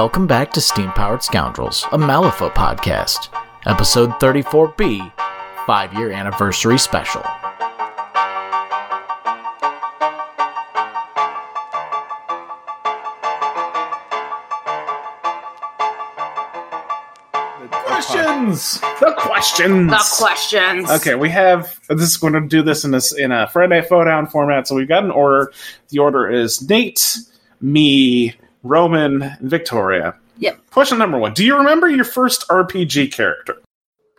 Welcome back to Steam Powered Scoundrels, a Malifaux podcast, episode 34B, 5 year anniversary special. The questions. The questions. The questions. Okay, we have. This is going to do this in this in a Friday photo Down format. So we've got an order. The order is Nate, me, Roman, and Victoria. Yep. Question number one: Do you remember your first RPG character?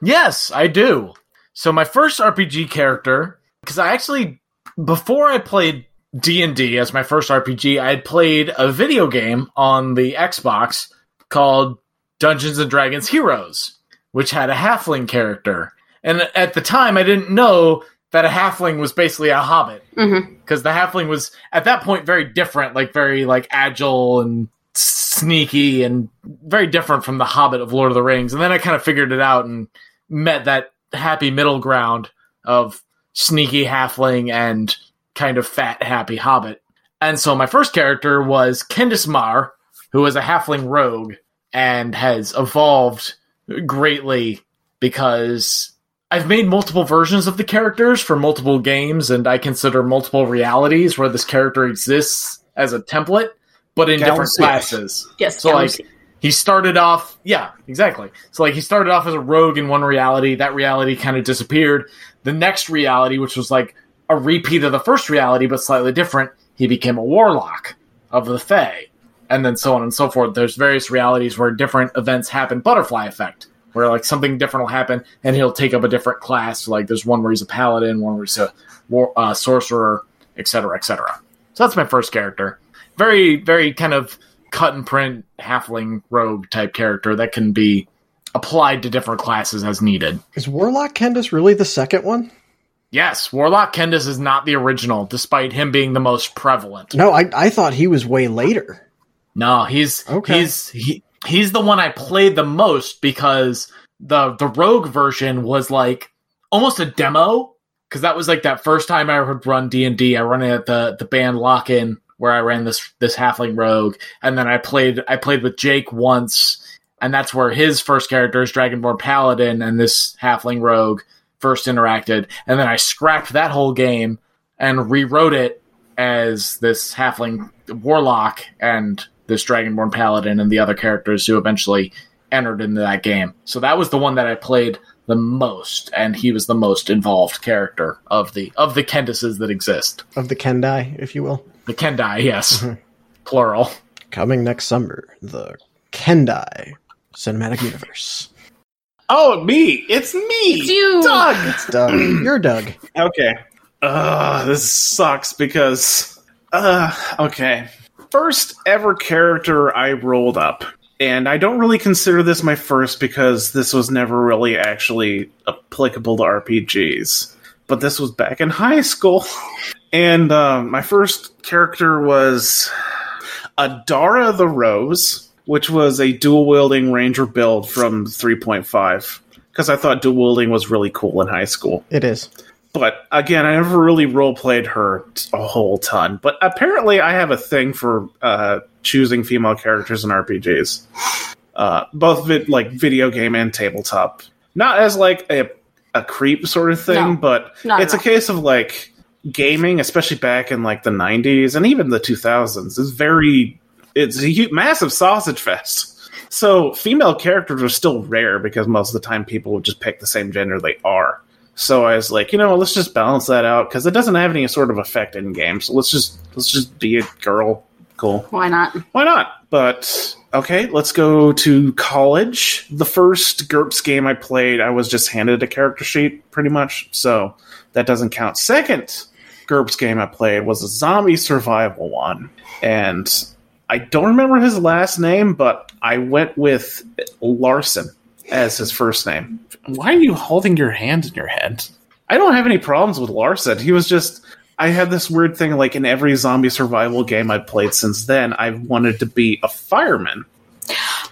Yes, I do. So my first RPG character, because I actually before I played D and D as my first RPG, I had played a video game on the Xbox called Dungeons and Dragons Heroes, which had a halfling character. And at the time, I didn't know that a halfling was basically a hobbit mm-hmm. because the halfling was at that point very different, like very like agile and sneaky and very different from the Hobbit of Lord of the Rings. And then I kind of figured it out and met that happy middle ground of sneaky halfling and kind of fat happy hobbit. And so my first character was Kendis Mar, who was a halfling rogue and has evolved greatly because I've made multiple versions of the characters for multiple games, and I consider multiple realities where this character exists as a template, but in different Galaxy. classes. Yes. So, like, Galaxy. He started off, yeah, exactly. So, like, he started off as a rogue in one reality. That reality kind of disappeared. The next reality, which was like a repeat of the first reality, but slightly different, he became a warlock of the Fae. And then so on and so forth. There's various realities where different events happen. Butterfly effect, where like something different will happen, and he'll take up a different class. Like there's one where he's a paladin, one where he's a war, uh, sorcerer, etc., etc. So that's my first character. Very, very kind of cut and print halfling rogue type character that can be applied to different classes as needed. Is Warlock Kendis really the second one? Yes, Warlock Kendis is not the original, despite him being the most prevalent. No, I, I thought he was way later. No, he's Okay. he's he, he's the one I played the most because the the rogue version was like almost a demo because that was like that first time I would run D and I run it at the the band lock in where I ran this this halfling rogue, and then I played I played with Jake once, and that's where his first character is Dragonborn Paladin, and this halfling rogue first interacted, and then I scrapped that whole game and rewrote it as this halfling warlock and this dragonborn paladin and the other characters who eventually entered into that game. So that was the one that I played the most, and he was the most involved character of the of the Kendises that exist. Of the Kendai, if you will. The Kendai, yes, Mhm. plural. Coming next summer, the Kendai Cinematic Universe. Oh, me! It's me. It's you. Doug. It's Doug. You're Doug. Okay. Uh, this sucks because. Uh, okay. First ever character I rolled up. And I don't really consider this my first because this was never really actually applicable to RPGs. But this was back in high school. And uh, my first character was Adara the Rose, which was a dual wielding ranger build from 3.5. Because I thought dual wielding was really cool in high school. It is. But again, I never really role played her a whole ton. But apparently, I have a thing for uh, choosing female characters in RPGs, uh, both vid- like video game and tabletop. Not as like a a creep sort of thing, No, but it's a case of like gaming, especially back in like the '90s and even the 2000s, is very it's a huge, massive sausage fest. So female characters are still rare because most of the time people would just pick the same gender they are. So I was like, you know, let's just balance that out because it doesn't have any sort of effect in game. So let's just let's just be a girl. Cool. Why not? Why not? But okay, let's go to college. The first GURPS game I played, I was just handed a character sheet pretty much, so that doesn't count. Second GURPS game I played was a zombie survival one, and I don't remember his last name, but I went with Larson as his first name. Why are you holding your hand in your head? I don't have any problems with Larson. He was just I had this weird thing like in every zombie survival game I've played since then, I've wanted to be a fireman.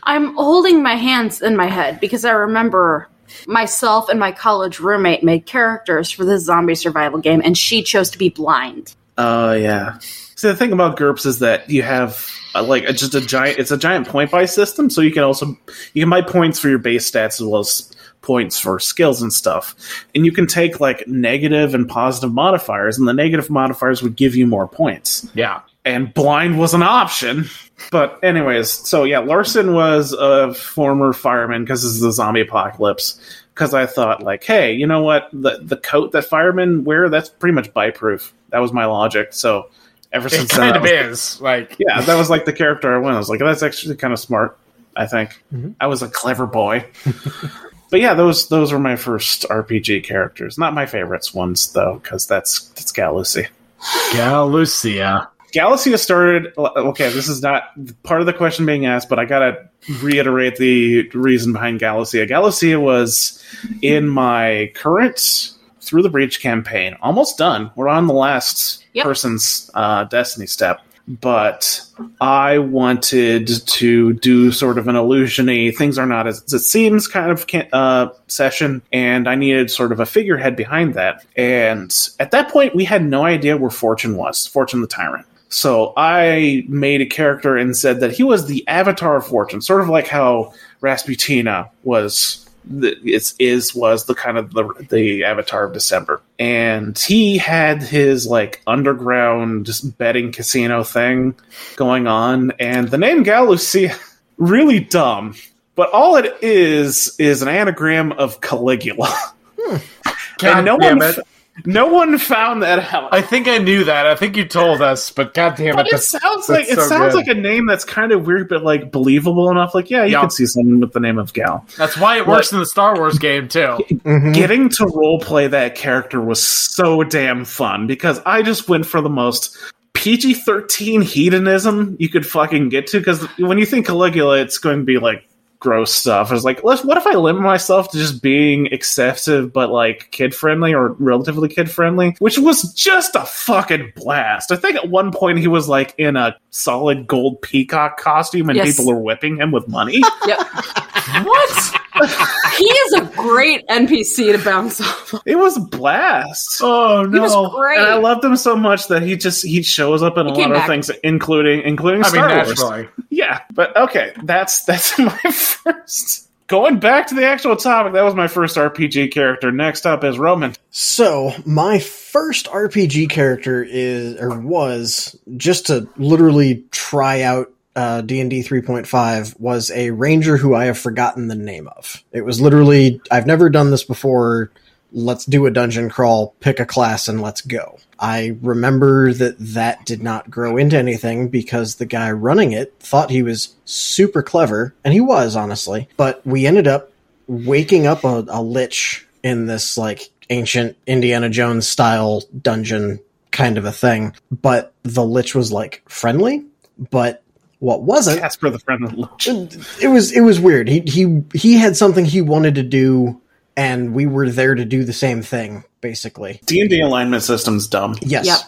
I'm holding my hands in my head because I remember myself and my college roommate made characters for this zombie survival game, and she chose to be blind. Oh yeah. See, the thing about GURPS is that you have uh, like a, just a giant. It's a giant point buy system, so you can also you can buy points for your base stats as well as points for skills and stuff. And you can take like negative and positive modifiers, and the negative modifiers would give you more points. Yeah. And blind was an option. But anyways, so yeah, Larson was a former fireman because this is the zombie apocalypse. Because I thought, like, hey, you know what? The the coat that firemen wear that's pretty much bite proof. That was my logic. So ever since then, kind I of was- is. Like, yeah, that was like the character I went. I was like, that's actually kind of smart. I think Mhm. I was a clever boy. but yeah, those those were my first RPG characters. Not my favorites ones though, because that's that's Galaxy. Galucia. Galaxy started. Okay, this is not part of the question being asked, but I gotta reiterate the reason behind Galaxy. Galaxy was in my current through the breach campaign, almost done. We're on the last Yep. person's uh, destiny step, but I wanted to do sort of an illusiony things are not as it seems kind of can- uh, session, and I needed sort of a figurehead behind that. And at that point, we had no idea where Fortune was, Fortune the Tyrant. So I made a character and said that he was the avatar of Fortune, sort of like how Rasputina was. It's is was the kind of the the avatar of December, and he had his like underground just betting casino thing going on, and the name Galusia really dumb, but all it is is an anagram of Caligula, hmm. God and no one it. No one found that out. I think I knew that. I think you told us, but god damn it. But it sounds like it so sounds good. like a name that's kind of weird, but like believable enough. Like, yeah, you Yeah. could see someone with the name of Gal. That's why it works in the Star Wars game too. Mhm. Getting to role play that character was so damn fun because I just went for the most PG thirteen hedonism you could fucking get to. Because when you think Caligula, it's going to be like gross stuff. I was like, let's, what if I limit myself to just being excessive but like kid friendly or relatively kid friendly, which was just a fucking blast. I think at one point he was like in a solid gold peacock costume and Yes. people were whipping him with money. Yep. what? He is a great NPC to bounce off. of. it was a blast. Oh He was great. And I loved him so much that he just he shows up in a He came lot of things, including including I mean, Star Wars. naturally. Yeah, but okay, that's that's my first. Going back to the actual topic, that was my first RPG character. Next up is Roman. So my first RPG character is or was just to literally try out uh, D and D 3.5 was a ranger who I have forgotten the name of. It was literally I've never done this before. Let's do a dungeon crawl, pick a class, and let's go. I remember that that did not grow into anything because the guy running it thought he was super clever, and he was honestly. But we ended up waking up a, a lich in this like ancient Indiana Jones style dungeon kind of a thing. But the lich was like friendly, but what wasn't Casper the Friend of the Lich. it was it was weird. He he he had something he wanted to do and we were there to do the same thing basically. D and D alignment system's dumb. Yes. Yep.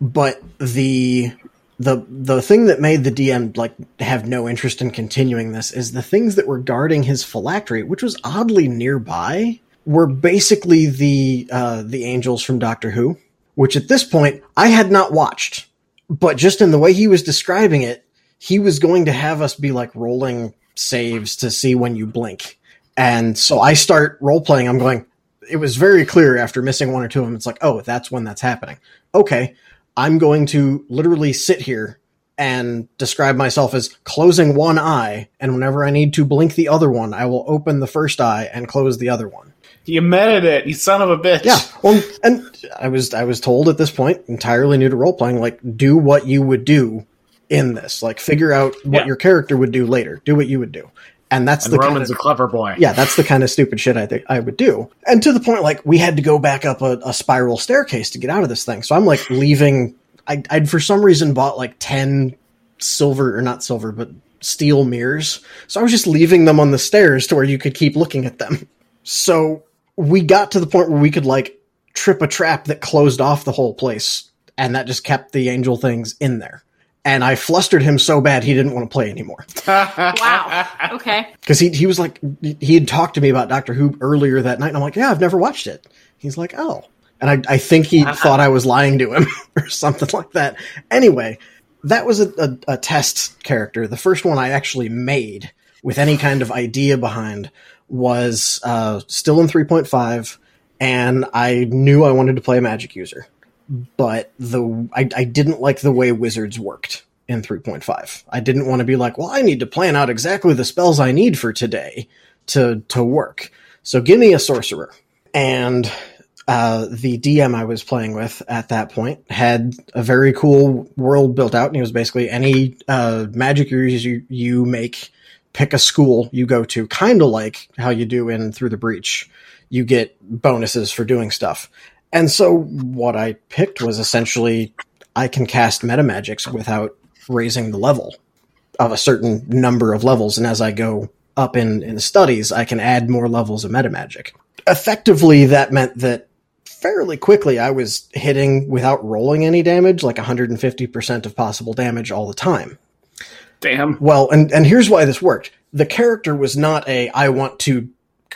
But the the the thing that made the DM like have no interest in continuing this is the things that were guarding his phylactery, which was oddly nearby, were basically the uh, the angels from Doctor Who, which at this point I had not watched, but just in the way he was describing it, he was going to have us be like rolling saves to see when you blink, and so I start role playing. I'm going. It was very clear after missing one or two of them. It's like, oh, that's when that's happening. Okay, I'm going to literally sit here and describe myself as closing one eye, and whenever I need to blink the other one, I will open the first eye and close the other one. You meted it, you son of a bitch. Yeah, well, and I was I was told at this point, entirely new to role playing, like do what you would do in this, like figure out what Yeah. your character would do later, do what you would do, and that's And the Roman's kind of, a clever boy. yeah, that's the kind of stupid shit I think I would do. And to the point, like, we had to go back up a, a spiral staircase to get out of this thing. So I'm like leaving. I, I'd for some reason bought like 10 silver, or not silver, but steel mirrors. So I was just leaving them on the stairs to where you could keep looking at them. So we got to the point where we could like trip a trap that closed off the whole place. And that just kept the angel things in there. And I flustered him so bad he didn't want to play anymore Wow. Okay. because he he was like he had talked to me about Doctor Who earlier that night, and I'm like, yeah, I've never watched it. He's like, oh, and I, I think he thought I was lying to him or something like that. Anyway, that was a, a, a test character. The first one I actually made with any kind of idea behind was uh, still in 3.5, and I knew I wanted to play a magic user, but the I, I didn't like the way wizards worked in 3.5. I didn't want to be like, well, I need to plan out exactly the spells I need for today to to work. So give me a sorcerer. And uh, the DM I was playing with at that point had a very cool world built out, and it was basically any uh, magic you, you make, pick a school you go to, kind of like how you do in Through the Breach. You get bonuses for doing stuff. And so what I picked was essentially I can cast meta magics without raising the level of a certain number of levels, and as I go up in, in studies, I can add more levels of meta magic. Effectively, that meant that fairly quickly I was hitting without rolling any damage, like 150% of possible damage all the time. Damn. Well, and, and here's why this worked. The character was not a I want to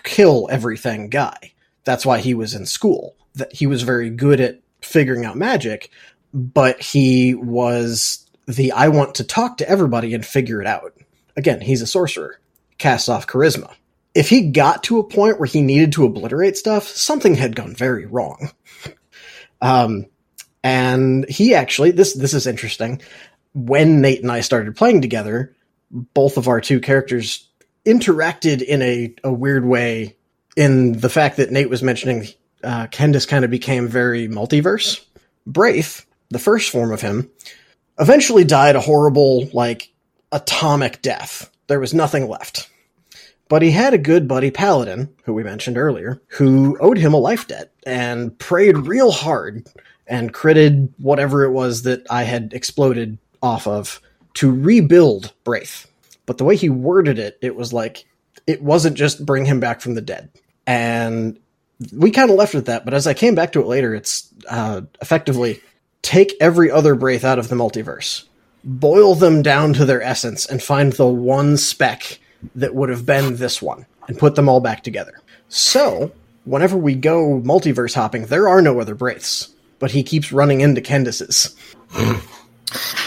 kill everything guy. That's why he was in school. That he was very good at figuring out magic, but he was the I want to talk to everybody and figure it out. Again, he's a sorcerer, casts off charisma. If he got to a point where he needed to obliterate stuff, something had gone very wrong. Um, and he actually this this is interesting. When Nate and I started playing together, both of our two characters interacted in a, a weird way in the fact that Nate was mentioning uh, Kendis kind of became very multiverse. Braith, the first form of him, eventually died a horrible, like, atomic death. There was nothing left. But he had a good buddy Paladin, who we mentioned earlier, who owed him a life debt and prayed real hard and critted whatever it was that I had exploded off of to rebuild Braith. But the way he worded it, it was like it wasn't just bring him back from the dead. And we kind of left it at that. But as I came back to it later, it's uh, effectively take every other Braith out of the multiverse, boil them down to their essence, and find the one speck that would have been this one, and put them all back together. So, whenever we go multiverse hopping, there are no other Braiths, but he keeps running into Kendis's.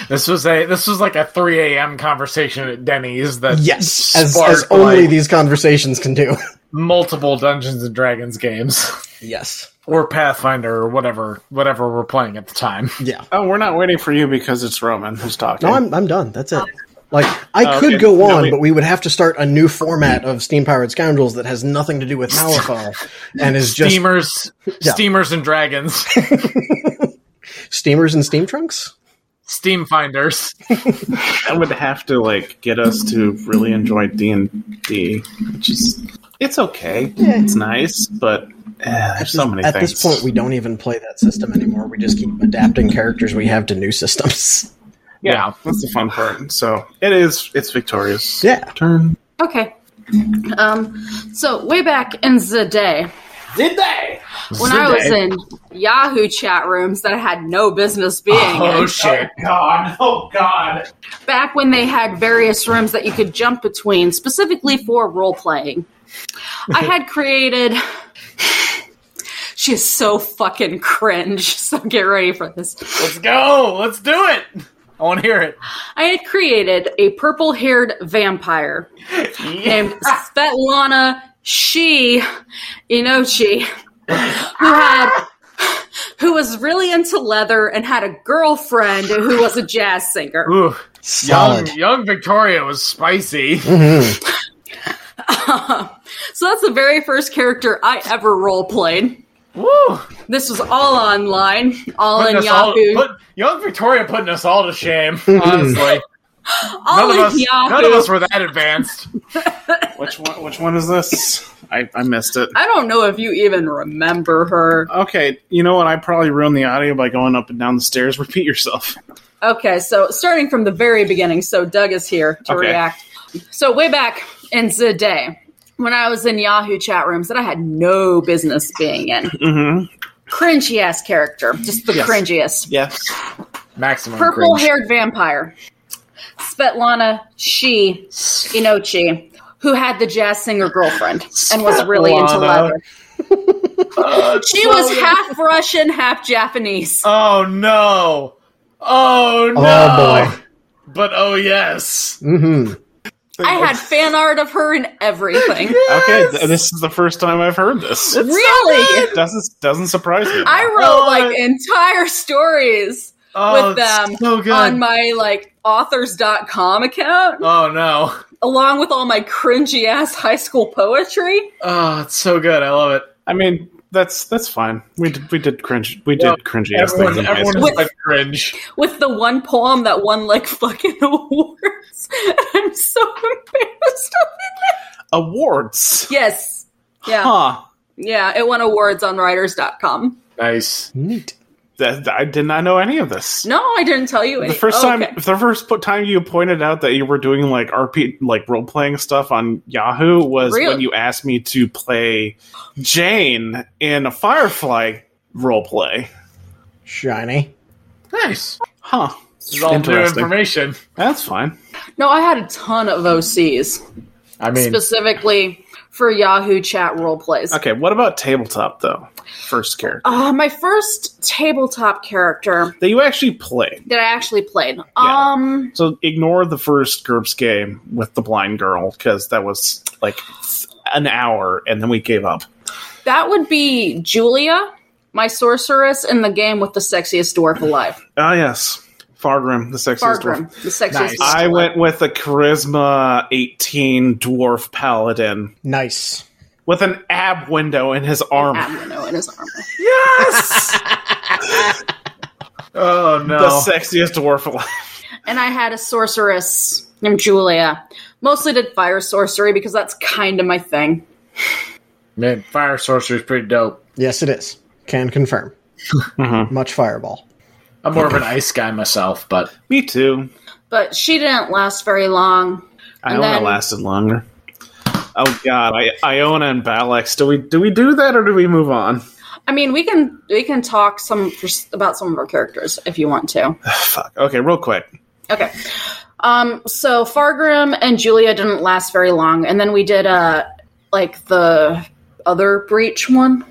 This was a this was like a 3 a.m. conversation at Denny's that Yes, as, as only like, these conversations can do. multiple Dungeons and Dragons games yes. or Pathfinder or whatever whatever we're playing at the time. Yeah. Oh, we're not waiting for you because it's Roman who's talking. No, I'm I'm done. That's it. Like I Oh, could okay. go No, on, we- but we would have to start a new format of Steam Powered Scoundrels that has nothing to do with Malifaux and is just Steamers, Yeah. steamers and dragons, steamers and steam trunks. Steam finders. that would have to like get us to really enjoy D and D, which is it's okay. It's nice, but eh, there's so many At things. this point, we don't even play that system anymore. We just keep adapting characters we have to new systems. yeah, Yeah. that's the fun part. So it is. It's victorious. Yeah. turn. Okay. Um, so way back in the day, Did they? when I was in Yahoo chat rooms that I had no business being Oh in, shit! God! Oh God! back when they had various rooms that you could jump between, specifically for role playing, I had created. She is so fucking cringe. So get ready for this. Let's go. Let's do it. I want to hear it. I had created a purple haired vampire named Svetlana She Inochi, who had who was really into leather and had a girlfriend who was a jazz singer. Ooh, young, young Victoria was spicy. Mhm. so that's the very first character I ever role played. Woo! This was all online, all Putting in us all, Yahoo, put, young Victoria putting us all to shame. Honestly, all none of in us, Yahoo. none of us were that advanced. Which one? Which one is this? I, I missed it. I don't know if you even remember her. Okay, you know what? I probably ruined the audio by going up and down the stairs. Repeat yourself. Okay, so starting from the very beginning, so Doug is here to Okay. react. So way back in the day, when I was in Yahoo chat rooms that I had no business being in, Mm-hmm. cringy ass character, just the Yes. cringiest. Yes. Maximum purple haired vampire, Svetlana She Inochi, who had the jazz singer girlfriend and was really into Svetlana. leather. Uh, She so was good. half Russian, half Japanese. Oh no! Oh no! Oh boy. But oh yes! hmm I had fan art of her and everything. Okay, th- this is the first time I've heard this. really? Doesn't doesn't surprise me. I wrote Oh, like entire stories Oh, with them so on my like authors.com account oh no! along with all my cringy ass high school poetry. Oh, it's so good. I love it. I mean, that's that's fine. We did we did cringe. We Yeah, did cringy ass things Everyone, in high everyone school. is like cringe. with the one poem that won like fucking awards. I'm so embarrassed of it. Awards. Yes. Yeah. Huh. Yeah, it won awards on writers.com. Nice. Neat. That, I did not know any of this. No, I didn't tell you. The first oh, time, okay. the first time you pointed out that you were doing like RP, like role playing stuff on Yahoo was Really? when you asked me to play Jane in a Firefly role play. Shiny. Nice. Huh. This is all new Interesting. information. That's fine. No, I had a ton of OCs, I mean, specifically for Yahoo chat role plays. Okay, what about tabletop though? First character Uh, my first tabletop character that you actually played. that I actually played. Um, So ignore the first GURPS game with the blind girl because that was like an hour, and then we gave up. that would be Julia, my sorceress in the game with the sexiest dwarf alive. Ah, yes, Fargrim, the sexiest dwarf. The sexiest. Nice. dwarf I went with a charisma 18 dwarf paladin Nice. with an ab window in his arm. Abno in his armor. Yes, oh no. the sexiest dwarf alive. And I had a sorceress named Julia. Mostly did fire sorcery because that's kind of my thing. Man, fire sorcery is pretty dope. Yes, it is. Can confirm. Mhm. Much fireball. I'm more of an ice guy myself, but Me too. But she didn't last very long. Iona And then- lasted longer. Oh god, I, Iona and Balix. Do we do we do that or do we move on? I mean, we can we can talk some about some of our characters if you want to. Fuck. Okay, real quick. Okay. Um, so Fargrim and Julia didn't last very long, and then we did uh like the other breach one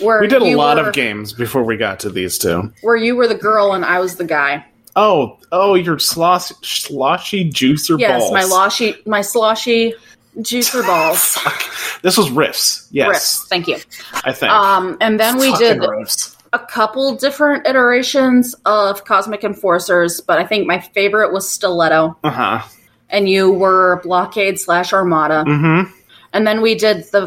where We did a lot were- of games before we got to these two. where you were the girl and I was the guy. Oh, oh, your slosh, sloshy juicer Yes, balls. my loshy, my sloshy juicer balls. This was riffs. Yes, Riffs. Thank you. I think. Um, and then we fucking did roast. a couple different iterations of Cosmic Enforcers, but I think my favorite was Stiletto, uh huh. and you were Blockade slash Armada. Mm-hmm. And then we did the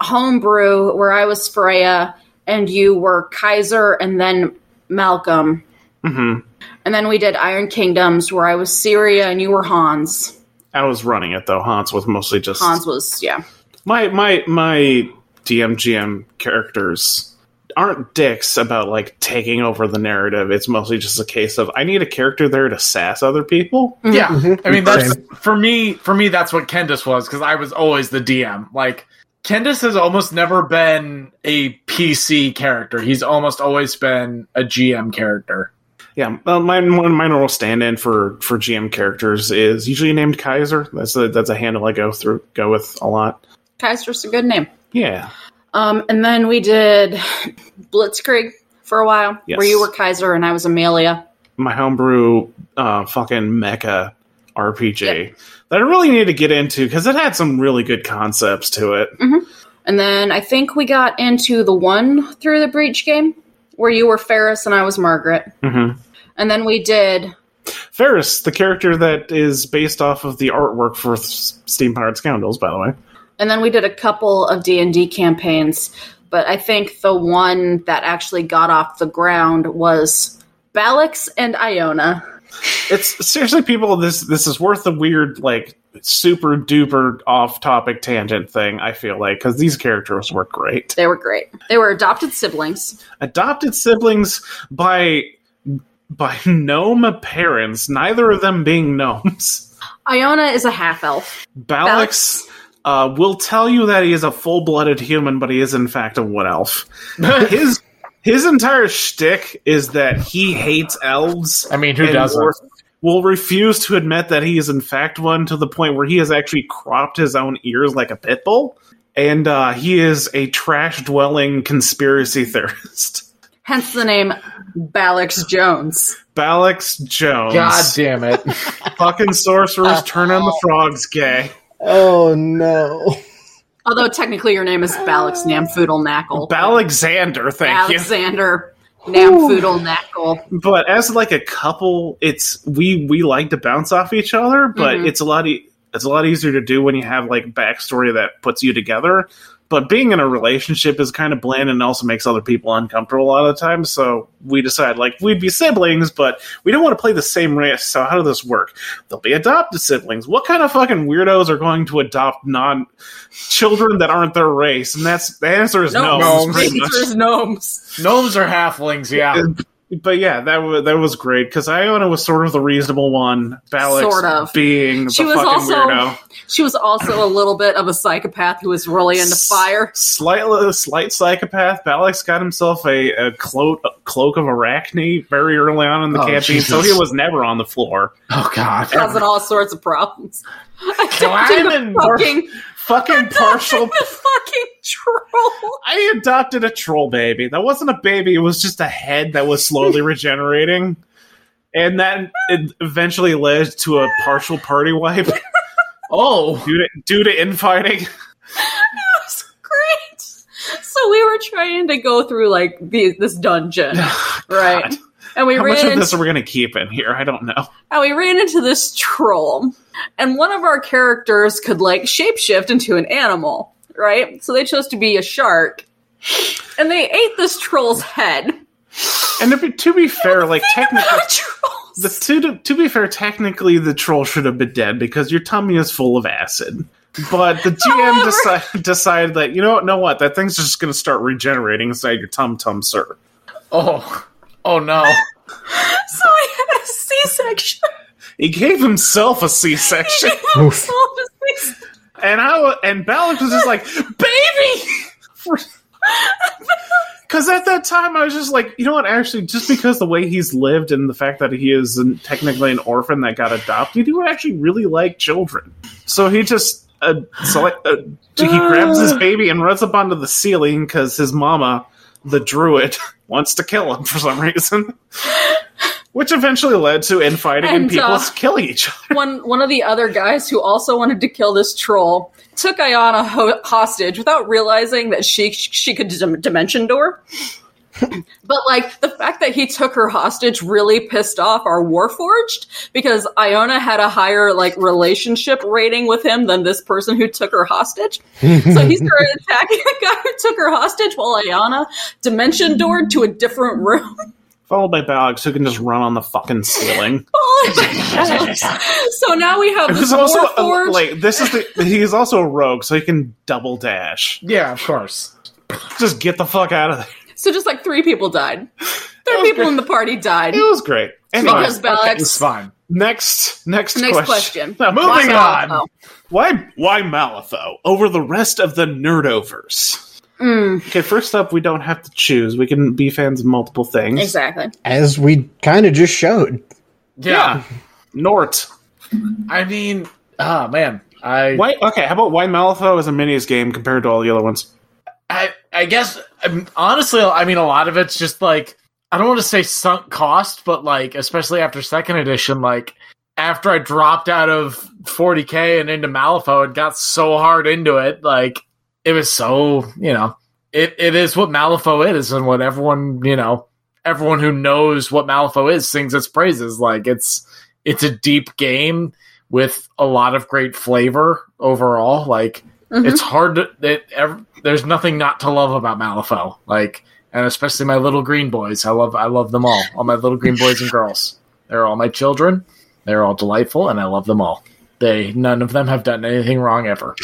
homebrew where I was Freya and you were Kaiser and then Malcolm. Mm-hmm. And then we did Iron Kingdoms where I was Syria and you were Hans. I was running it though. Hans was mostly just Hans was, yeah. my my my DMGM characters aren't dicks about like taking over the narrative. It's mostly just a case of I need a character there to sass other people. Yeah, Mhm. I mean that's for me. For me, that's what Kendis was because I was always the DM. Like Kendis has almost never been a PC character. He's almost always been a GM character. Yeah, well, my one of my normal stand-in for for GM characters is usually named Kaiser. That's a that's a handle I go through go with a lot. Kaiser's a good name. Yeah, Um, and then we did Blitzkrieg for a while Yes. where you were Kaiser and I was Amelia. my homebrew uh, fucking mecha RPG that I really need to get into because it had some really good concepts to it. And then I think we got into the one through the breach game where you were Ferris and I was Margaret. hmm And then we did Ferris, the character that is based off of the artwork for Steam Powered Scoundrels, by the way. and then we did a couple of D&D campaigns, but I think the one that actually got off the ground was Balix and Iona. It's seriously, people. This this is worth a weird, like, super duper off topic tangent thing. I feel like because these characters were great. They were great. They were adopted siblings. adopted siblings by by gnome parents, neither of them being gnomes. Iona is a half elf. Balix uh, will tell you that he is a full blooded human, but he is in fact a wood elf. His his entire shtick is that he hates elves. I mean, who doesn't? Will, will refuse to admit that he is in fact one to the point where he has actually cropped his own ears like a pit bull. and uh, he is a trash dwelling conspiracy theorist. Hence the name Balix Jones. Balix Jones. God damn it. Fucking sorcerers turn on the frogs gay. Oh no. Although technically your name is Balix Namfoodle Knackle. Alexander, thank you. Alexander Namfoodle Knackle. But as like a couple, it's we we like to bounce off each other, but Mhm. it's a lot e- it's a lot easier to do when you have like backstory that puts you together. But being in a relationship is kind of bland and also makes other people uncomfortable a lot of the time. So we decide like we'd be siblings, but we don't want to play the same race. So how does this work? They'll be adopted siblings. What kind of fucking weirdos are going to adopt non children that aren't their race? And that's the answer is no. Gnomes. pretty much. There's gnomes. Gnomes are halflings, yeah. But yeah, that was that was great because Iona was sort of the reasonable one. Balix Sort of. being She the was fucking also- weirdo. She was also a little bit of a psychopath who was really into fire. Slight, slight psychopath. Balix got himself a, a cloak, a cloak of arachne very early on in the Oh, campaign, so he was never on the floor. Oh god. Causing all sorts of problems. Climbing the fucking, Fucking partial. the fucking troll. I adopted a troll baby. That wasn't a baby. It was just a head that was slowly regenerating, and then it eventually led to a partial party wipe Oh. due to due to infighting. It was great. So we were trying to go through like the, this dungeon, right? And we How ran much of into, this are we going to keep in here? I don't know. and we ran into this troll, and one of our characters could like shapeshift into an animal, right? So they chose to be a shark, and they ate this troll's head. And to be, to be fair, like technically, the to, to, to be fair, technically the troll should have been dead because your tummy is full of acid. But the GM However- decide, decided that you know what, know what, that thing's just going to start regenerating inside your tum tum, sir. Oh. Oh no. so I had a C-section. He gave himself a C section, Oof. So I was like, and I and Balak was just like, baby. Because at that time, I was just like, you know what? Actually, just because the way he's lived and the fact that he is technically an orphan that got adopted, he would actually really like children. So he just uh, select, uh, he grabs his baby and runs up onto the ceiling because his mama, the druid, wants to kill him for some reason. Which eventually led to infighting and, And, people uh, killing each other. one one of the other guys who also wanted to kill this troll took Iona ho- hostage without realizing that she she could dim- dimension door. but like the fact that he took her hostage really pissed off our Warforged because Iona had a higher like relationship rating with him than this person who took her hostage. so he started attacking the guy who took her hostage while Iona dimension doored to a different room. Followed by Balak, who can just run on the fucking ceiling. Oh, so now we have This this is also Warforged. like this is the he's also a rogue, so he can double dash. Yeah, of course. Just get the fuck out of there. So just like three people died. Three people great. in the party died. It was great. And Because Balak. It's fine. next next Next question. question. Now, Moving Why on. Malifaux? Why why Malifaux over the rest of the Nerdoverse? Mm, Okay, first up, we don't have to choose. We can be fans of multiple things. exactly. As we kind of just showed. Yeah. Nort. I mean, ah man. I Why? Okay, how about why Malifaux is a minis game compared to all the other ones? I I guess um, honestly, I mean, a lot of it's just like I don't want to say sunk cost, but like especially after second edition, like after I dropped out of 40k and into Malifaux, it got so hard into it, like it was so you know it it is what Malifaux is, and what everyone you know everyone who knows what Malifaux is sings its praises. Like it's it's a deep game with a lot of great flavor overall. Like Mhm. it's hard to it, ev- there's nothing not to love about Malifaux. Like and especially my little green boys. I love I love them all. All my little green boys and girls. They're all my children. They're all delightful and I love them all. They none of them have done anything wrong ever.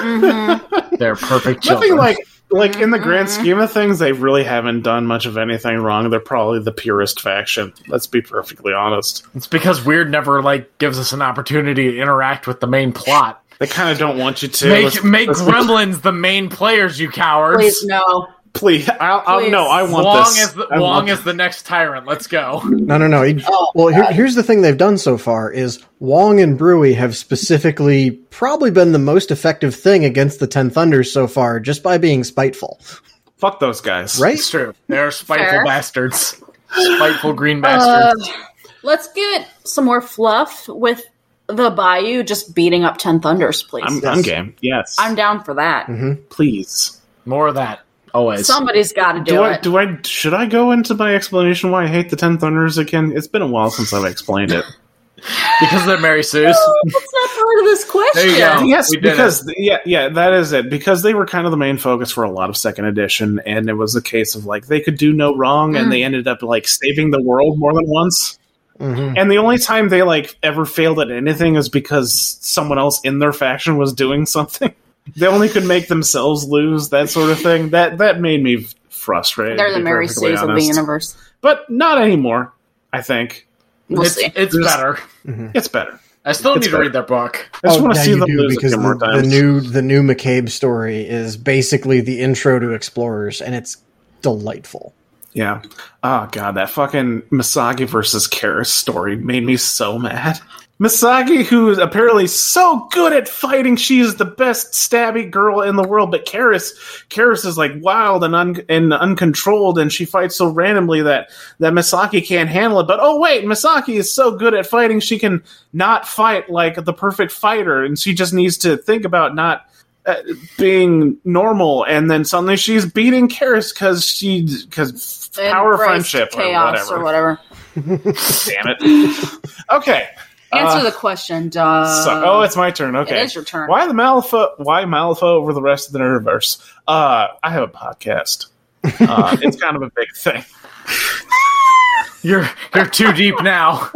Mhm. They're perfect children. Nothing like like in the grand Mhm. scheme of things, they really haven't done much of anything wrong. They're probably the purest faction. Let's be perfectly honest. it's because Wyrd never like gives us an opportunity to interact with the main plot. They kind of don't want you to make Let's- make let's- gremlins the main players, you cowards. Please no. Please, I'll, I'll Please. no, I want Wong this. is the, I Wong want is the next tyrant. Let's go. No, no, no. He- Oh, well, here, here's the thing they've done so far is Wong and Brewie have specifically probably been the most effective thing against the Ten Thunders so far, just by being spiteful, fuck those guys. right? It's true. They're spiteful Fair. bastards. Spiteful green Uh, bastards. let's get some more fluff with the Bayou just beating up Ten Thunders, please. I'm, I'm, I'm game. Yes, down for that. Mm-hmm. please. More of that. Always. Somebody's got to do, Do I it. do I should I go into my explanation why I hate the Ten Thunders again? It's been a while since I've explained it. because they're Mary Sue's. That's not part of this question. There you go. yes, we did because yeah, yeah, that is it. Because they were kind of the main focus for a lot of second edition, and it was a case of like they could do no wrong, and Mm. they ended up like saving the world more than once. hmm And the only time they like ever failed at anything is because someone else in their faction was doing something. They only could make themselves lose, that sort of thing. That that made me frustrated. They're the be Mary perfectly Sue's of the universe. but not anymore. I think We'll it's see. it's There's- better. Mm-hmm. it's better. I still It's need to better. read their book. I just Oh, want to yeah, see you them do, lose a because few the, more the new the new McCabe story is basically the intro to Explorers, and it's delightful. Yeah. Oh god, that fucking Misaki versus Kaeris story made me so mad. Misaki, who is apparently so good at fighting, she is the best stabby girl in the world. But Kaeris, Kaeris is like wild and un- and uncontrolled, and she fights so randomly that that Misaki can't handle it. But oh wait, Misaki is so good at fighting, she can not fight like the perfect fighter, and she just needs to think about not uh, being normal, and then suddenly she's beating Kaeris because she because power friendship chaos or or whatever. whatever. Damn it. okay. Answer Uh, the question. So, oh, it's my turn. Okay. It is your turn. Why the Malifaux? Why Malifaux over the rest of the Nerdiverse? Uh, I have a podcast. Uh, it's kind of a big thing. You're you're too deep now.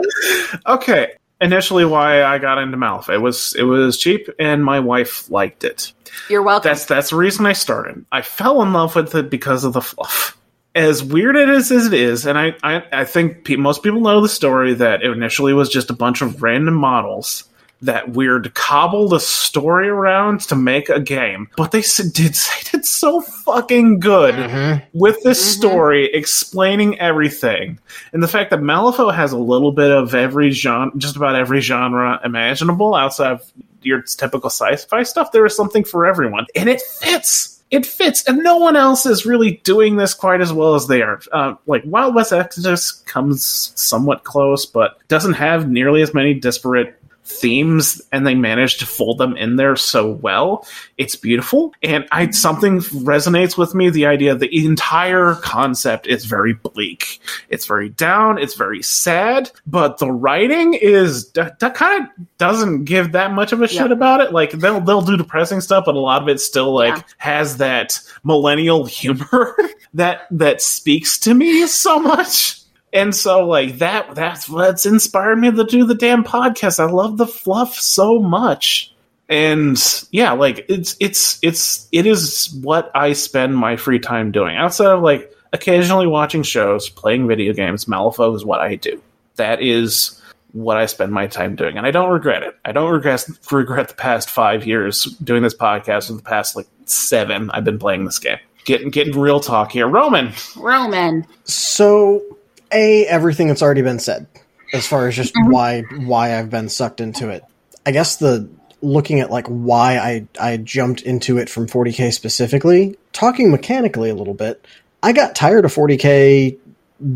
Okay. Initially, why I got into Malifaux it was it was cheap, and my wife liked it. You're welcome. That's that's the reason I started. I fell in love with it because of the fluff. As weird it is as it is, and I I, I think pe- most people know the story that it initially was just a bunch of random models that Wyrd cobbled a story around to make a game. But they did they did so fucking good with this Mhm. story explaining everything, and the fact that Malifaux has a little bit of every genre, just about every genre imaginable outside of your typical sci-fi stuff. There is something for everyone, and it fits. It fits, and no one else is really doing this quite as well as they are. Uh, like Wild West Exodus comes somewhat close, but doesn't have nearly as many disparate themes and they managed to fold them in there so well. It's beautiful. And i something resonates with me the idea the entire concept is very bleak. It's very down. It's very sad. But the writing is that, that kind of doesn't give that much of a shit Yeah. about it. Like they'll they'll do depressing stuff but a lot of it still like Yeah. has that millennial humor that that speaks to me so much and so like that that's what's inspired me to do the damn podcast. I love the fluff so much. And yeah, like it's it's it's it is what I spend my free time doing. Outside of like occasionally watching shows, playing video games, Malifaux is what I do. That is what I spend my time doing. And I don't regret it. I don't regret regret the past five years doing this podcast or the past like seven I've been playing this game. Getting getting real talk here. Roman. Roman. So, a everything that's already been said, as far as just mm-hmm. why why I've been sucked into it. I guess the looking at like why I I jumped into it from 40k specifically, talking mechanically a little bit. I got tired of 40k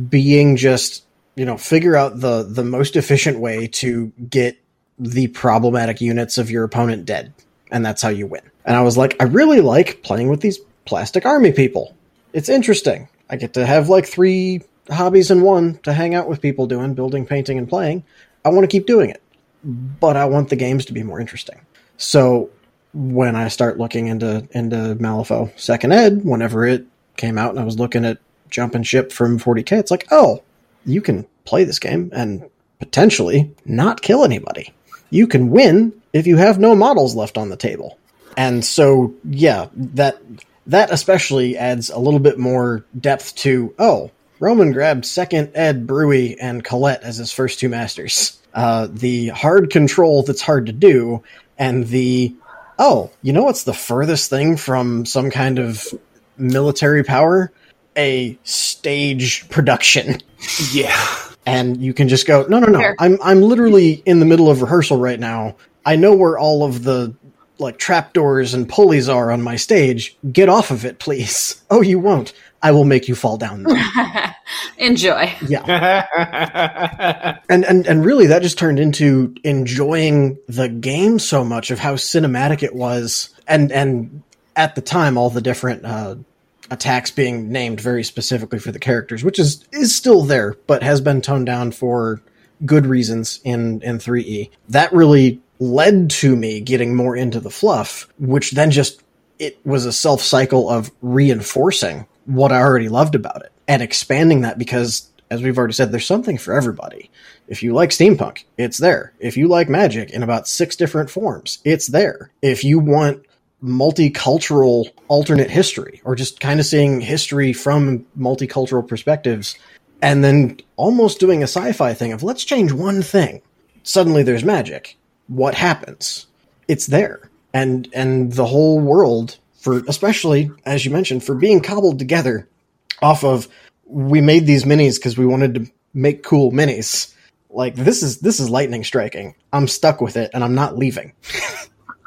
being just you know figure out the the most efficient way to get the problematic units of your opponent dead, and that's how you win. And I was like, I really like playing with these plastic army people. It's interesting. I get to have like three hobbies in one to hang out with people doing building, painting, and playing. I want to keep doing it, but I want the games to be more interesting. So when I start looking into into Malifaux Second Ed, whenever it came out, and I was looking at jumping ship from 40k, it's like, oh, you can play this game and potentially not kill anybody. You can win if you have no models left on the table. And so, yeah, that that especially adds a little bit more depth to. Oh, Roman grabbed second Ed Brewie and Colette as his first two masters. Uh, the hard control that's hard to do, and the oh, you know what's the furthest thing from some kind of military power a stage production. Yeah. and you can just go no no no Fair. i'm i'm literally in the middle of rehearsal right now i know where all of the like trapdoors and pulleys are on my stage get off of it please oh you won't i will make you fall down there. Enjoy. yeah and, and and really that just turned into enjoying the game so much of how cinematic it was and and at the time all the different uh attacks being named very specifically for the characters which is is still there but has been toned down for good reasons in in 3e that really led to me getting more into the fluff which then just it was a self cycle of reinforcing what i already loved about it and expanding that because as we've already said there's something for everybody. If you like steampunk it's there. If you like magic in about six different forms it's there. If you want multicultural alternate history or just kind of seeing history from multicultural perspectives and then almost doing a sci-fi thing of let's change one thing. Suddenly there's magic. What happens? It's there. And and the whole world for especially as you mentioned for being cobbled together off of we made these minis because we wanted to make cool minis like this is this is lightning striking i'm stuck with it and i'm not leaving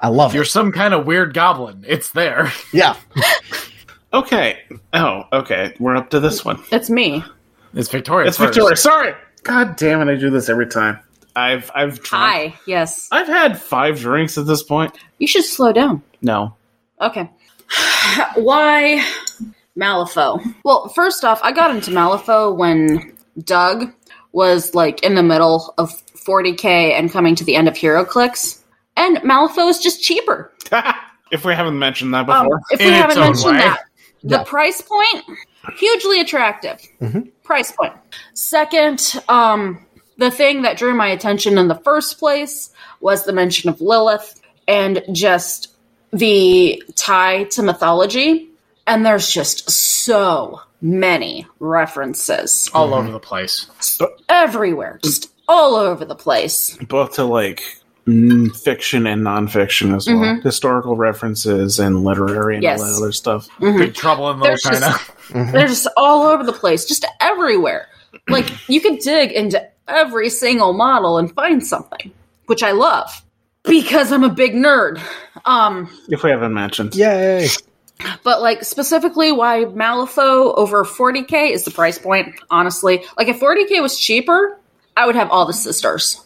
i love You're it some kind of weird goblin. It's there. yeah Okay. Oh, okay. We're up to this one. It's me. It's Victoria. It's Victoria. Sorry. God damn it! I do this every time. I've I've drunk. Hi. Yes. I've had five drinks at this point. You should slow down. No. Okay. Why Malifaux? Well, first off, I got into Malifaux when Doug was like in the middle of 40k and coming to the end of HeroClix, and Malifaux is just cheaper. if we haven't mentioned that Um, before. if we In haven't mentioned way. that, the Yeah. price point hugely attractive. Mhm. Price point. Second, um, the thing that drew my attention in the first place was the mention of Lilith and just the tie to mythology. And there's just so many references all over the place. everywhere, just all over the place. both to like mm, fiction and nonfiction as well. Mhm. Historical references and literary and Yes. all that other stuff. Mhm. Big trouble in Little There's China. just- They're just all over the place, just everywhere. Like you can dig into every single model and find something, which I love because I'm a big nerd. Um, If we haven't mentioned. yay but like specifically why Malifaux over 40k is the price point, honestly. Like if 40k was cheaper, I would have all the sisters.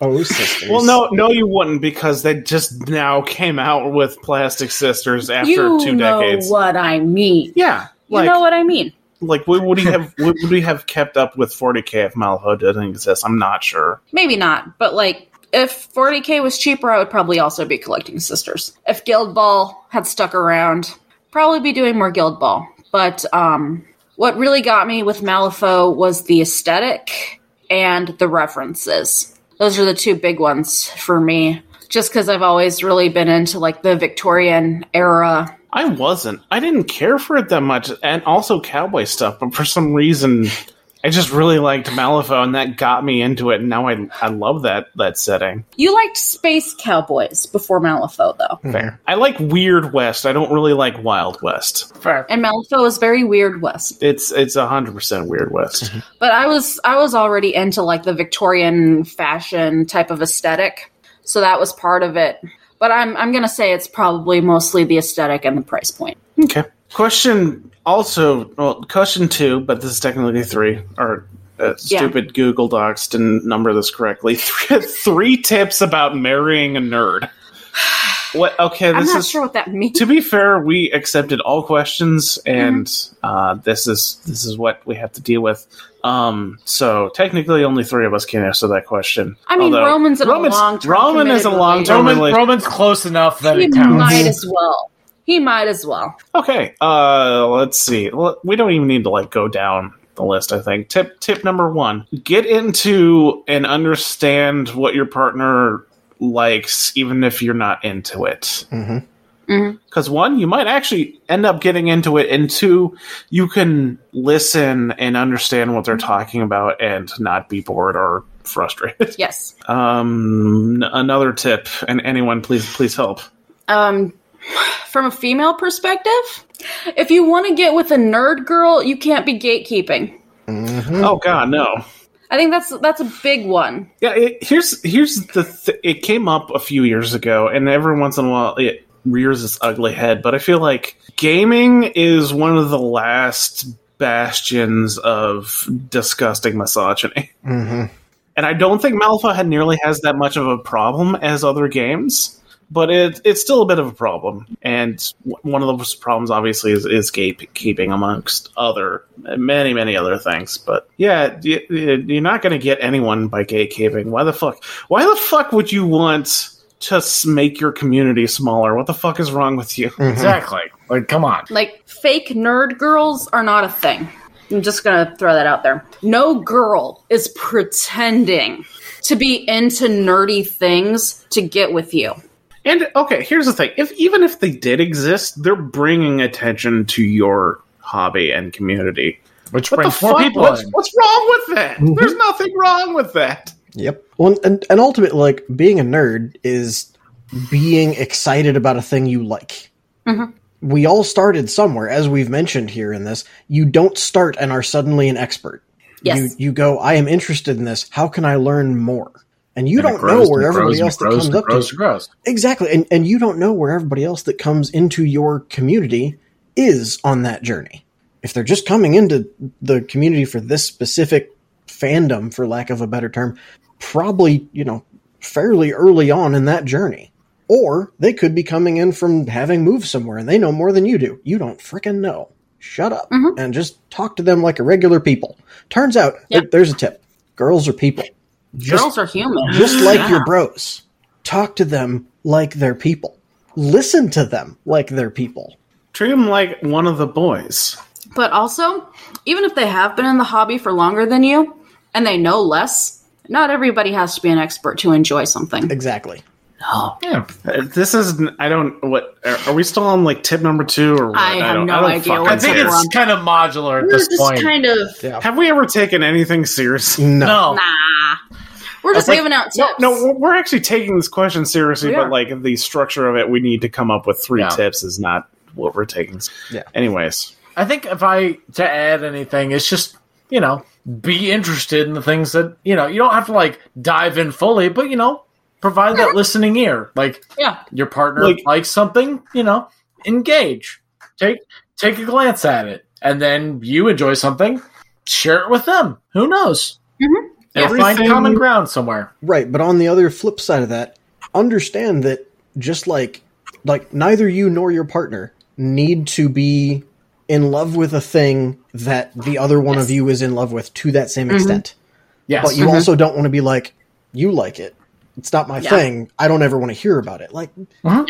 oh sisters Well, no, no, you wouldn't because they just now came out with Plastic Sisters after you two know decades. what I mean. Yeah, You know what I mean. like would would he have would would we have kept up with 40k if Malifaux didn't exist? I'm not sure. Maybe not, but like if 40k was cheaper, I would probably also be collecting sisters. If Guild Ball had stuck around, probably be doing more Guild Ball. But um, what really got me with Malifaux was the aesthetic and the references. Those are the two big ones for me. Just because I've always really been into like the Victorian era. I wasn't. I didn't care for it that much, and also cowboy stuff. But for some reason, I just really liked Malifaux, and that got me into it. And now I I love that that setting. You liked Space Cowboys before Malifaux, though. Hmm. Fair. I like Weird West. I don't really like Wild West. Fair. And Malifaux is very weird West. It's it's hundred percent Weird West. Mm-hmm. But I was I was already into like the Victorian fashion type of aesthetic, so that was part of it. But I'm I'm gonna say it's probably mostly the aesthetic and the price point. Okay. Question also, well, question two, but this is technically three, or uh, Yeah. stupid Google Docs didn't number this correctly. Three, three tips about marrying a nerd. What? Okay, this I'm not is. sure what that means. To be fair, we accepted all questions, and Mm-hmm. uh, this is this is what we have to deal with. Um, so technically, only three of us can answer that question. I mean, Although- Roman's in a long-term Roman is a long-term Roman, rela- Roman's close enough that He it counts. might as well. He might as well. Okay, uh, let's see. We don't even need to like go down the list. I think tip tip number one: get into and understand what your partner likes, even if you're not into it. Mhm. Because one, you might actually end up getting into it, and two, you can listen and understand what they're talking about and not be bored or frustrated. Yes. um, n- another tip, and anyone, please, please help. Um, from a female perspective, if you want to get with a nerd girl, you can't be gatekeeping. Oh God, no. I think that's that's a big one. Yeah, it, here's here's the th- it came up a few years ago, and every once in a while it rears its ugly head. But I feel like gaming is one of the last bastions of disgusting misogyny, hmm and I don't think Malifaux had nearly has that much of a problem as other games. But it, it's still a bit of a problem, and w- one of those problems obviously is, is gatekeeping amongst other many many other things. But yeah, y- y- you're not going to get anyone by gatekeeping. Why the fuck? Why the fuck would you want to make your community smaller? What the fuck is wrong with you? Mm-hmm. Exactly. Like, come on. Like fake nerd girls are not a thing. I'm just gonna throw that out there. No girl is pretending to be into nerdy things to get with you. And okay, here's the thing: if even if they did exist, they're bringing attention to your hobby and community. Which What brings more fuck? people What's, what's wrong with that? Mm-hmm. There's nothing wrong with that. Yep. Well, and and ultimately, like being a nerd is being excited about a thing you like. Mm-hmm. We all started somewhere, as we've mentioned here in this. You don't start and are suddenly an expert. Yes. You you go. I am interested in this. How can I learn more? And you And don't grows know where everybody grows else that grows comes up grows to and grows. exactly, and and you don't know where everybody else that comes into your community is on that journey. If they're just coming into the community for this specific fandom, for lack of a better term, probably, you know, fairly early on in that journey. Or they could be coming in from having moved somewhere and they know more than you do. You don't frickin' know. Shut up mm-hmm. and just talk to them like a regular people. Turns out, Yeah. there- there's a tip. Girls are people. Just, Girls are human. just like your bros. Talk to them like they're people. Listen to them like they're people. Treat them like one of the boys. But also, even if they have been in the hobby for longer than you and they know less, not everybody has to be an expert to enjoy something. Exactly. Yeah. Uh, This is I don't what are, are we still on like tip number two or what? I have don't, no I don't idea what I think tip care. it's kind of modular at We're this just point. kind of Yeah. Have we ever taken anything seriously? No. no. nah. We're just like- giving out tips. no, we're- we're actually taking this question seriously, but like the structure of it, we need to come up with three Yeah. tips. Is not what we're taking. Yeah. Anyways, I think if I to add anything, it's just you know be interested in the things that you know. You don't have to like dive in fully, but you know provide that uh-huh. listening ear. Like Yeah. your partner Like- likes something, you know, engage. Take take a glance at it, and then you enjoy something, share it with them. Who knows? Mhm. And find common ground somewhere. Right, but on the other flip side of that, understand that just like like neither you nor your partner need to be in love with a thing that the other one of you is in love with to that same mm-hmm. extent. Yes, But you mm-hmm. also don't want to be like, you like it. It's not my Yeah. thing. I don't ever want to hear about it. Like Yeah.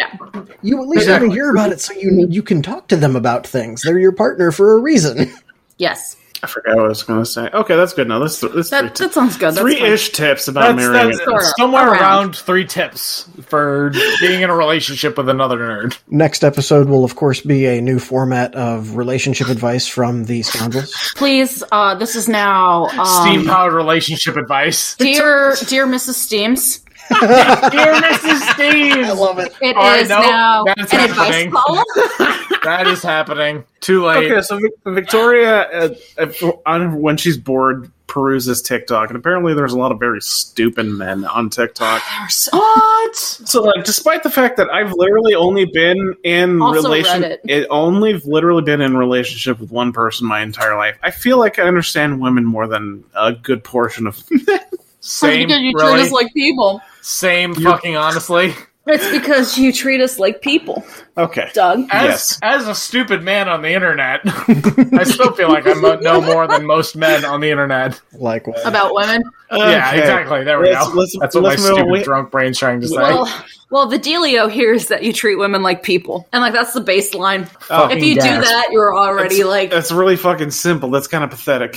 you at least Exactly. want to hear about it so you you can talk to them about things. They're your partner for a reason. Yes. I forgot what I was going to say. Okay, that's good. Now that's th- that's That, that sounds good. Three ish tips about that's, marrying. that's. Sort of. somewhere Around. around three tips for being in a relationship with another nerd. Next episode will of course be a new format of relationship advice from the scoundrels. Please, uh, this is now Steam um, powered relationship advice. dear, dear Mrs. Steams. Dear Mrs. Steve, I love it. It is All right, no, now an that's advice happening. column. that is happening. Too late. Okay, so Victoria, uh, uh, when she's bored, peruses TikTok, and apparently there's a lot of very stupid men on TikTok. What? So, like, despite the fact that I've literally only been in Also relation, Reddit. it only literally been in relationship with one person my entire life. I feel like I understand women more than a good portion of. Same, because you really? treat us like people. Same fucking honestly. It's because you treat us like people, okay, Doug. As, Yes. as a stupid man on the internet, I still feel like I mo- know more than most men on the internet. Like what? About women. Yeah, exactly. There we Let's- go. let's- That's what let's my stupid we- drunk brain's trying to say. Well, well, the dealio here is that you treat women like people, and like that's the baseline. Oh, if you do that, you're already like That's really fucking simple. That's kind of pathetic.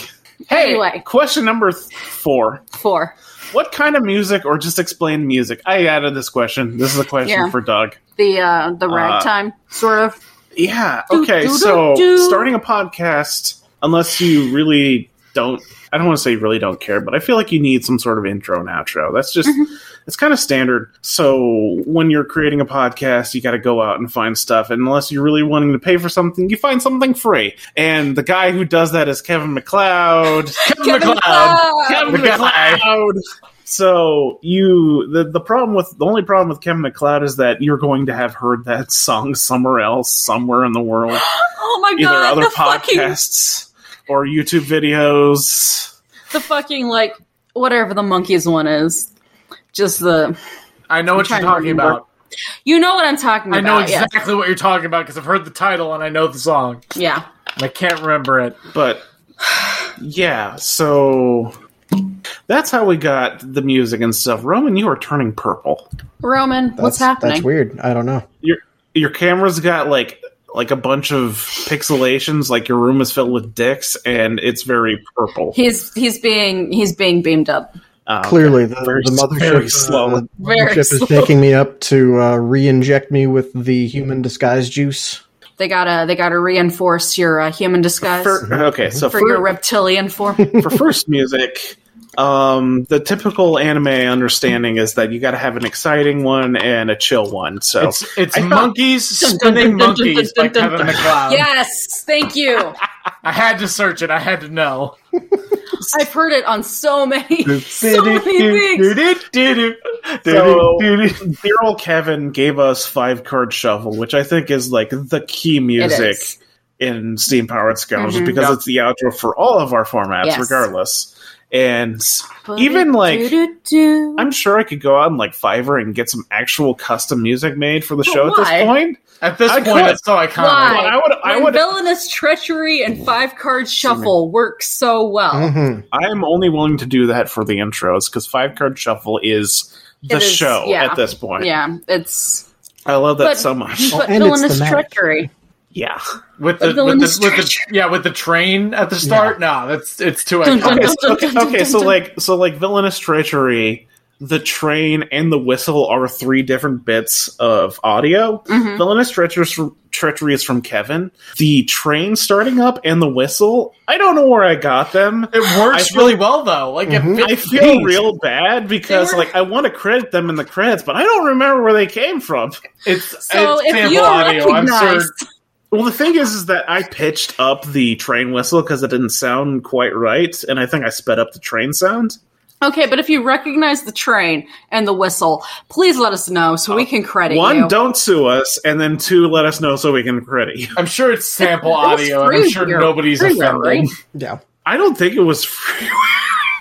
hey, anyway. Question number th- four. Four. What kind of music, or just explain music? I added this question. This is a question Yeah. for Doug. The uh the ragtime sort of. Yeah. Okay. do, so do, do. starting a podcast, unless you really don't. I don't want to say you really don't care, but I feel like you need some sort of intro and outro. That's just mm-hmm. it's kind of standard. So when you're creating a podcast, you got to go out and find stuff. And unless you're really wanting to pay for something, you find something free. And the guy who does that is Kevin MacLeod. Kevin, Kevin MacLeod. MacLeod. Kevin The. MacLeod. So you the the problem with the only problem with Kevin MacLeod is that you're going to have heard that song somewhere else, somewhere in the world, Oh my either god, other the fucking podcasts or YouTube videos. the fucking like whatever the monkeys one is. Just the I know what you're talking about. you know what I'm talking about. I about. know yes. exactly what you're talking about because I've heard the title and I know the song. Yeah. I can't remember it. But yeah, so that's how we got the music and stuff. Roman, you are turning purple. Roman, what's happening? That's weird. I don't know. Your your camera's got like like a bunch of pixelations, like your room is filled with dicks, and it's very purple. He's he's being he's being beamed up. Uh, Clearly, the, Very- the mothership, very uh, the Very mothership is taking me up to uh, re-inject me with the human disguise juice. They gotta they gotta reinforce your uh, human disguise for, for, okay, so for, your reptilian form. for first music, um, the typical anime understanding is that you got to have an exciting one and a chill one. So It's it's monkeys Dun, dun, spinning monkeys dun, by Kevin dun. MacLeod. yes, thank you. I had to search it. I had to know. I've heard it on so many so many things. So, dear old Kevin gave us Five Card Shuffle, which I think is like the key music in Steam Powered Scoundrels Mhm. because Yep. it's the outro for all of our formats, Yes. regardless. And Even, like. I'm sure I could go out and like Fiverr and get some actual custom music made for the But show at this point. At this I point, could. it's so iconic. Why? I would, I when would, villainous treachery and five card shuffle work so well. hmm I'm only willing to do that for the intros because Five Card Shuffle is the It is, show yeah. at this point. Yeah, it's I love that But- so much. but and it's villainous thematic. treachery. Yeah. With the, with the, with the yeah with the train at the start. No, that's it's too Dun, dun, iconic. okay, dun, so, dun, okay, dun, dun, so like so like villainous treachery, the train and the whistle are three different bits of audio. Mhm. Villainous treachery, treachery is from Kevin. The train starting up and the whistle, I don't know where I got them. It works feel- really well though. Like Mhm. it I feel beat. real bad because were- like I want to credit them in the credits, but I don't remember where they came from. It's So it's if sample you audio. I'm recognize, sure. Well, the thing is, is that I pitched up the train whistle because it didn't sound quite right, and I think I sped up the train sound. okay, but if you recognize the train and the whistle, please let us know so we can credit One, you. don't sue us, and then two, let us know so we can credit you. I'm sure it's sample It audio, and I'm sure here. nobody's Free, offended. right? Yeah. I don't think it was free.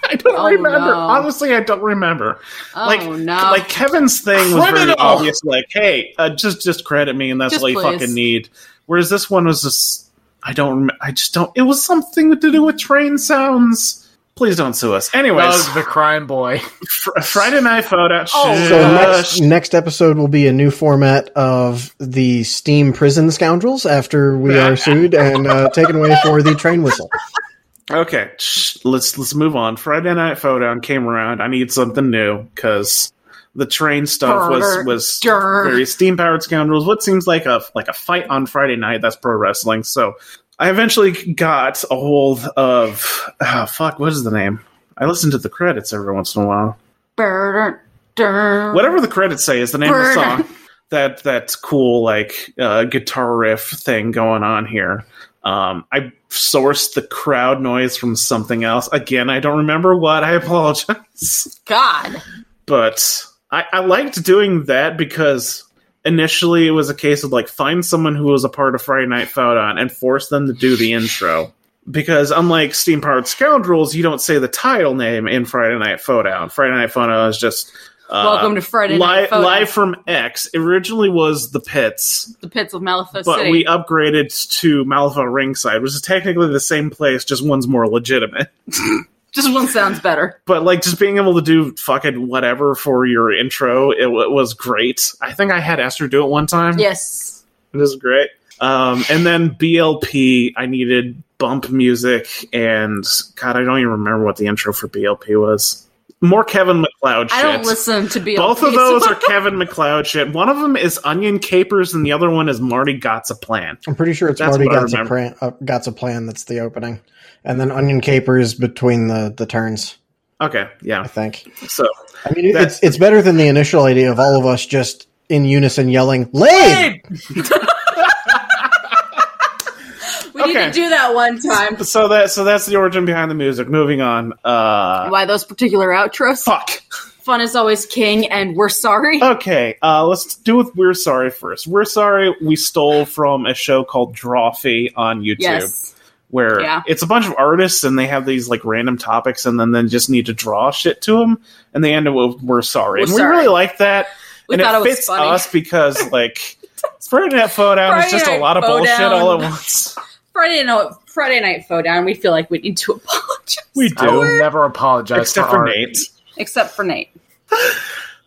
I don't Oh, remember. no. Honestly, I don't remember. Oh like, no! like Kevin's thing was very obvious. Like, hey, uh, just just credit me, and that's Just all you please. fucking need. Whereas this one was just, I don't. rem- I just don't. It was something to do with train sounds. Please don't sue us. Anyways, Doug the crime boy. fr- Friday night photo. Oh, Shush. So next next episode will be a new format of the Steam prison scoundrels after we are sued and uh, taken away for the train whistle. Okay, let's let's move on. Friday Night Foe Down came around. I need something new because the train stuff was was Durr. very steam powered scoundrels. What seems like a like a fight on Friday night. That's pro wrestling. So I eventually got a hold of ah, fuck. What is the name? I listen to the credits every once in a while. Durr. Whatever the credits say is the name of the song. That that cool like uh, guitar riff thing going on here. Um, I sourced the crowd noise from something else. Again, I don't remember what. I apologize. God. But I, I liked doing that because initially it was a case of like find someone who was a part of Friday Night Found and force them to do the intro. Because unlike Steam Powered Scoundrels, you don't say the title name in Friday Night Found. Friday Night Found is just uh, Welcome to Friday Night Li- live from X. It originally was the pits, the pits of Malifaux but City. we upgraded to Malifaux Ringside, which is technically the same place, just one's more legitimate. Just one sounds better. But like, just being able to do fucking whatever for your intro, it, w- was great. I think I had Esther do it one time. Yes. it was great. Um, and then BLP, I needed bump music, and God, I don't even remember what the intro for BLP was. More Kevin MacLeod shit. I don't listen to be Both of those are Kevin MacLeod shit. One of them is Onion Capers, and the other one is Marty Got's a Plan. I'm pretty sure it's That's Marty what Got's a, remember. plan, uh, Got's a plan that's the opening. And then Onion Capers between the, the turns, Okay, yeah, I think. So I mean, it's it's better than the initial idea of all of us just in unison yelling, "Lane!" Hey! We need to do that one time. so that so that's the origin behind the music. Moving on. Uh, Why those particular outros? fuck. Fun is always king, and we're sorry. Okay, uh, let's do with We're Sorry first. We're Sorry we stole from a show called Drawfee on YouTube. yes. Where Yeah. it's a bunch of artists and they have these like random topics and then they just need to draw shit to them and they end up with we're sorry We're and sorry. we really like that We and thought it it was fits funny. us because like Friday Night Down is just a lot of bullshit Down. all at once. Friday night, Friday night foe down. We feel like we need to apologize. We I will do, never apologize except for, for. Nate. except for Nate.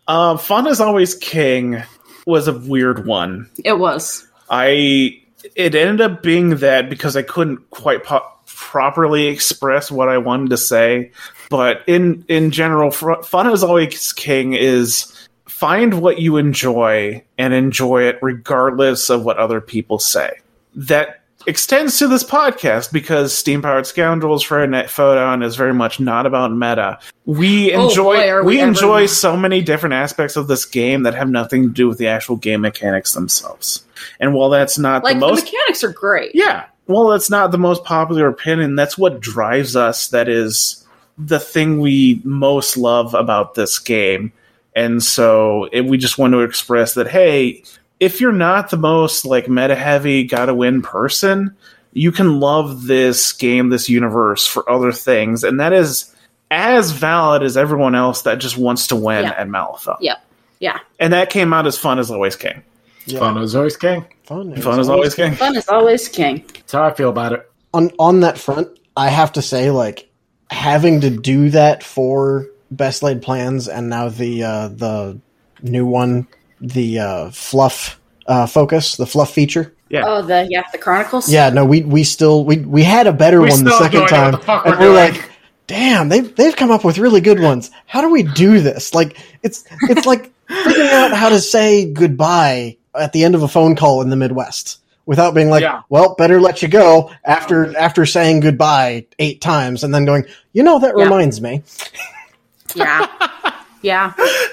Uh, Fun is always king was a weird one. It was. I it ended up being that because I couldn't quite po- properly express what I wanted to say. But in in general, fun is always king is find what you enjoy and enjoy it regardless of what other people say. That extends to this podcast because Steam Powered Scoundrels for Net Photon is very much not about meta. We Oh, enjoy boy, we we ever enjoy so many different aspects of this game that have nothing to do with the actual game mechanics themselves. And while that's not Like the the, most mechanics are great. yeah. Well, that's not the most popular opinion. That's what drives us. That is the thing we most love about this game. And so it, we just want to express that, hey, if you're not the most like meta heavy, gotta win person, you can love this game, this universe for other things. And that is as valid as everyone else that just wants to win Yeah. at Malifaux. Yep. Yeah. And that came out as fun as always king. Yeah, Fun is always king. fun. It Fun was as always king. Fun is always king. That's how I feel about it. on on that front, I have to say, like having to do that for best laid plans, and now the uh, the new one, the uh, fluff uh, focus, the fluff feature. Yeah. Oh, the yeah, the Chronicles. Yeah, no, we we still we we had a better We one the second don't know what time, the and we're we're like, damn, they've they've come up with really good ones. How do we do this? Like it's it's like figuring out how to say goodbye at the end of a phone call in the Midwest without being like, Yeah. well, better let you go after after saying goodbye eight times and then going, you know, that Yeah. reminds me. Yeah. yeah.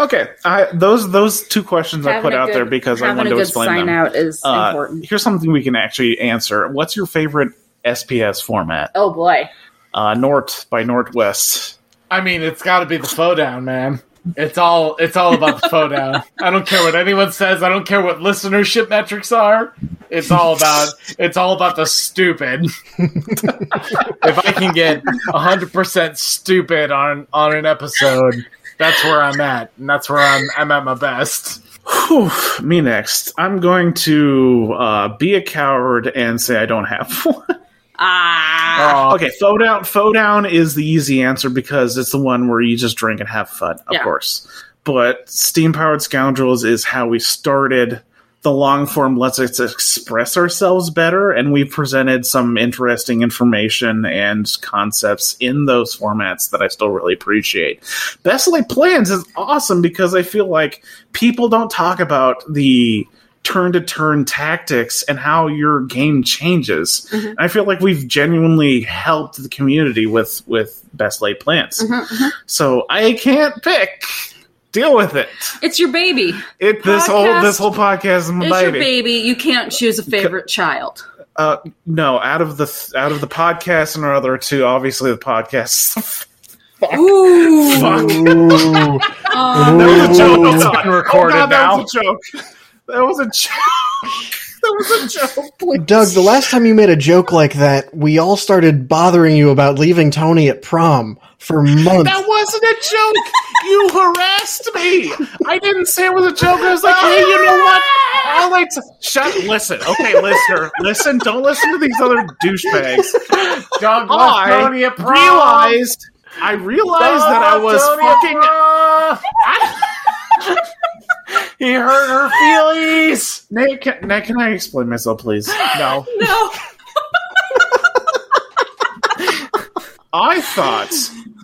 Okay, I, those those two questions I put out good- there because I wanted a to explain sign them. out is Uh, important. here's something we can actually answer. What's your favorite SPS format? Oh boy. Uh, Nort by Northwest. I mean, it's got to be the foe down, man. It's all it's all about the foe down. I don't care what anyone says. I don't care what listenership metrics are. It's all about it's all about the stupid. if I can get hundred percent stupid on on an episode, that's where I'm at, and that's where I'm I'm at my best. Whew, me next. I'm going to uh, be a coward and say I don't have one. Ah. Oh, okay, foe down. Foe down is the easy answer because it's the one where you just drink and have fun, of Yeah. course. But steam powered scoundrels is how we started. The long form lets us express ourselves better, and we presented some interesting information and concepts in those formats that I still really appreciate. Best laid plans is awesome because I feel like people don't talk about the turn to turn tactics and how your game changes. Mhm. I feel like we've genuinely helped the community with with best laid plans. Mhm, mhm. So I can't pick. Deal with it. It's your baby. It this whole Podcast this whole podcast is my It's your baby. baby. You can't choose a favorite child. Uh, no, out of the out of the podcast and our other two, obviously the podcast. Ooh. Fuck. Ooh. Um, That was a joke. Ooh. It's been recorded oh God, now. That was a joke. That was a joke. That was a joke. Please. Doug, the last time you made a joke like that, we all started bothering you about leaving Toni at prom for months. That wasn't a joke. You harassed me. I didn't say it was a joke. I was like, hey, you know what? I'll like to shut. Listen, okay, listener, listen. Don't listen to these other douchebags. Doug I left Toni at prom. realized. I realized that I was Toni at fucking. prom. he hurt her feelings. Nate, can, Nate, can I explain myself, please? No. no. I thought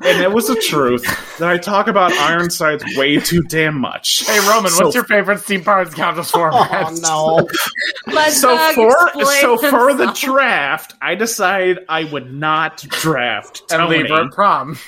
and it was the truth that I talk about Ironsides way too damn much. Hey Roman, So- what's your favorite Steam Powered Scoundrels format? Oh no! Let So Doug for explain so for the draft, I decided I would not draft And leave her at prom.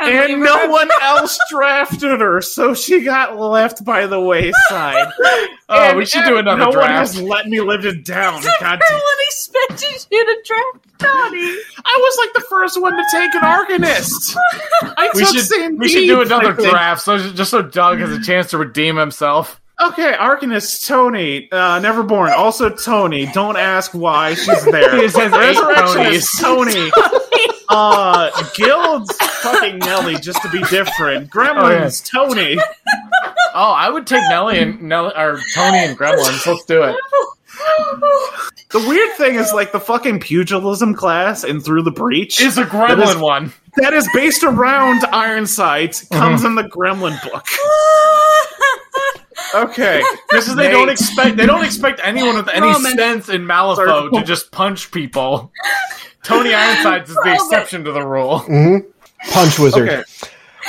and no one else drafted her, so she got left by the wayside. Oh, And- we should do and another no one has let me live it down. God damn- Everyone expected you to draft Donnie. I was like the first one to take an Arcanist. I We should we should do another draft, so just so Doug has a chance to redeem himself. Okay, Arcanist, Toni, uh, Neverborn, also Toni. Don't ask why she's there. He says Resurrectionist, Toni. uh, Guild's fucking Nellie, just to be different. Gremlins, Toni. Oh, I would take Nellie and Nellie or Toni and Gremlins. Let's do it. The weird thing is, like, the fucking pugilism class in Through the Breach Is a Gremlin is- one. that is based around Ironsides comes in the Gremlin book. Okay, This is they don't expect they don't expect anyone with any Roman. sense in Malifaux to just punch people. Toni Ironsides is the exception to the rule. hmm Punch wizard. okay.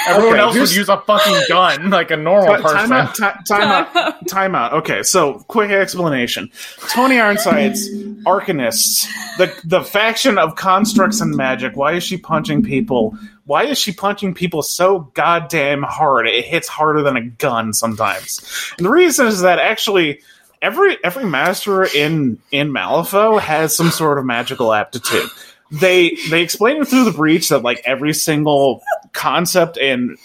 Everyone Okay, else would use a fucking gun like a normal Ti- Time out, ti- time out, time out. Okay, so quick explanation. Toni Ironsides, Arcanists, the the faction of constructs and magic. Why is she punching people? Why is she punching people so goddamn hard? It hits harder than a gun sometimes. And the reason is that actually every every master in in Malifaux has some sort of magical aptitude. They they explain it through the breach that like every single concept and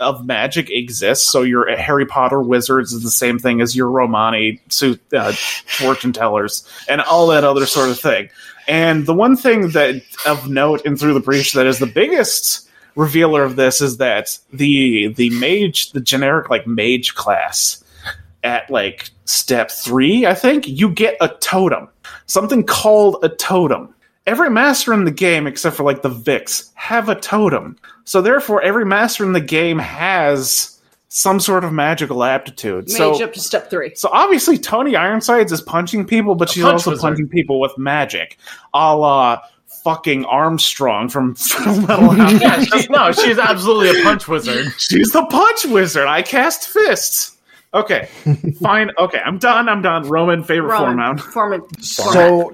of magic exists. So your Harry Potter wizards is the same thing as your Romani uh, fortune tellers and all that other sort of thing. And the one thing that of note in Through the Breach that is the biggest revealer of this is that the the mage, the generic like mage class at like step three, I think, you get a totem. Something called a totem. Every master in the game, except for like the Viks, have a totem. So therefore, every master in the game has some sort of magical aptitude. Mage so, up to step three. so obviously Toni Ironsides is punching people, but she's punch also wizard. punching people with magic, a la fucking Armstrong from Metal oh, House. Yeah, no, she's absolutely a punch wizard. She's the punch wizard. I cast fists. Okay, fine. Okay, I'm done. I'm done. Roman favorite Roman, form out. Form So,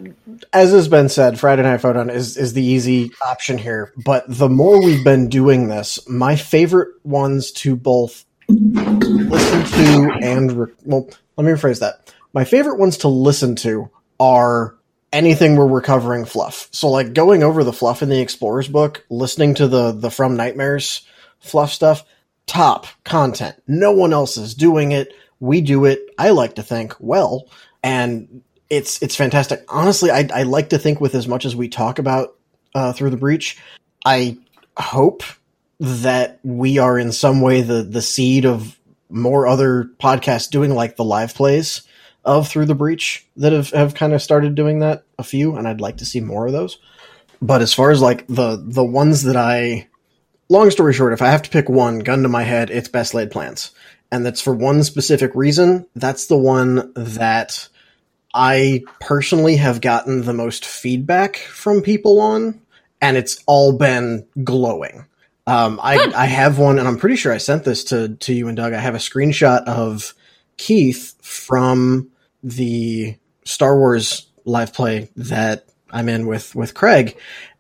as has been said, Friday Night Foe Down is, is the easy option here. But the more we've been doing this, my favorite ones to both listen to and re- well, let me rephrase that. My favorite ones to listen to are anything where we're covering fluff. So, like going over the fluff in the Explorers book, listening to the the From Nightmares fluff stuff. Top content. No one else is doing it. We do it. I like to think well, and it's it's fantastic. Honestly, I I like to think with as much as we talk about uh, through the breach, I hope that we are in some way the the seed of more other podcasts doing like the live plays of through the breach that have have kind of started doing that a few, and I'd like to see more of those. But as far as like the the ones that I, long story short, if I have to pick one, gun to my head, it's best laid plans, and that's for one specific reason. That's the one that I personally have gotten the most feedback from people on, and it's all been glowing. Um, I, I have one, and I'm pretty sure I sent this to, to you and Doug. I have a screenshot of Keith from the Star Wars live play that I'm in with, with Craig,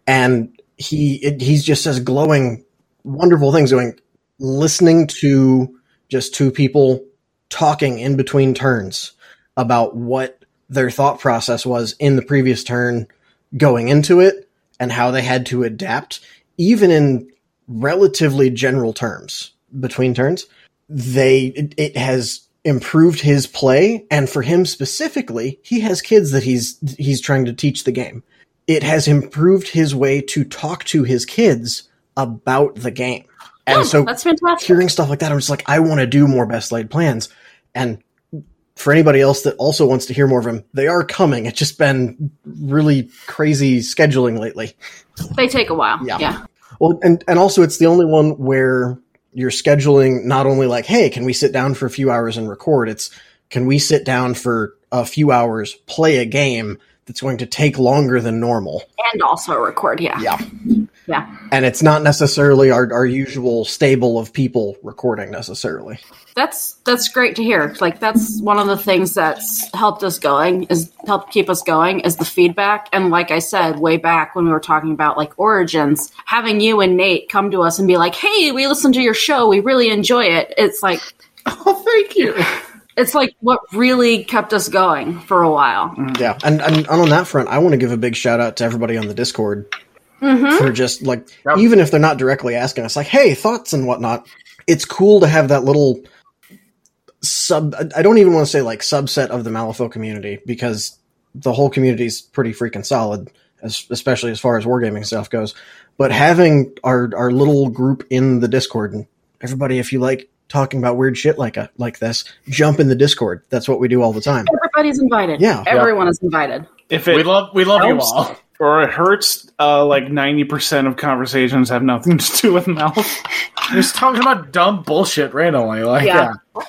and he it, he just says glowing, wonderful things. Doing listening to just two people talking in between turns about what their thought process was in the previous turn going into it and how they had to adapt, even in relatively general terms between turns. They it, it has improved his play, and for him specifically, he has kids that he's he's trying to teach the game. It has improved his way to talk to his kids about the game. And so That's fantastic. hearing stuff like that, I'm just like, I want to do more best laid plans. And for anybody else that also wants to hear more of him, they are coming. It's just been really crazy scheduling lately. They take a while. Yeah. Yeah. Well, and and also it's the only one where you're scheduling not only like, hey, can we sit down for a few hours and record? It's can we sit down for a few hours, play a game that's going to take longer than normal. And also record. Yeah. Yeah. Yeah. And it's not necessarily our, our usual stable of people recording necessarily. That's that's great to hear. Like that's one of the things that's helped us going is helped keep us going is the feedback. And like I said way back when we were talking about like origins, having you and Nate come to us and be like, "Hey, we listened to your show. We really enjoy it." It's like Oh, thank you. it's like what really kept us going for a while. Yeah. And, and on that front, I want to give a big shout out to everybody on the Discord Mm-hmm. for just like, Yep. even if they're not directly asking us, like, hey, thoughts and whatnot, it's cool to have that little sub. I don't even want to say like subset of the Malifaux community because the whole community is pretty freaking solid, as, especially as far as wargaming stuff goes. But having our, our little group in the Discord and everybody, if you like talking about weird shit like a, like this, jump in the Discord. That's what we do all the time. Everybody's invited. Yeah. Everyone is invited. If it We love we love you all. Or it hurts, uh, like ninety percent of conversations have nothing to do with mouth. Just talking about dumb bullshit randomly. Like Yeah. yeah.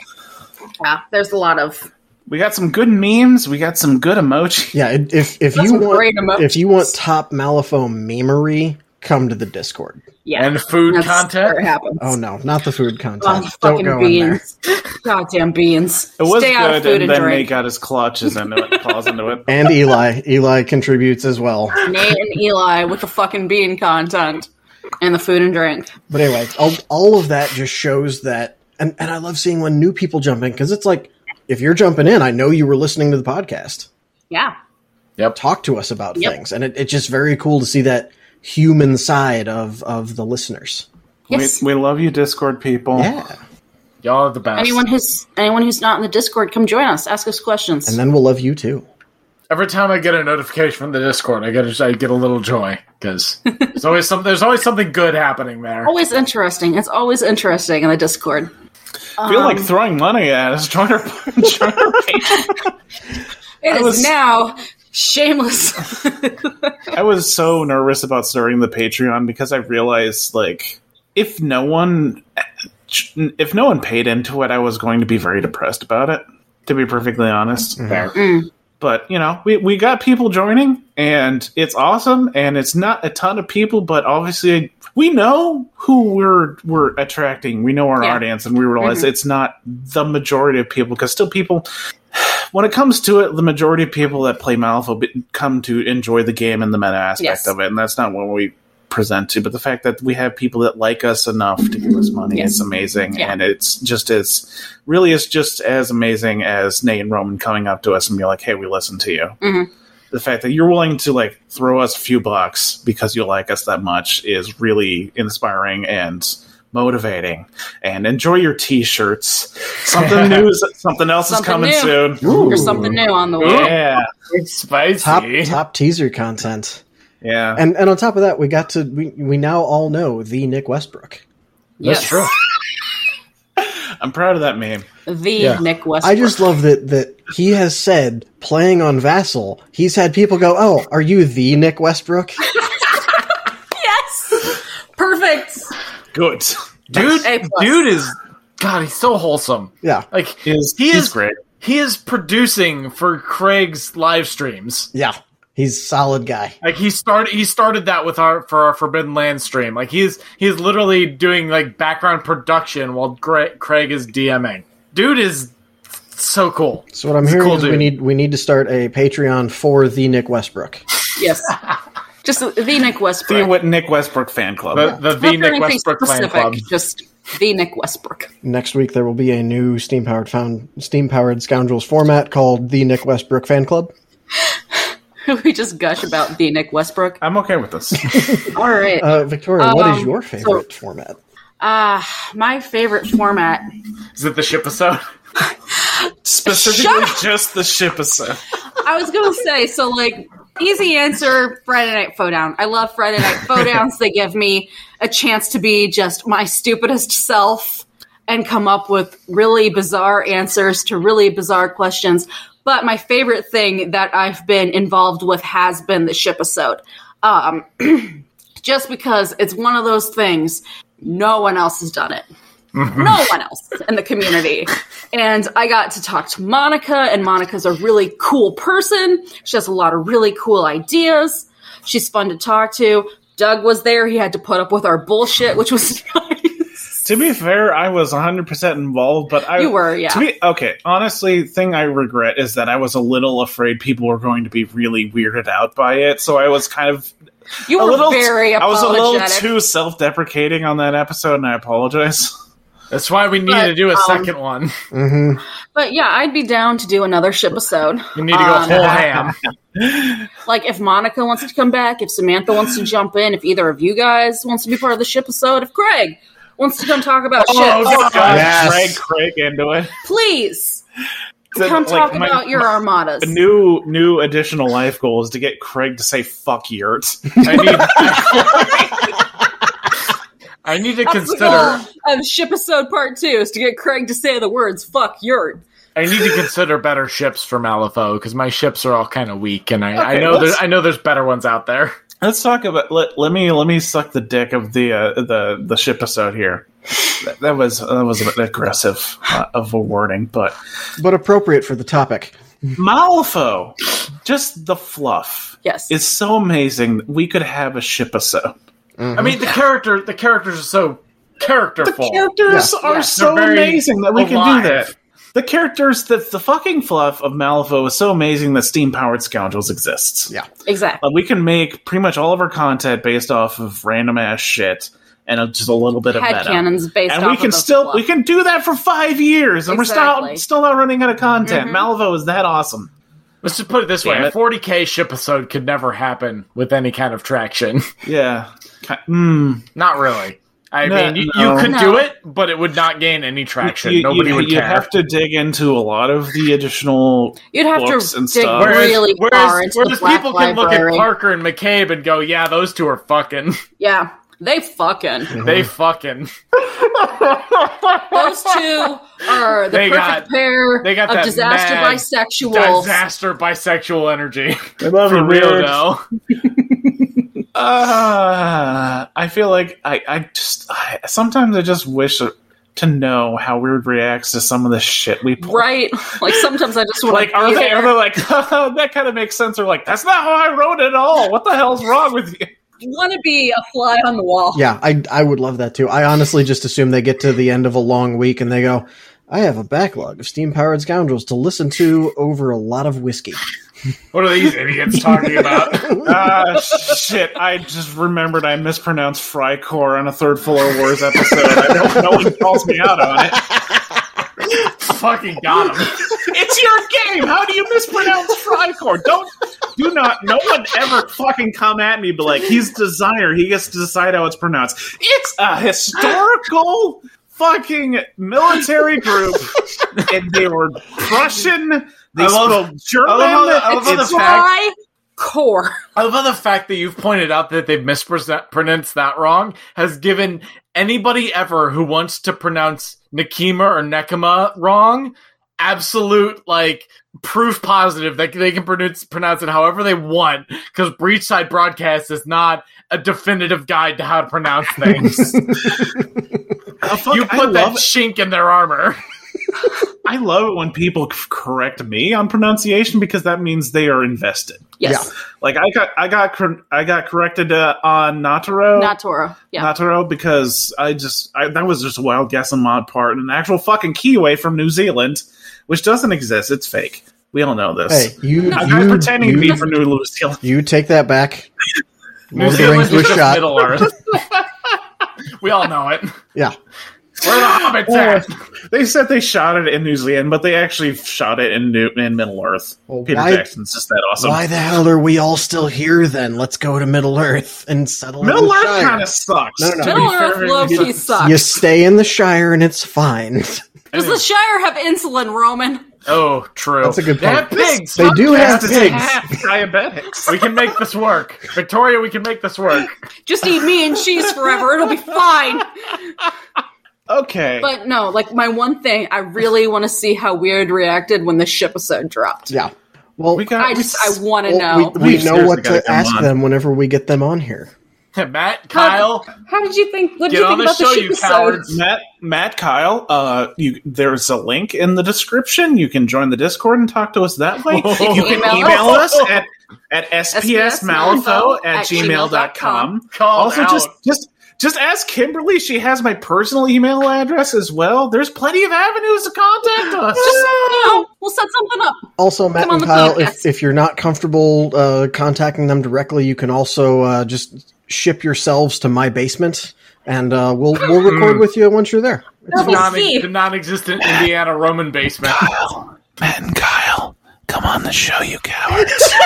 Yeah, there's a lot of We got some good memes. We got some good emoji. Yeah, if if That's you want great emojis. if you want top Malifaux memery, come to the Discord. Yeah. And food That's content. happens. Oh no, not the food Oh, content. the Don't fucking go in there. Goddamn beans. It was Stay out of good, food and and, then Nate got his clutches into it, claws into it. And Eli, Eli contributes as well. Nate and Eli with the fucking bean content and the food and drink. But anyway, all, all of that just shows that, and, and I love seeing when new people jump in because it's like if you're jumping in, I know you were listening to the podcast. Yeah. Yep. Talk to us about Yep. things, and it, it's just very cool to see that human side of of the listeners. Yes. We, we love you, Discord people. Yeah, Y'all are the best. anyone who's anyone who's not in the Discord, come join us. Ask us questions. and then we'll love you too. Every time I get a notification from the Discord, I get a, I get a little joy because there's always some there's always something good happening there. always interesting. It's always interesting in the Discord. I feel like Um, throwing money at us. Join our, join our It is was- now shameless. I was so nervous about starting the Patreon because I realized like if no one if no one paid into it, I was going to be very depressed about it. To be perfectly honest, mm-hmm. There. Mm. but you know, we we got people joining, and it's awesome. And it's not a ton of people, but obviously we know who we're we're attracting. We know our Yeah. audience, and we realize mm-hmm. it's not the majority of people because still people. When it comes to it, the majority of people that play Malifaux be- come to enjoy the game and the meta aspect Yes. of it, and that's not what we present to. But the fact that we have people that like us enough to give us money Yes. is amazing, Yeah. and it's just as really is just as amazing as Nate and Roman coming up to us and be like, "Hey, we listen to you." Mhm. The fact that you're willing to like throw us a few bucks because you like us that much is really inspiring and motivating. And enjoy your t-shirts. Something new, is, something else Something is coming new. soon. Ooh. There's something new on the way. Yeah, It's spicy. Top top teaser content, yeah. and and on top of that, we got to we we now all know the Nick Westbrook. That's Yes. true. I'm proud of that meme. The Yeah. Nick Westbrook. I just love that that he has said playing on Vassal. He's had people go, "Oh, are you the Nick Westbrook?" yes. Perfect. Good. Dude, dude is God. He's so wholesome. Yeah, Like he Is he he's is great. He is producing for Craig's live streams. yeah, he's solid guy. Like he started, he started that with our for our Forbidden Land stream. Like he's he's literally doing like background production while Gra- Craig is DMing. Dude is so cool. So what I'm He's hearing cool is we need we need to start a Patreon for the Nick Westbrook. Yes. Just the Nick Westbrook. The Westbrook. what Nick Westbrook fan club. The the Not Nick anything Westbrook fan specific, club. Just the Nick Westbrook. Next week there will be a new steam powered found steam powered scoundrels format called the Nick Westbrook Fan Club. we just gush about the Nick Westbrook. I'm okay with this. All right. Uh, Victoria, what is Um, your favorite format? Uh, my favorite format. Is it the ship episode? Specifically, just the ship episode. I was gonna say so. Like easy answer: Friday Night Down. I love Friday Night Downs. they give me a chance to be just my stupidest self and come up with really bizarre answers to really bizarre questions. But my favorite thing that I've been involved with has been the ship episode. Um, just because it's one of those things, no one else has done it. Mm-hmm. no one else in the community. And I got to talk to Monica, and Monica's a really cool person. She has a lot of really cool ideas. She's fun to talk to. Doug was there. He had to put up with our bullshit, which was nice. To be fair, I was 100% involved, but I You were, yeah. To be okay, honestly, thing I regret is that I was a little afraid people were going to be really weirded out by it, so I was kind of You were a little very I was a little too self-deprecating on that episode and I apologize. That's why we need But, to do a um, second one. hmm But yeah, I'd be down to do another ship episode. We need to go um, whole ham. Like if Monica wants to come back, if Samantha wants to jump in, if either of you guys wants to be part of the ship episode, if Craig wants to come talk about Oh, ships, God. Yes. Yes. Craig Craig into it. please So, come like, talk my- about your armadas. A new new additional life goal is to get Craig to say "fuck yurt." I need. I need to That's the consider. goal of ship episode part two is to get Craig to say the words "fuck yurt." I need to consider better ships for Malifaux because my ships are all kind of weak, and I, I know let's- I know there's better ones out there. Let's talk about let, let me let me suck the dick of the uh, the the ship episode here. That, that was that was a bit aggressive uh, of a wording, but But appropriate for the topic. Malifaux, just the fluff. Yes, It's so amazing we could have a ship episode. I mean, the character the characters are so characterful. The characters Yeah. are Yeah. so amazing that we can do that. The characters, the the fucking fluff of Malifaux is so amazing that Steam Powered Scoundrels exists. Yeah. exactly. Like, we can make pretty much all of our content based off of random ass shit and uh, just a little bit of Head meta. cannons based and off we can of the still fluff. we can do that for five years, and Exactly. we're still still not running out of content. Mhm. Malifaux is that awesome. Let's just put it this way: Damn a 40k ship episode could never happen with any kind of traction. Yeah. Ki- Mm. Not really. I No, mean, you, no. you could No. do it, but it would not gain any traction. You, Nobody you, would you care. have to dig into a lot of the additional. You'd have books to and dig stuff. really far whereas, into the whereas Black people can look at Parker and McCabe and go, "Yeah, those two are fucking. Yeah, they fucking. they fucking." Those two are the They perfect got- pair they got of that disaster mad bisexuals. Disaster bisexual energy. I love For real though. Uh, I feel like I, I just I, sometimes I just wish to know how Wyrd reacts to some of the shit we pull. Right? Like sometimes I just want Like, to are be they, are they like, that kind of makes sense? Or like, that's not how I wrote it at all. What the hell's wrong with you? want to be a fly on the wall. Yeah, I I would love that too. I honestly just assume they get to the end of a long week and they go, I have a backlog of steam powered scoundrels to listen to over a lot of whiskey. What are these idiots talking about? Ah, shit. I just remembered I mispronounced Freikorps on a Third Floor Wars episode. I hope no one calls me out on it. fucking got him. It's your game. How do you mispronounce Freikorps? Don't, do not, no one ever fucking come at me, but like, he's designer. He gets to decide how it's pronounced. It's a historical fucking military group, and they were Prussian. They I love- spoke German. I love how the- I love how the It's- fact- core. I love the fact that you've pointed out that they've mispronounced that wrong has given anybody ever who wants to pronounce Nakima or Nekima wrong absolute like proof positive that they can pronounce pronounce it however they want because Breachside Broadcast is not a definitive guide to how to pronounce things. Oh, fuck, you put that love it. chink in their armor. I love it when people correct me on pronunciation because that means they are invested. Yes. Like I got, I got, I got corrected uh, on Nataro. Not Toro. Yeah. Nataro because I just I, that was just a wild guess on my part. And an actual fucking Kiwi from New Zealand, which doesn't exist. It's fake. We all know this. Hey, you I'm you, pretending to be from New Zealand. you take that back. New Lord Zealand was just shot. Middle Earth. we all know it. Yeah. Where the hobbits at? They said they shot it in New Zealand, but they actually shot it in New in Middle Earth. Well, Peter why- Jackson's just that awesome. Why the hell are we all still here then? Let's go to Middle Earth and settle in Middle the Earth kind of sucks. No, no, no. to be Middle fair. Earth low key sucks. You stay in the Shire and it's fine. Does the Shire have insulin, Roman? Oh, true. That's a good They have point. pigs. They do have It's pigs. diabetics. We can make this work, Victoria. We can make this work. Just eat me and cheese forever. It'll be fine. Okay. But no, like my one thing, I really want to see how Wyrd reacted when the ship episode dropped. Yeah. Well, we got. I just I want to well, know. we, we We know what gotta ask on. them whenever we get them on here. Matt, Kyle, How did you think? What did you think the about show, the you ship cowards. Matt, Matt, Kyle. Uh, you, there's a link in the description. You can join the Discord and talk to us that way. you can Email email us at at spsmalifaux at gmail.com. Called Also, out. just just just ask Kimberly. She has my personal email address as well. There's plenty of avenues to contact us. You know, we'll set something up. Also, Matt Come and Kyle, if, if you're not comfortable uh, contacting them directly, you can also uh, just ship yourselves to my basement, and uh, we'll we'll record with you once you're there. That'll non- the non-existent Indiana Roman basement. Kyle, Matt and Kyle, come on the show, you cowards.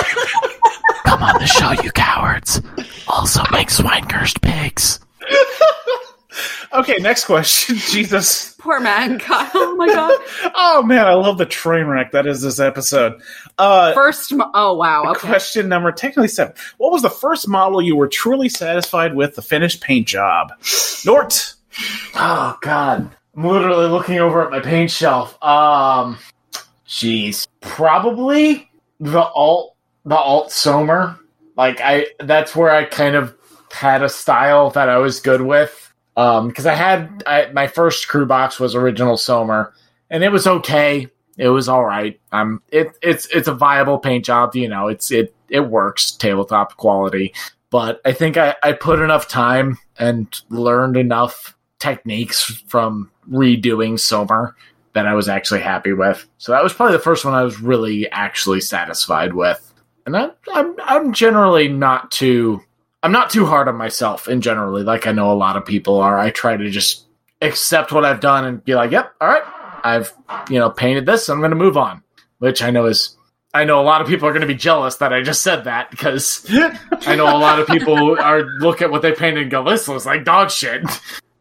Come on the show, you cowards. Also make swine-cursed pigs. okay, next question. Jesus. Poor man, Kyle. Oh my god. Oh man, I love the train wreck that is this episode. Uh, First, mo- oh wow. Okay. Question number technically seven. What was the first model you were truly satisfied with the finished paint job? Nort. Oh God, I'm literally looking over at my paint shelf. Um, jeez, probably the alt, the alt Som'er. Like I, that's where I kind of had a style that I was good with. Um, because I had I, my first crew box was original Som'er, and it was okay. It was all right. Um, it it's it's a viable paint job. You know, it's it it works tabletop quality. But I think I, I put enough time and learned enough techniques from redoing Som'er that I was actually happy with. So that was probably the first one I was really actually satisfied with. And I, I'm I'm generally not too I'm not too hard on myself in generally, like I know a lot of people are. I try to just accept what I've done and be like, yep, all right, I've you know painted this. I'm going to move on, which I know is. I know a lot of people are going to be jealous that I just said that because I know a lot of people are look at what they painted and go, "This looks like dog shit." And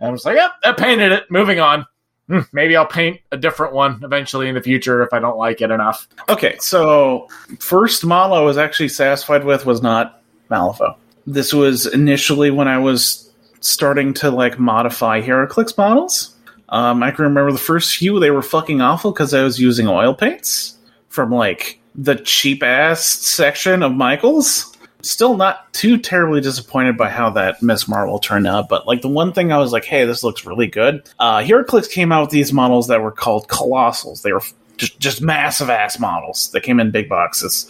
I'm just like, "Yep, I painted it. Moving on. Hmm, maybe I'll paint a different one eventually in the future if I don't like it enough." Okay, so first model I was actually satisfied with was not Malifaux. This was initially when I was starting to like modify HeroClix models. Um, I can remember the first few they were fucking awful because I was using oil paints from like the cheap ass section of Michaels. Still not too terribly disappointed by how that Miss Marvel turned out, but like the one thing I was like, hey, this looks really good. Uh, HeroClix came out with these models that were called Colossals. They were just just massive ass models. They came in big boxes,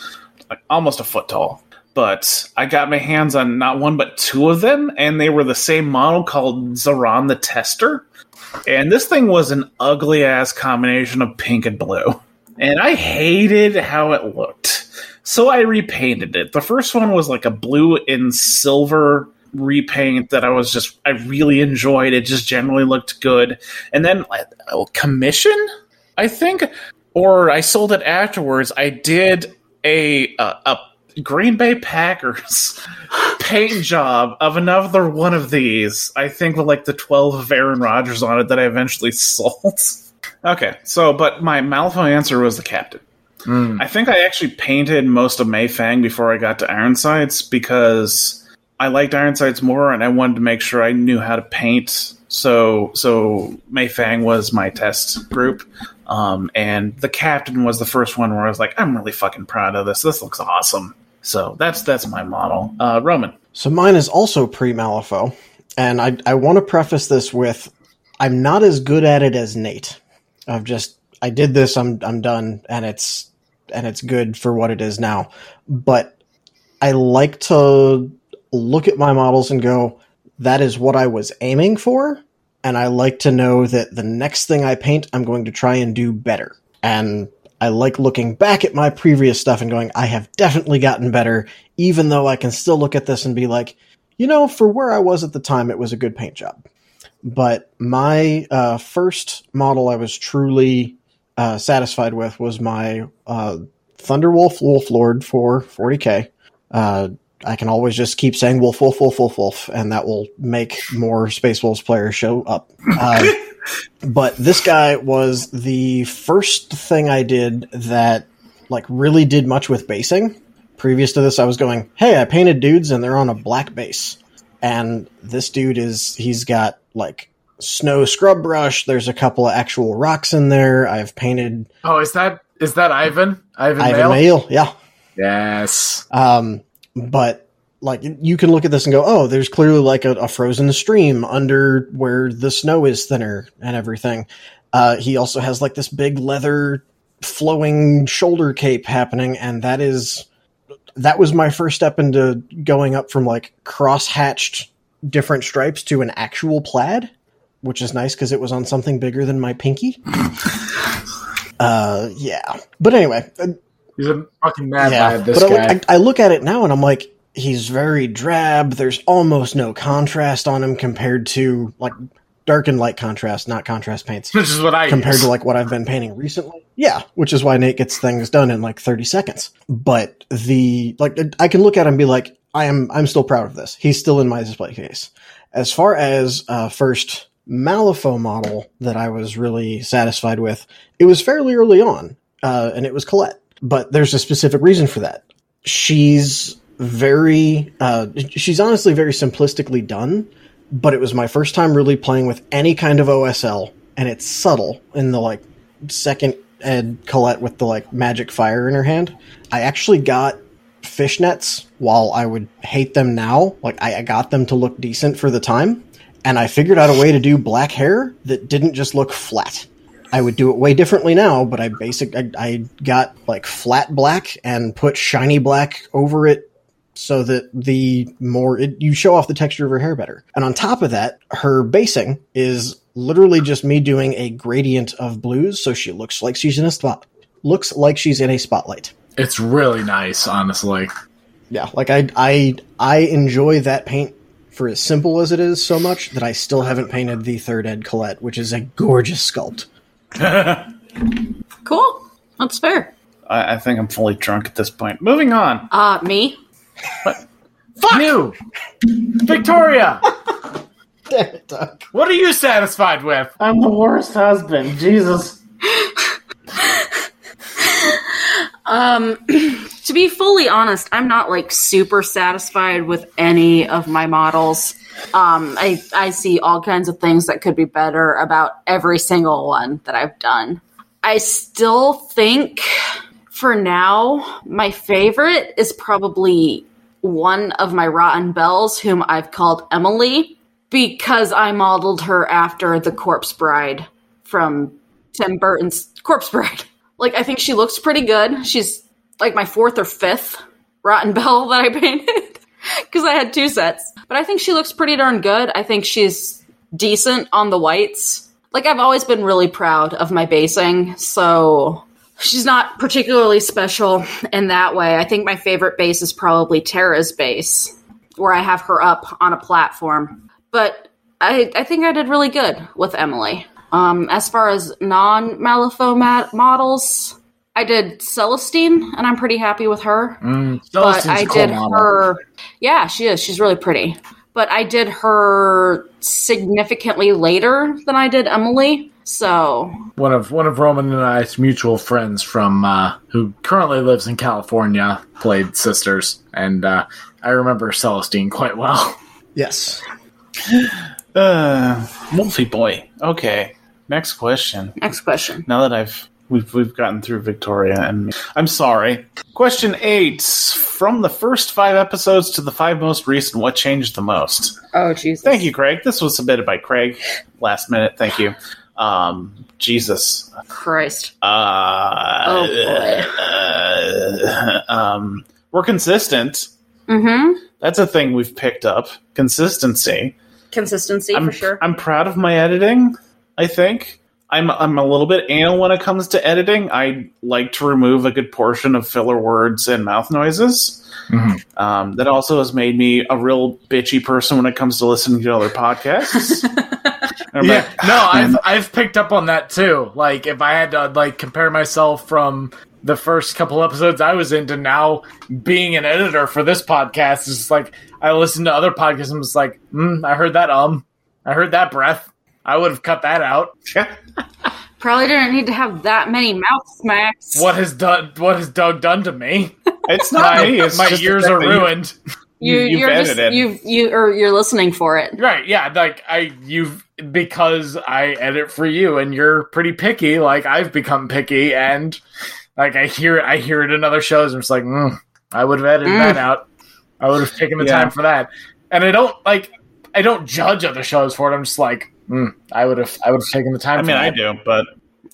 like almost a foot tall. But I got my hands on not one but two of them, and they were the same model called Zaran the Tester. And this thing was an ugly ass combination of pink and blue. And I hated how it looked. So I repainted it. The first one was like a blue and silver repaint that I was just I really enjoyed. It just generally looked good. And then uh, commission, I think, or I sold it afterwards. I did a a, a Green Bay Packers paint job of another one of these. I think with like the twelve of Aaron Rodgers on it that I eventually sold. okay, so but my Malifaux answer was the captain. I think I actually painted most of Mei Feng before I got to Ironsides because I liked Ironsides more and I wanted to make sure I knew how to paint. So so Mei Feng was my test group. Um, and the captain was the first one where I was like, I'm really fucking proud of this. This looks awesome. So that's that's my model. Uh, Roman. So mine is also pre Malifaux, and I I want to preface this with I'm not as good at it as Nate. I've just I did this. I'm I'm done, and it's and it's good for what it is now. But I like to look at my models and go, that is what I was aiming for, and I like to know that the next thing I paint, I'm going to try and do better. And I like looking back at my previous stuff and going, I have definitely gotten better, even though I can still look at this and be like, you know, for where I was at the time, it was a good paint job. But my uh, first model I was truly uh, satisfied with was my uh, Thunderwolf Wolf Lord for 40k. Uh, I can always just keep saying Wolf, Wolf, Wolf, Wolf, Wolf, and that will make more Space Wolves players show up. Uh, but this guy was the first thing I did that like really did much with basing. Previous to this, I was going, "Hey, I painted dudes and they're on a black base." And this dude is he's got like snow scrub brush. There's a couple of actual rocks in there. I've painted Oh, is that is that Ivan? Ivan, Ivan Mail? Mail, yeah. Yes. Um, but like you can look at this and go, oh, there's clearly like a, a frozen stream under where the snow is thinner and everything. Uh, he also has like this big leather flowing shoulder cape happening, and that is that was my first step into going up from like cross hatched different stripes to an actual plaid, which is nice because it was on something bigger than my pinky. uh, yeah. But anyway, uh, He's a fucking mad yeah. lad, this but guy. I, I, I look at it now and I'm like, he's very drab. There's almost no contrast on him compared to like dark and light contrast, not contrast paints which is what I compared use. to like what I've been painting recently. Yeah, which is why Nate gets things done in like 30 seconds. But the like I can look at him and be like I am I'm still proud of this. He's still in my display case. As far as uh first Malifaux model that I was really satisfied with, it was fairly early on. Uh and it was Colette. But there's a specific reason for that. She's very uh she's honestly very simplistically done but it was my first time really playing with any kind of OSL, and it's subtle in the like second ed Colette with the like magic fire in her hand. I actually got fishnets while I would hate them now. Like I, I got them to look decent for the time, and I figured out a way to do black hair that didn't just look flat. I would do it way differently now, but I basic I, I got like flat black and put shiny black over it so that the more it, you show off the texture of her hair better. And on top of that, her basing is literally just me doing a gradient of blues, so she looks like she's in a spot. Looks like she's in a spotlight. It's really nice, honestly. Yeah, like I I I enjoy that paint for as simple as it is so much that I still haven't painted the third ed Colette, which is a gorgeous sculpt. Cool. That's fair. I, I think I'm fully drunk at this point. Moving on. Uh, me? Fuck you, Victoria. Damn it, Doug. What are you satisfied with? I'm the worst husband. Jesus. Um, to be fully honest, I'm not like super satisfied with any of my models. Um, I I see all kinds of things that could be better about every single one that I've done. I still think for now my favorite is probably one of my rotten bells whom I've called Emily because I modeled her after the corpse bride from Tim Burton's Corpse Bride. Like, I think she looks pretty good. She's like my fourth or fifth Rotten Bell that I painted because I had two sets. But I think she looks pretty darn good. I think she's decent on the whites. Like, I've always been really proud of my basing, so she's not particularly special in that way. I think my favorite base is probably Tara's base, where I have her up on a platform. But I, I think I did really good with Emily. Um, as far as non Malifaux ma- models, I did Celestine, and I'm pretty happy with her. but Celestine's I a cool did model. her. Yeah, she is. She's really pretty. But I did her significantly later than I did Emily. So One of one of Roman and I's mutual friends from uh, who currently lives in California played sisters, and uh, I remember Celestine quite well. Yes. Uh, Wolfie boy. Okay. Next question. next question. Now that I've we've we've gotten through Victoria and me. I'm sorry. Question eight. From the first five episodes to the five most recent, what changed the most? Oh Jesus! Thank you, Craig. This was submitted by Craig last minute. Thank you. Um, Jesus. Christ. Uh, Oh, boy. uh, um, we're consistent. Mm-hmm. That's a thing we've picked up. Consistency. Consistency I'm, for sure. I'm proud of my editing. I think I'm I'm a little bit anal when it comes to editing. I like to remove a good portion of filler words and mouth noises. Mhm. Um, that also has made me a real bitchy person when it comes to listening to other podcasts. Yeah, like, no, I've I've picked up on that too. Like if I had to like compare myself from the first couple episodes I was in to now being an editor for this podcast, it's like I listen to other podcasts and was like, mm, I heard that um, I heard that breath. I would have cut that out. Probably didn't need to have that many mouth smacks. What has done? What has Doug done to me? it's not My, me. It's my ears are ruined. You, you- you've you're just you you or you're listening for it. Right, yeah, like I you because I edit for you and you're pretty picky, like I've become picky and like I hear it I hear it in other shows and it's like, mm, I would have edited Mm. that out. I would have taken the Yeah. time for that. And I don't like I don't judge other shows for it. I'm just like, mm, I would have I would have taken the time I mean, I do, but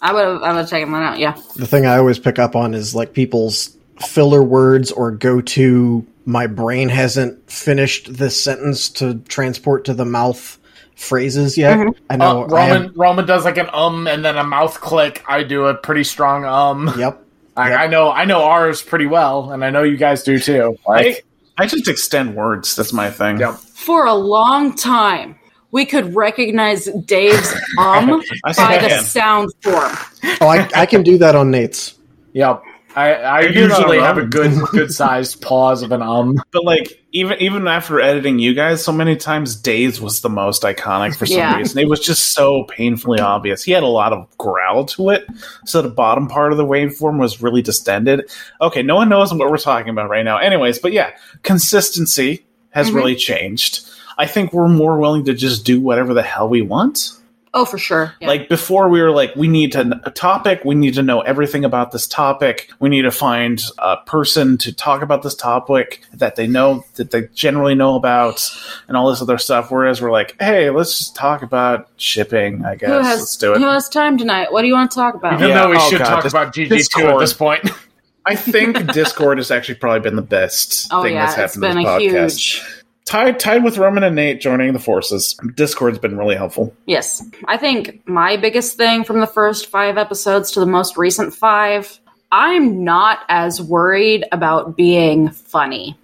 I would have I would have taken that out. Yeah. the thing I always pick up on is like people's filler words or go to my brain hasn't finished this sentence to transport to the mouth phrases yet. I know. Uh, I have- Roman Roman does like an um and then a mouth click. I do a pretty strong um. yep. I, Yep. I know I know ours pretty well, and I know you guys do too. Like, I just extend words. That's my thing. Yep. For a long time, we could recognize Dave's um by the sound form. Oh, I, I can do that on Nate's. yep. I, I I do that usually on have a good good sized pause of an um. But like even even after editing you guys so many times, Days was the most iconic for some Yeah. reason. It was just so painfully obvious. He had a lot of growl to it, so the bottom part of the waveform was really distended. Okay, no one knows what we're talking about right now. Anyways, but yeah, consistency has Mhm. really changed. I think we're more willing to just do whatever the hell we want. Oh, for sure. Yeah. Like before, we were like, we need to a topic. We need to know everything about this topic. We need to find a person to talk about this topic that they know that they generally know about, and all this other stuff. Whereas we're like, hey, let's just talk about shipping. I guess who has let's do it. who it. has time tonight? What do you want to talk about? Even Yeah, though we oh should God, talk this- about GG two at this point. I think Discord has actually probably been the best Oh thing yeah, that's happened to a this podcast. huge. Tied tied with Roman and Nate joining the forces. Discord's been really helpful. Yes. I think my biggest thing from the first five episodes to the most recent five, I'm not as worried about being funny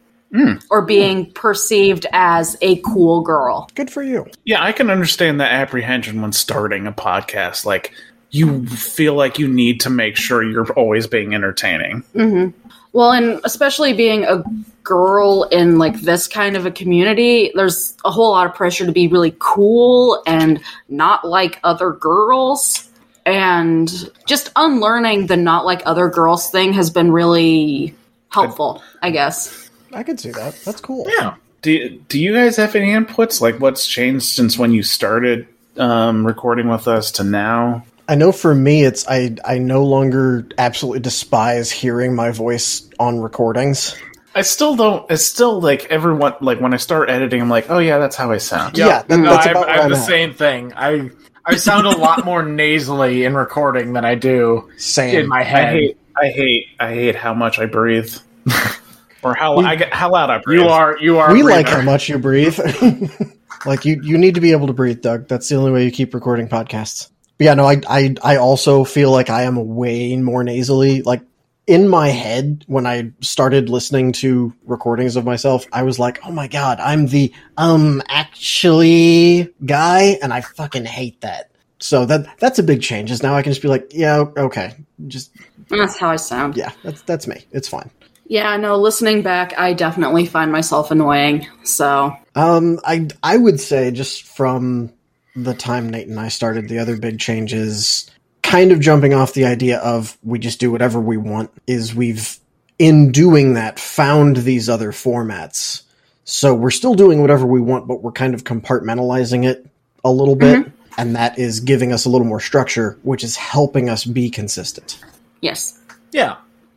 or being perceived as a cool girl. Good for you. Yeah, I can understand that apprehension when starting a podcast. Like, you feel like you need to make sure you're always being entertaining. hmm Well, and especially being a girl in like this kind of a community, there's a whole lot of pressure to be really cool and not like other girls. And just unlearning the not like other girls thing has been really helpful, I guess. I could see that. That's cool. Yeah. Do, do you guys have any inputs? Like, what's changed since when you started um, recording with us to now? I know for me, it's I I no longer absolutely despise hearing my voice on recordings. I still don't. It's still like everyone. Like when I start editing, I'm like, oh yeah, that's how I sound. Yeah, that- no, that's I, about I where have I'm the at. same thing. I I sound a lot more nasally in recording than I do Same. in my I head. hate. I hate. I hate how much I breathe, or how I get how loud I breathe. you are you are. we like how much you breathe. like you, you need to be able to breathe, Doug. That's the only way you keep recording podcasts. But yeah, no, I, I, I also feel like I am way more nasally. Like in my head, when I started listening to recordings of myself, I was like, oh my god, I'm the um actually guy, and I fucking hate that. So that that's a big change. Is now I can just be like, yeah, okay, just That's how I sound. yeah, that's that's me. It's fine. Yeah, no, listening back, I definitely find myself annoying. So, Um, I I would say just from the time Nate and I started, the other big changes, kind of jumping off the idea of we just do whatever we want, is we've in doing that found these other formats. So we're still doing whatever we want, but we're kind of compartmentalizing it a little bit, mm-hmm. and that is giving us a little more structure, which is helping us be consistent. yes, Yeah,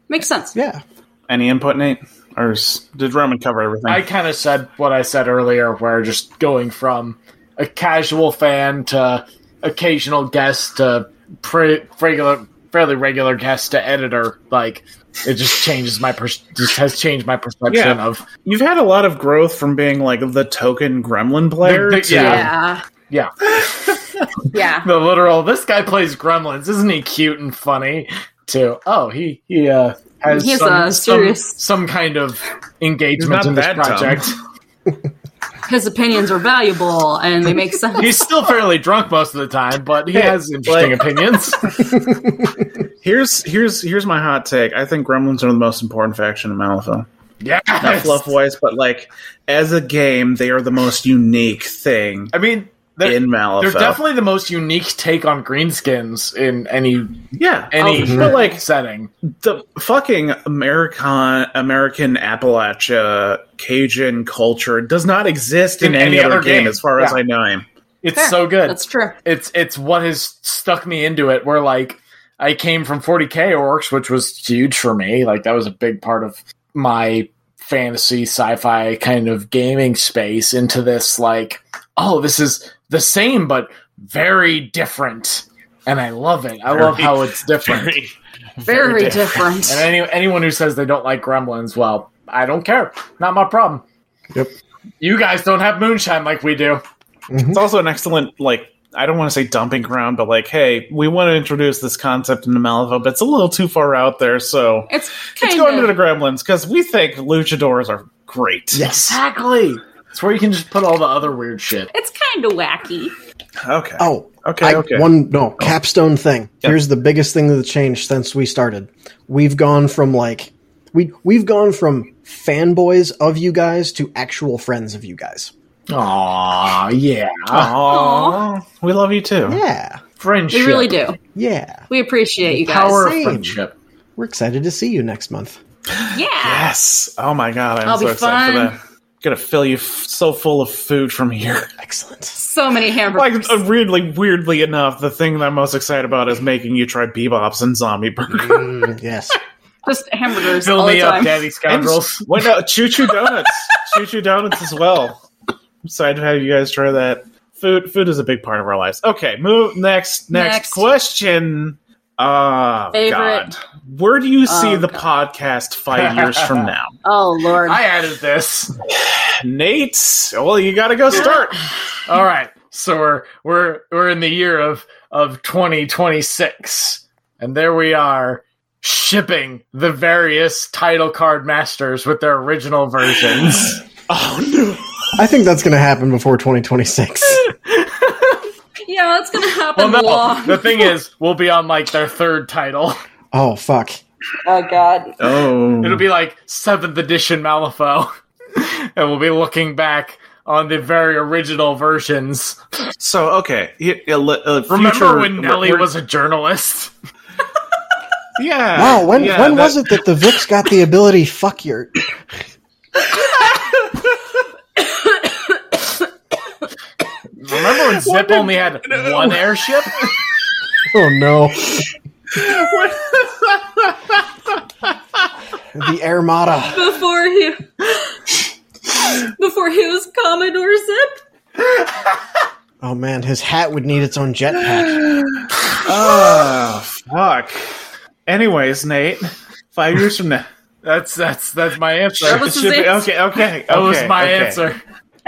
makes sense. Yeah. Any input, Nate? Or did Roman cover everything? I kind of said what I said earlier, where just going from a casual fan to occasional guest to pre- regular, fairly regular guest to editor, like it just changes my pers- just has changed my perception Yeah. of You've had a lot of growth from being like the token gremlin player. The- the- to, yeah. Yeah, yeah yeah. the literal. This guy plays Gremlins, isn't he cute and funny? To oh he he uh has He's, some, uh, some serious. some kind of engagement He's in this that dumb. project. His opinions are valuable and they make sense. He's still fairly drunk most of the time, but he has interesting opinions. Here's here's here's my hot take. I think gremlins are the most important faction in Malifaux. yeah, Not fluff wise, but like as a game, they are the most unique thing I mean, they're, in Malifaux. they're definitely the most unique take on greenskins in any yeah. any Oh, for sure. But like setting. the fucking American American Appalachia Cajun culture does not exist in, In any, any other other game, game. as far as I know. It's Fair. so good. That's true. it's it's what has stuck me into it. Where like I came from 40k orcs, which was huge for me. Like that was a big part of my fantasy sci-fi kind of gaming space into this like oh this is the same but very different and i love it i love how it's different Very, Very different. And any anyone who says they don't like Gremlins, well, I don't care. Not my problem. Yep. You guys don't have moonshine like we do. Mm-hmm. It's also an excellent like I don't want to say dumping ground, but like, hey, we want to introduce this concept into Malifaux, but it's a little too far out there, so It's it's kind going to the. Gremlins because we think luchadors are great. Yes. Exactly. It's where you can just put all the other weird shit. It's kind of wacky. Okay. Oh, Okay, I- okay. One no oh. capstone thing. Yep. Here's the biggest thing that's changed since we started. We've gone from like we we've gone from fanboys of you guys to actual friends of you guys. Aw, yeah. Aww. We love you too. Yeah, Friendship. We really do. yeah. We appreciate you guys. Power of friendship. We're excited to see you next month. Yeah. Yes. Oh my god, I'm That'll so be excited fun. for that. Gonna fill you f- so full of food from here. Excellent. So many Like hamburgers. uh, weirdly, weirdly enough, the thing that I'm most excited about is making you try bebops and zombie burger. Mm, yes. Just hamburgers Fill all me the up, time. daddy scoundrels. Wait, no, Choo Choo Donuts. Choo Choo Donuts as well. I'm excited to have you guys try that. Food, food is a big part of our lives. Okay, move next. Next, Next. question. Ah, Favorite. God. Where do you oh, see Oh, the God. podcast five years from now? Oh Lord. I added this. Nate, well, you got to go start. All right. So we're we're we're in the year of of 2026. And there we are shipping the various title card masters with their original versions. Oh no! I think that's going to happen before 2026. yeah, that's gonna happen well, no. long. The thing is, we'll be on like their third title. Oh fuck. oh God. Oh, It'll be like seventh edition Malifaux, and we'll be looking back on the very original versions. so okay. y- y- li- uh, Remember future- when Nellie we're- was a journalist? Yeah. Wow, when yeah, when that- was it that the Viks got the ability fuck your Remember when Zipp only had one airship? Oh no. The Armada. Before he before he was Commodore Zipp. Oh man, his hat would need its own jetpack. Oh fuck. Anyways, Nate, five years from now, That's that's that's my answer. That was his should be answer. okay. Okay, That was my okay. answer.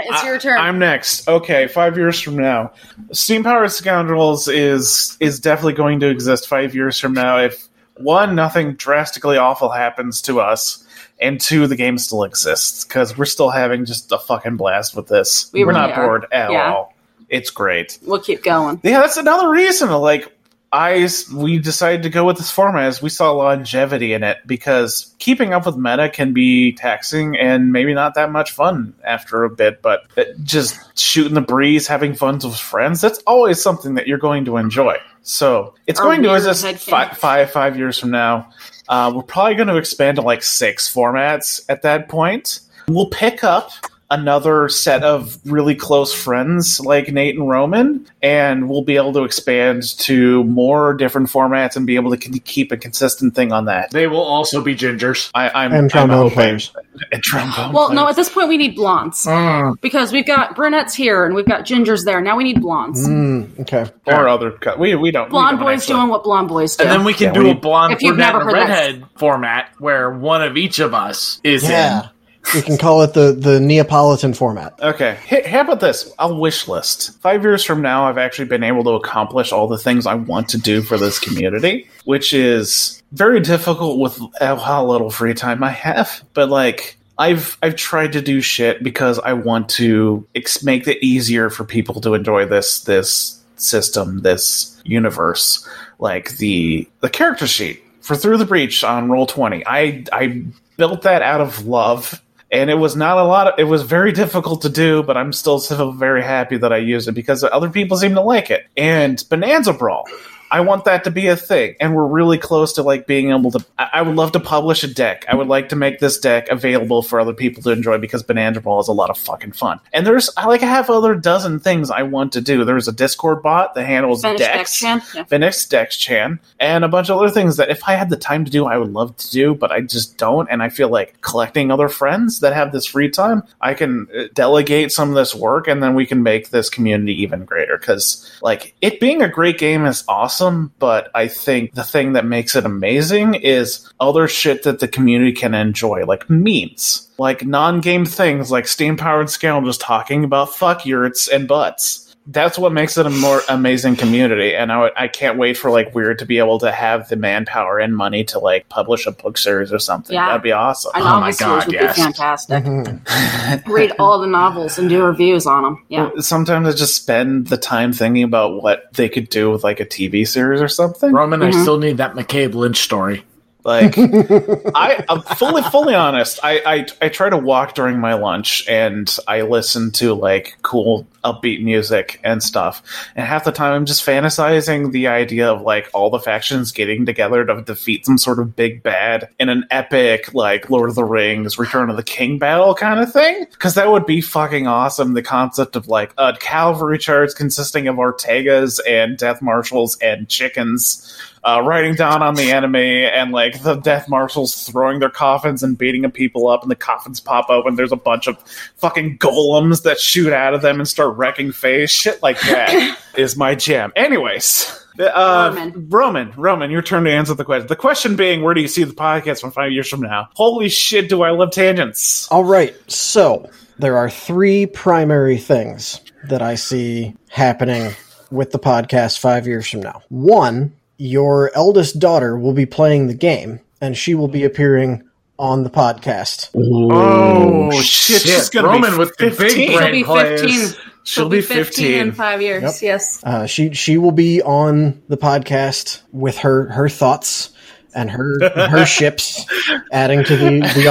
It's your turn. I'm next. Okay, five years from now, Steam Powered Scoundrels is is definitely going to exist five years from now. If one, nothing drastically awful happens to us, and two, the game still exists because we're still having just a fucking blast with this. We are really not are. bored at Yeah. all. It's great. we'll keep going. Yeah, that's another reason. Like, I we decided to go with this format as we saw longevity in it because keeping up with meta can be taxing and maybe not that much fun after a bit. But just shooting the breeze, having fun with friends—that's always something that you're going to enjoy. So it's Our going to exist head fi- canons. five five years from now. Uh, we're probably going to expand to like six formats at that point. We'll pick up another set of really close friends like Nate and Roman, and we'll be able to expand to more different formats and be able to keep a consistent thing on that. They will also be gingers. I, I'm And I'm trombone hoping- players. And trombone Well, no, at this point we need blondes Mm. because we've got brunettes here and we've got gingers there. Now we need blondes. Mm, okay. or other cut. We we don't. we Blonde don't boys actually- doing what blonde boys do. And then we can Yeah, do we a need- blonde If you've brunette never and a that. redhead format where one of each of us is Yeah. in. We can call it the the Neapolitan format. Okay. Hey, how about this? I'll wish list. Five years from now, I've actually been able to accomplish all the things I want to do for this community, which is very difficult with how little free time I have. But like, I've I've tried to do shit because I want to ex- make it easier for people to enjoy this this system, this universe. Like the the character sheet for Through the Breach on Roll Twenty. I I built that out of love and it was not a lot of it was very difficult to do but i'm still so very happy that i used it because other people seem to like it. And bonanza brawl i want that to be a thing and we're really close to like being able to i, I would love to publish a deck i would like to make this deck available for other people to enjoy because bonanza brawl is a lot of fucking fun and there's i like a half other dozen things i want to do there's a discord bot that handles Finish decks Dex Chan. Yeah. Phoenix Dex Chan, and a bunch of other things that if I had the time to do, I would love to do, but I just don't. And I feel like collecting other friends that have this free time, I can uh, delegate some of this work, and then we can make this community even greater. Because like it being a great game is awesome. Awesome, but I think the thing that makes it amazing is other shit that the community can enjoy, like memes, like non-game things, like Steam Powered Scale just talking about fuck yurts and butts. That's what makes it a more amazing community, and I, I can't wait for like Wyrd to be able to have the manpower and money to like publish a book series or something. Yeah. That'd be awesome. A Oh novel my series God, would yes. be fantastic. Mhm. Read all the novels and do reviews on them. Yeah. Sometimes I just spend the time thinking about what they could do with like a TV series or something. Roman, I Mhm. still need that McCabe Lynch story. Like, I, I'm fully, fully honest. I, I, I try to walk during my lunch and I listen to like cool, upbeat music and stuff. And half the time I'm just fantasizing the idea of like all the factions getting together to defeat some sort of big bad in an epic, like Lord of the Rings, Return of the King battle kind of thing. Cause that would be fucking awesome. The concept of like a cavalry charge consisting of Ortegas and Death Marshals and chickens uh, riding down on the enemy, and like the death marshals throwing their coffins and beating the people up, and the coffins pop open. There's a bunch of fucking golems that shoot out of them and start wrecking face. Shit like that is my jam. Anyways. Uh, Roman. Roman, Roman, your turn to answer the question. The question being, where do you see the podcast from five years from now? Holy shit, do I love tangents? All right. So there are three primary things that I see happening with the podcast five years from now. One, your eldest daughter will be playing the game and she will be appearing on the podcast. Oh, shit, she's gonna Roman be with the 15. big She'll brain be plays. 15. She'll be 15. in five years. Yep. Yes. Uh, she she will be on the podcast with her her thoughts and her her ships adding to the the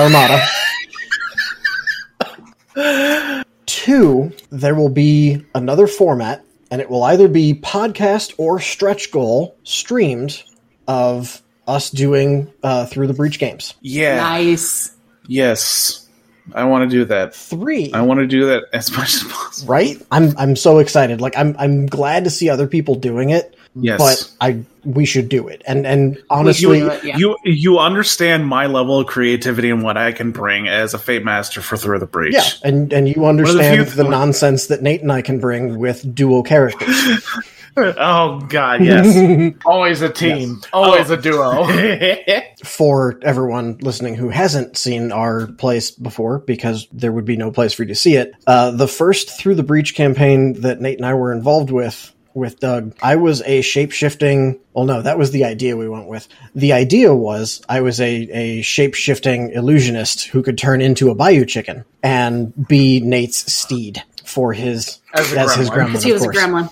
armada. Two, there will be another format, and it will either be podcast or stretch goal streamed of us doing uh, through the breach games. Yeah. Nice. Yes. I want to do that. Three, I want to do that as much as possible. right? I'm I'm so excited. Like I'm I'm glad to see other people doing it, Yes. but I we should do it. And and honestly, do it, yeah. You you understand my level of creativity and what I can bring as a Fate Master for Through the Breach. Yeah, and and you understand the, th- nonsense that Nate and I can bring with dual characters. Oh God, yes. Always a team. Always a duo. For everyone listening who hasn't seen our place before, because there would be no place for you to see it, uh, the first through the breach campaign that Nate and I were involved with with Doug, I was a shape shifting. Well, no, that was the idea we went with. The idea was I was a, a shape shifting illusionist who could turn into a bayou chicken and be Nate's steed for his As a his gremlin. gremlin. Because he of was a gremlin.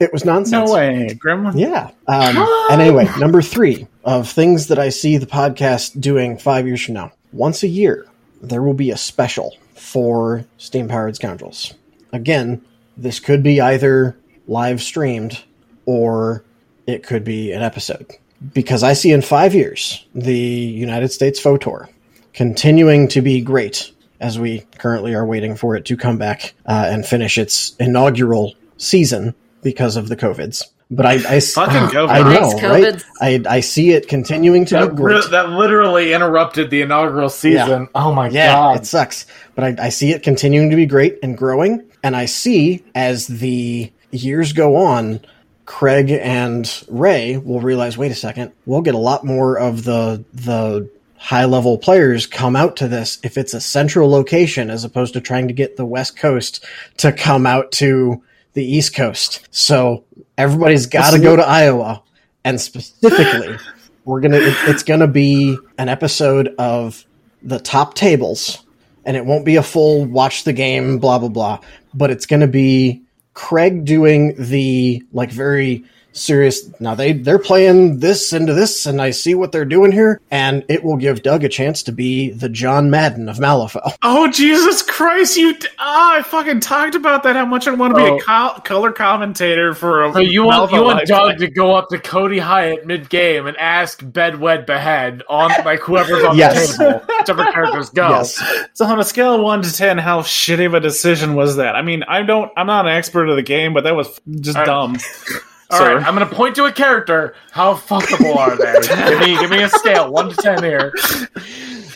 It was nonsense. no way, Gremlin. Yeah. Um, and anyway, number three of things that I see the podcast doing five years from now. Once a year, there will be a special for Steam Powered Scoundrels. Again, this could be either live streamed or it could be an episode. Because I see in five years the United States FOTOR continuing to be great as we currently are waiting for it to come back uh, and finish its inaugural season because of the COVIDs. But I, I s- Fucking COVID. I know, Thanks, right? I, I see it continuing to That, be great. that literally interrupted the inaugural season. Oh my Yeah, god. it sucks. But I, I see it continuing to be great and growing. And I see as the years go on, Craig and Ray will realize, wait a second, we'll get a lot more of the the high level players come out to this if it's a central location as opposed to trying to get the West Coast to come out to the East Coast. So everybody's got to go to Iowa. And specifically, we're gonna it, it's gonna be an episode of the top tables and it won't be a full watch the game blah blah blah but it's going to be craig doing the like very serious now they they're playing this into this and i see what they're doing here and it will give doug a chance to be the john madden of malifaux Oh Jesus Christ! You ah, I fucking talked about that. How much I want to be Oh. a col- color commentator for a. So you want Malifaux you want live Doug play. to go up to Cody Hyatt mid game and ask Bedwed Behead on like whoever's on Yes. the table, whichever characters go. yes So on a scale of one to ten, how shitty of a decision was that? I mean, I don't. I'm not an expert of the game, but that was just All right. dumb. All Sir. right, I'm gonna point to a character. How fuckable are they? give me give me a scale, one to ten here.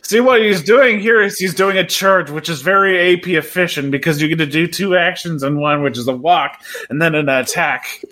See what he's doing here is he's doing a charge, which is very AP efficient because you get to do two actions in one, which is a walk and then an attack.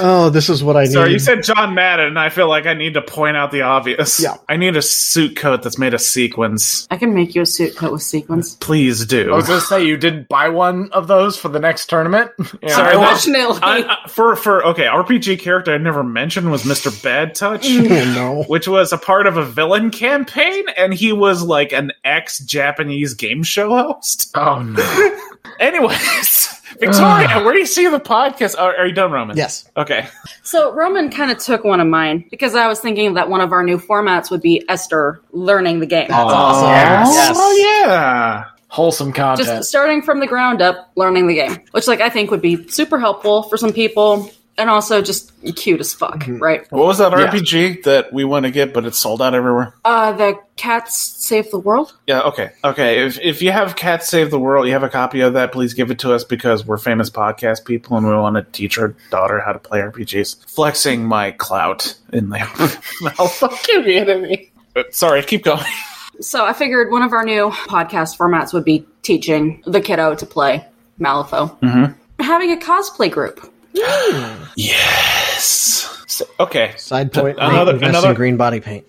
Oh, this is what I need. Sorry, you said John Madden, and I feel like I need to point out the obvious. Yeah. I need a suit coat that's made of sequins. I can make you a suit coat with sequins. Please do. I was gonna say you didn't buy one of those for the next tournament. Yeah. Sorry, that's- Unfortunately, I, I- for for okay, RPG character I never mentioned was Mr. Bad Touch, oh, no. which was a part of a villain campaign, and he was like an ex Japanese game show host. oh no. Anyways, Victoria, where do you see the podcast? Are, are you done, Roman? Yes. Okay. So Roman kind of took one of mine because I was thinking that one of our new formats would be Esther learning the game. That's oh, awesome. Yes. Oh yeah. Wholesome content. Just starting from the ground up, learning the game, which like I think would be super helpful for some people, and also just cute as fuck, right? What was that Yeah. RPG that we want to get, but it's sold out everywhere? Uh, the cats save the world. Yeah, okay. Okay. If if you have Cats Save the World, you have a copy of that, please give it to us because we're famous podcast people and we want to teach our daughter how to play RPGs. Flexing my clout in the Oh fuck you kidding me. Uh, Sorry, keep going. So I figured one of our new podcast formats would be teaching the kiddo to play Malifaux. Mm-hmm. Having a cosplay group. Yes. So- okay. Side point: Another- invest another- in green body paint.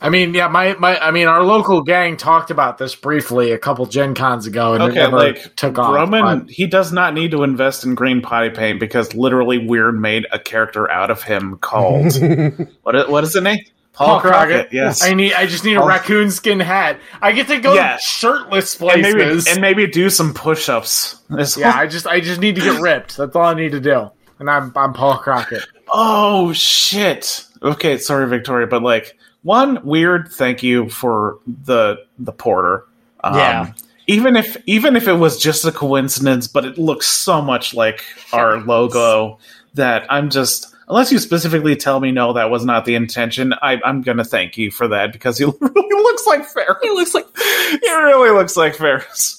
I mean, yeah, my, my I mean, our local gang talked about this briefly a couple Gen Cons ago, and it never like took off. Roman, but- he does not need to invest in green potty paint because literally Wyrd made a character out of him called what? Is, what is the name? Paul Crockett. Yes. I need. I just need a Oh. raccoon skin hat. I get to go Yes. shirtless and maybe places. and maybe do some push-ups. Yeah, I just I just need to get ripped. That's all I need to do. And I'm I'm Paul Crockett. Oh shit. Okay, sorry, Victoria, but like one Wyrd thank you for the the porter. Um, Yeah. Even if even if it was just a coincidence, but it looks so much like our logo that I'm just unless you specifically tell me no, that was not the intention. I, I'm gonna thank you for that because he really looks like Ferris. He looks like He really looks like Ferris.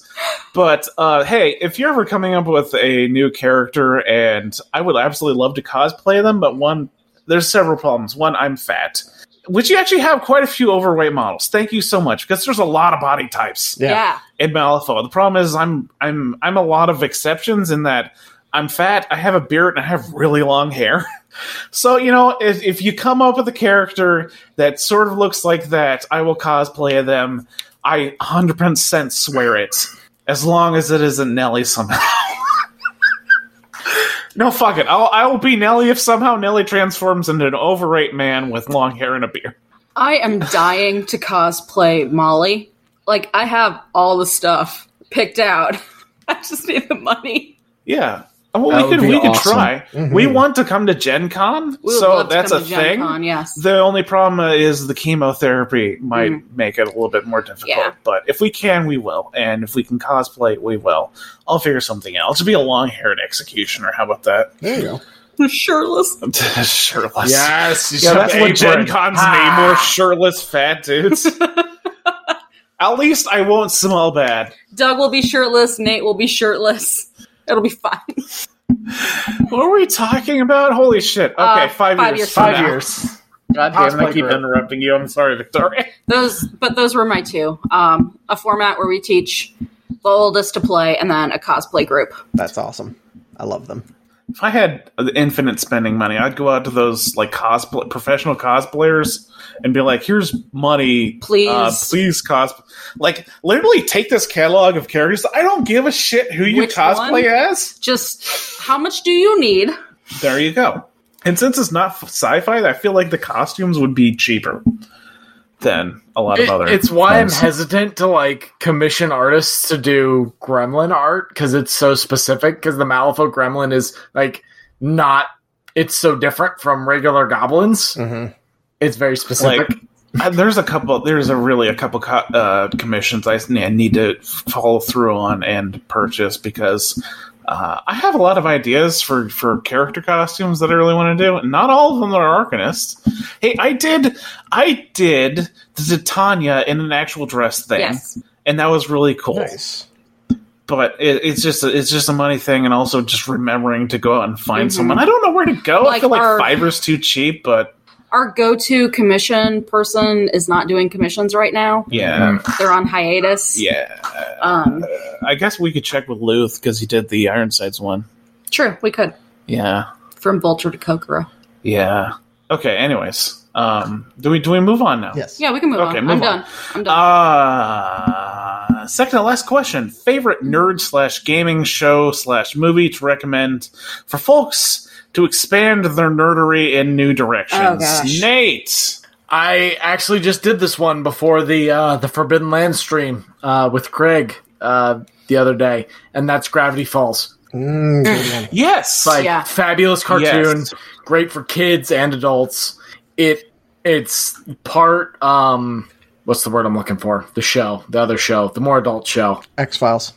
But uh, hey, if you're ever coming up with a new character, and I would absolutely love to cosplay them, but one, there's several problems. One, I'm fat, which you actually have quite a few overweight models. Thank you so much because there's a lot of body types Yeah. yeah. in Malifaux. The problem is I'm I'm I'm a lot of exceptions in that I'm fat, I have a beard, and I have really long hair. So you know, if, if you come up with a character that sort of looks like that, I will cosplay them. I 100% swear it, as long as it isn't Nellie somehow. no, fuck it. I'll I will be Nellie if somehow Nellie transforms into an overweight man with long hair and a beard. I am dying to cosplay Molly. Like I have all the stuff picked out. I just need the money. Yeah. Well, That we would could be we could awesome. try. Mhm. We want to come to Gen Con, We would so love to that's come a to Gen thing. Con, yes. The only problem is the chemotherapy might make it a little bit more difficult. Yeah. But if we can, we will. And if we can cosplay, we will. I'll figure something out. It'll be a long haired executioner. How about that? There you go. Shirtless. shirtless. Yes, Yeah, that's what Gen. Con's Ah. name were shirtless fat dudes. At least I won't smell bad. Doug will be shirtless. Nate will be shirtless. It'll be fine. What are we talking about? Holy shit. Okay, Uh, five, five years. years Five now. years. God damn it, I keep group. interrupting you. I'm sorry, Victoria. Those, but those were my two. Um, a format where we teach the oldest to play, and then a cosplay group. That's awesome. I love them. If I had infinite spending money, I'd go out to those like cosplay professional cosplayers and be like, "Here's money, Please. uh, please cosplay." Like literally, take this catalog of characters. I don't give a shit who you Which cosplay one? as. Just how much do you need? There you go. And since it's not sci-fi, I feel like the costumes would be cheaper than a lot of It- other. it's why things. I'm hesitant to like commission artists to do gremlin art because it's so specific. Because the Malifaux gremlin is like not. It's so different from regular goblins. hmm It's very specific. like there's a couple there's a really a couple co- uh, commissions I need to follow through on and purchase because uh, I have a lot of ideas for for character costumes that I really want to do. Not all of them are Arcanist. Hey, I did I did the Titania in an actual dress thing, Yes. and that was really cool. Nice. But it, it's just a, it's just a money thing, and also just remembering to go out and find Mhm. someone. I don't know where to go. I feel like our- Fiverr's too cheap, but Our go-to commission person is not doing commissions right now. yeah, They're on hiatus. yeah. Um, I guess we could check with Luth because he did the Ironsides one. true, we could. Yeah. from Vulture to Kokoro. Yeah. Okay. Anyways, um, do we do we move on now? Yes. Yeah, we can move Okay, on. move I'm on. done. I'm done. Uh, second to last question. Favorite nerd slash gaming show slash movie to recommend for folks to expand their nerdery in new directions. Oh, gosh. Nate. I actually just did this one before the uh, the Forbidden Land stream uh, with Craig uh, the other day, and that's Gravity Falls. Mm, good. Yes. Like Yeah. fabulous cartoon, Yes. great for kids and adults. It it's part um what's the word I'm looking for? The show, the other show, the more adult show. X Files.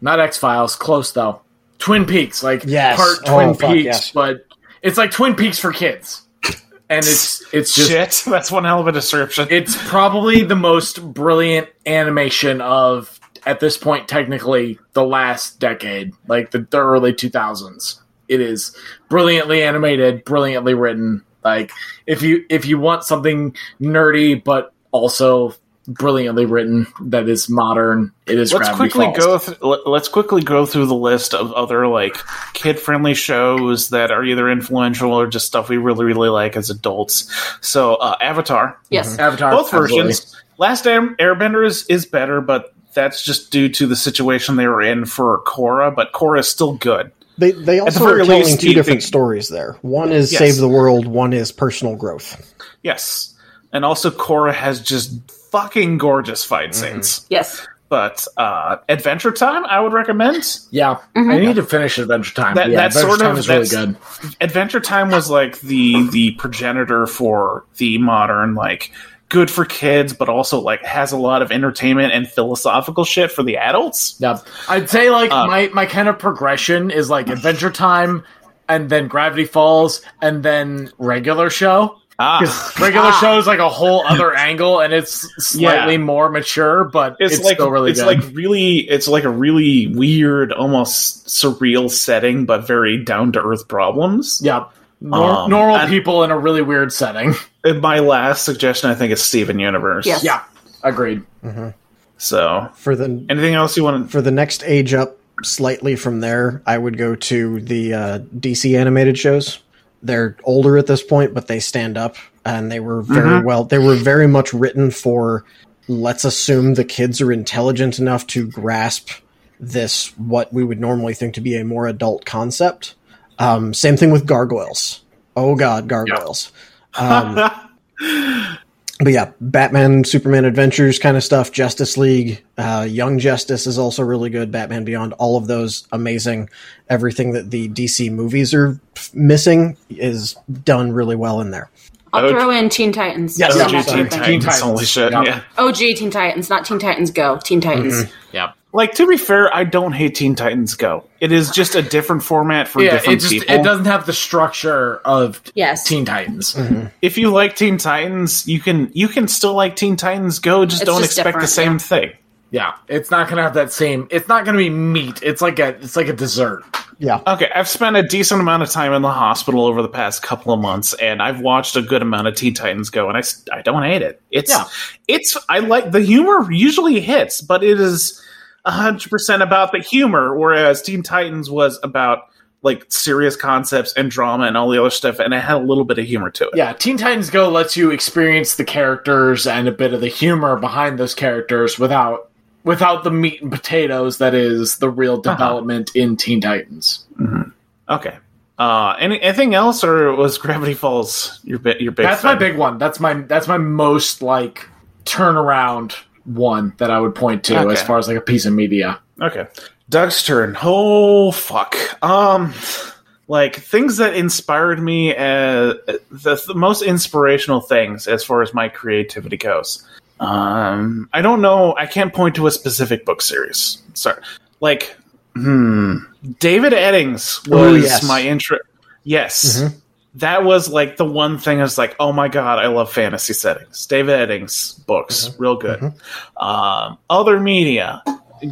Not X Files, close though. Twin Peaks, like Yes. part Oh, Twin fuck, Peaks, yes. but it's like Twin Peaks for kids. And it's it's just Shit. That's one hell of a description. it's probably the most brilliant animation of at this point technically the last decade like the, the early 2000s it is brilliantly animated brilliantly written like if you if you want something nerdy but also brilliantly written that is modern it is let's Gravity quickly Falls. go. Th- let- let's quickly go through the list of other like kid-friendly shows that are either influential or just stuff we really, really like as adults. So, uh, Avatar, yes. avatar both absolutely. versions. Last Air- Airbender is, is better, but that's just due to the situation they were in for Korra. But Korra is still good. They they also very are telling least, two different the- stories there. One is Yes. save the world. One is personal growth. Yes, and also Korra has just fucking gorgeous fight Mm-hmm. scenes. Yes. But uh, Adventure Time, I would recommend. yeah i need to finish adventure time That- yeah, that's adventure sort time of- is really that's- good Adventure Time was like the the progenitor for the modern like good for kids, but also like has a lot of entertainment and philosophical shit for the adults. Yeah, I'd say like Uh, my my kind of progression is like Adventure Time, and then Gravity Falls, and then regular show. Ah, Because regular show is like a whole other angle, and it's slightly Yeah. more mature, but it's, it's, like still really it's good. like really it's like a really weird, almost surreal setting, but very down to earth problems. yeah, Nor- Um, normal people in a really weird setting. My last suggestion, I think, is Steven Universe. Yes. yeah, agreed. So, For the anything else you want? for the next age up slightly from there, I would go to the uh, DC animated shows. They're older at this point, but they stand up, and they were very well. They were very much written for. Let's assume the kids are intelligent enough to grasp this what we would normally think to be a more adult concept. Um, same thing with gargoyles. Oh God, gargoyles. Um, but yeah, Batman, Superman Adventures kind of stuff, Justice League, uh, Young Justice is also really good. Batman Beyond, all of those amazing. Everything that the DC movies are f- missing is done really well in there. I'll throw in Teen Titans. Yes, Same OG yeah, sort Teen of thing. Titans. Titans. Holy shit! Yeah. Yeah. OG Teen Titans, not Teen Titans Go. Teen Titans. Yeah, Like to be fair, I don't hate Teen Titans Go. It is just a different format for yeah. different It just people. it doesn't have the structure of Yes. Teen Titans. Mm-hmm. if you like Teen Titans, you can you can still like Teen Titans Go. Just It's don't just expect the same yeah. thing. Yeah, it's not gonna have that same. It's not gonna be meat. It's like a it's like a dessert. Yeah. Okay, I've spent a decent amount of time in the hospital over the past couple of months, and I've watched a good amount of Teen Titans Go, and I I don't hate it. It's Yeah. it's I like the humor usually hits, but it is hundred percent about the humor, whereas Teen Titans was about like serious concepts and drama and all the other stuff, and it had a little bit of humor to it. Yeah, Teen Titans Go lets you experience the characters and a bit of the humor behind those characters without without the meat and potatoes that is the real Uh-huh. development in Teen Titans. Okay. Uh, any, anything else, or was Gravity Falls your your big? That's my big one. That's my that's my most like turnaround one that I would point to Okay. as far as like a piece of media. Okay. Doug's turn. Oh fuck. Um like things that inspired me uh the, the most inspirational things as far as my creativity goes. Um I don't know, I can't point to a specific book series. Sorry. Like hmm David Eddings was Oh, yes. my intro. Yes. That was like the one thing I was like, oh my god, I love fantasy settings. David Eddings books, real good. Um, other media,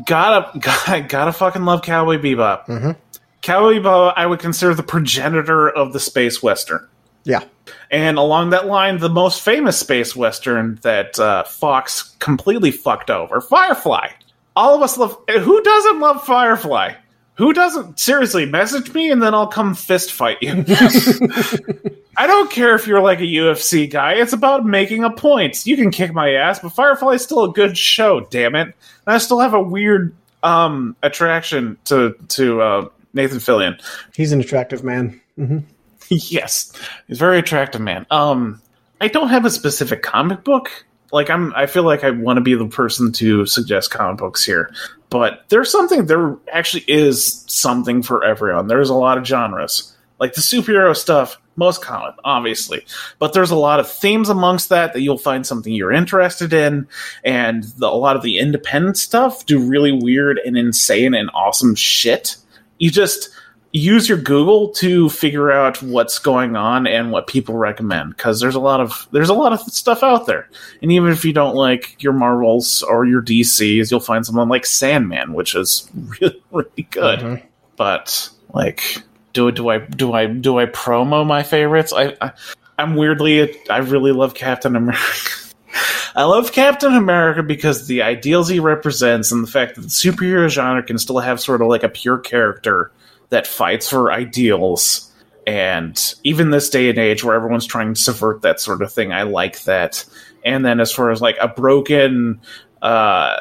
gotta, gotta gotta fucking love Cowboy Bebop. Mhm. Cowboy Bebop, I would consider the progenitor of the space western. Yeah. And along that line, the most famous space western that uh, Fox completely fucked over, Firefly. All of us love. Who doesn't love Firefly? Who doesn't seriously message me and then I'll come fist fight you. I don't care if you're like a UFC guy. It's about making a point. You can kick my ass, but Firefly's still a good show. Damn it! And I still have a weird um attraction to to uh, Nathan Fillion. He's an attractive man. hmm yes, he's a very attractive man. Um, I don't have a specific comic book. Like I'm, I feel like I want to be the person to suggest comic books here, but there's something. There actually is something for everyone. There's a lot of genres, like the superhero stuff, most common, obviously, but there's a lot of themes amongst that that you'll find something you're interested in, and the, a lot of the independent stuff do really weird and insane and awesome shit. You just use your Google to figure out what's going on and what people recommend because there's a lot of there's a lot of stuff out there. And even if you don't like your Marvels or your DCs, you'll find someone like Sandman, which is really really good. Mhm. But like, do do I do I do I promo my favorites? I, I I'm weirdly I really love Captain America. I love Captain America because the ideals he represents and the fact that the superhero genre can still have sort of like a pure character that fights for ideals. And even this day and age where everyone's trying to subvert that sort of thing, I like that. And then as far as like a broken uh,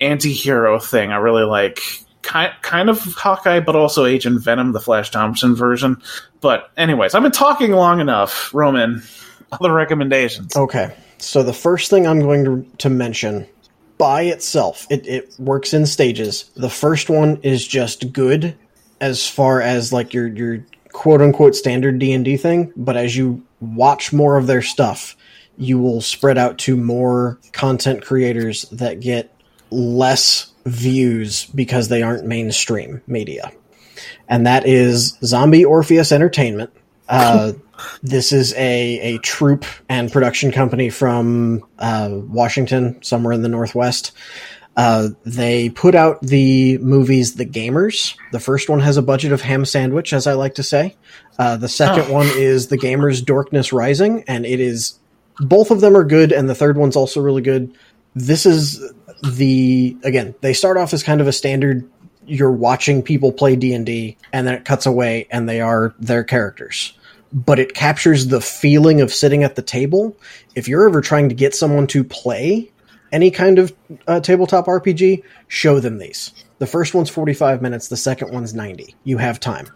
anti-hero thing, I really like kind kind of Hawkeye, but also Agent Venom, the Flash Thompson version. But anyways, I've been talking long enough. Roman, other recommendations. Okay. So the first thing I'm going to, to mention by itself, it, it works in stages. The first one is just good as far as like your your quote unquote standard D&D thing, but as you watch more of their stuff, you will spread out to more content creators that get less views because they aren't mainstream media. And that is Zombie Orpheus Entertainment. Uh, this is a, a troupe and production company from uh, Washington, somewhere in the Northwest. Uh, they put out the movies The Gamers. The first one has a budget of ham sandwich, as I like to say. Uh, the second Oh. one is The Gamers Dorkness Rising, and it is both of them are good, and the third one's also really good. This is the again they start off as kind of a standard. You're watching people play D and D, and then it cuts away, and they are their characters but it captures the feeling of sitting at the table. If you're ever trying to get someone to play any kind of uh, tabletop RPG, show them these. The first one's 45 minutes, the second one's 90. You have time.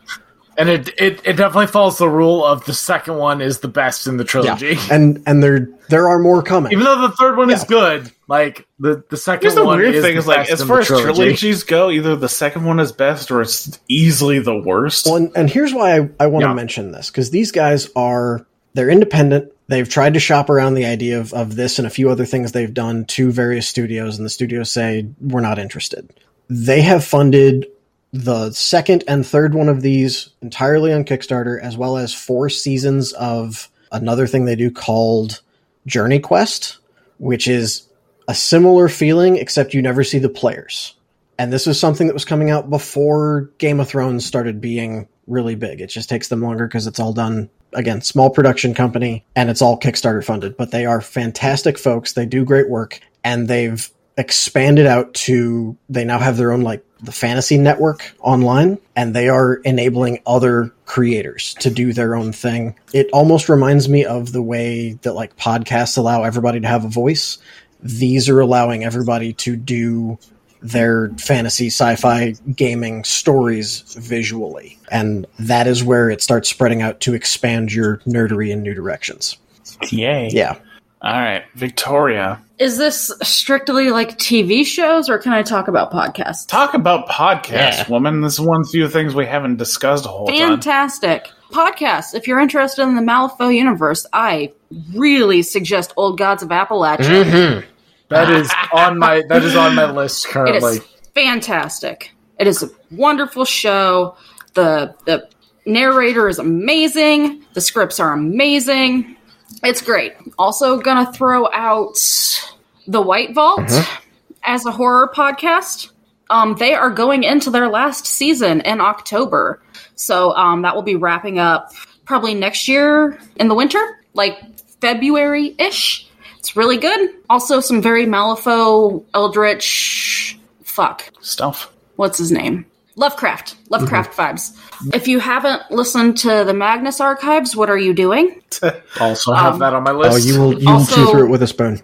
And it, it it definitely follows the rule of the second one is the best in the trilogy. And and there there are more coming. Even though the third one is good, like the the second Here's the one weird is thing the is like as far as trilogy. trilogies go, either the second one is best or it's easily the worst. Well, and, and here's why I, I want to Yeah. mention this because these guys are they're independent. They've tried to shop around the idea of, of this and a few other things they've done to various studios, and the studios say we're not interested. They have funded the second and third one of these entirely on Kickstarter, as well as four seasons of another thing they do called Journey Quest, which is a similar feeling, except you never see the players. And this is something that was coming out before Game of Thrones started being really big. It just takes them longer because it's all done again, small production company and it's all Kickstarter funded, but they are fantastic folks. They do great work and they've expanded out to they now have their own like the fantasy network online and they are enabling other creators to do their own thing. It almost reminds me of the way that like podcasts allow everybody to have a voice. These are allowing everybody to do their fantasy sci-fi gaming stories visually and that is where it starts spreading out to expand your nerdery in new directions Yay. yeah All right, Victoria. Is this strictly like TV shows, or can I talk about podcasts? Talk about podcasts, Yeah. woman. This is one few things we haven't discussed a whole time. Fantastic. Podcasts. If you're interested in the Malifaux universe, I really suggest Old Gods of Appalachia. Mm-hmm. That is on my that is on my list It currently. is fantastic. It is a wonderful show. The the narrator is amazing. The scripts are amazing. It's great. Also gonna throw out The White Vault as a horror podcast. Um, they are going into their last season in October. So um, that will be wrapping up probably next year in the winter, like February ish. It's really good. Also, some very Malifaux, Eldritch. Fuck. Stuff. What's his name? Lovecraft, Lovecraft vibes. If you haven't listened to the Magnus Archives, what are you doing? Also have Um, that on my Oh, list. you will you will Also- chew through it with a spoon.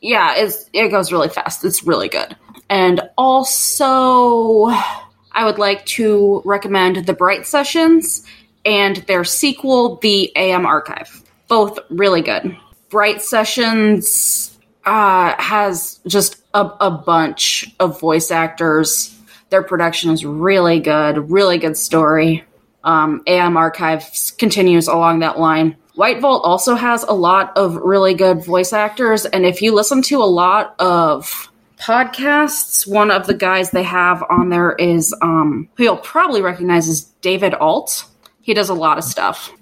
Yeah, it's, it goes really fast. It's really good. And also, I would like to recommend the Bright Sessions and their sequel, the AM Archive. Both really good. Bright Sessions uh, has just a, a bunch of voice actors. Their production is really good, really good story. Um, AM Archives continues along that line. White Vault also has a lot of really good voice actors, and if you listen to a lot of podcasts, one of the guys they have on there is um, who you'll probably recognize is David Alt. He does a lot of stuff.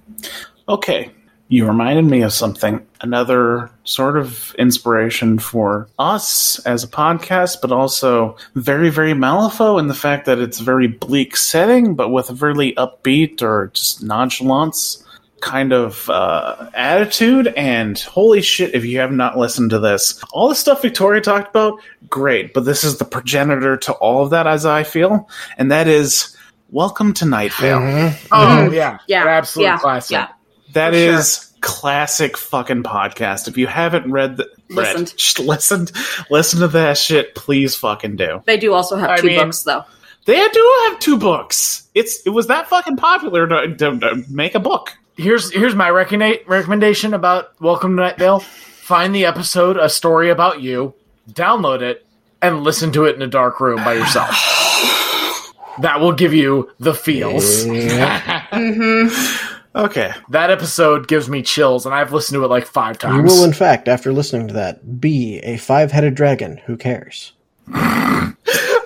Okay. You reminded me of something. Another sort of inspiration for us as a podcast, but also very, very Malifaux in the fact that it's a very bleak setting, but with a really upbeat or just nonchalance kind of uh, attitude. And holy shit, if you have not listened to this, all the stuff Victoria talked about, great. But this is the progenitor to all of that, as I feel. And that is Welcome to Night Vale. oh yeah, Yeah, absolute yeah, classic. yeah. That For is classic fucking podcast. If you haven't read the read, Listened. just listened, listen to that shit. Please fucking do. They do also have I two mean- books, though. They do have two books. It's it was that fucking popular to, to, to make a book. Here's here's my reconna- recommendation about Welcome to Night Vale. Find the episode, a story about you, download it, and listen to it in a dark room by yourself. that will give you the feels. Mm-hmm. Okay, That episode gives me chills, and I've listened to it like five times. You times. will, in fact, after listening to that, be a five-headed dragon. Who cares?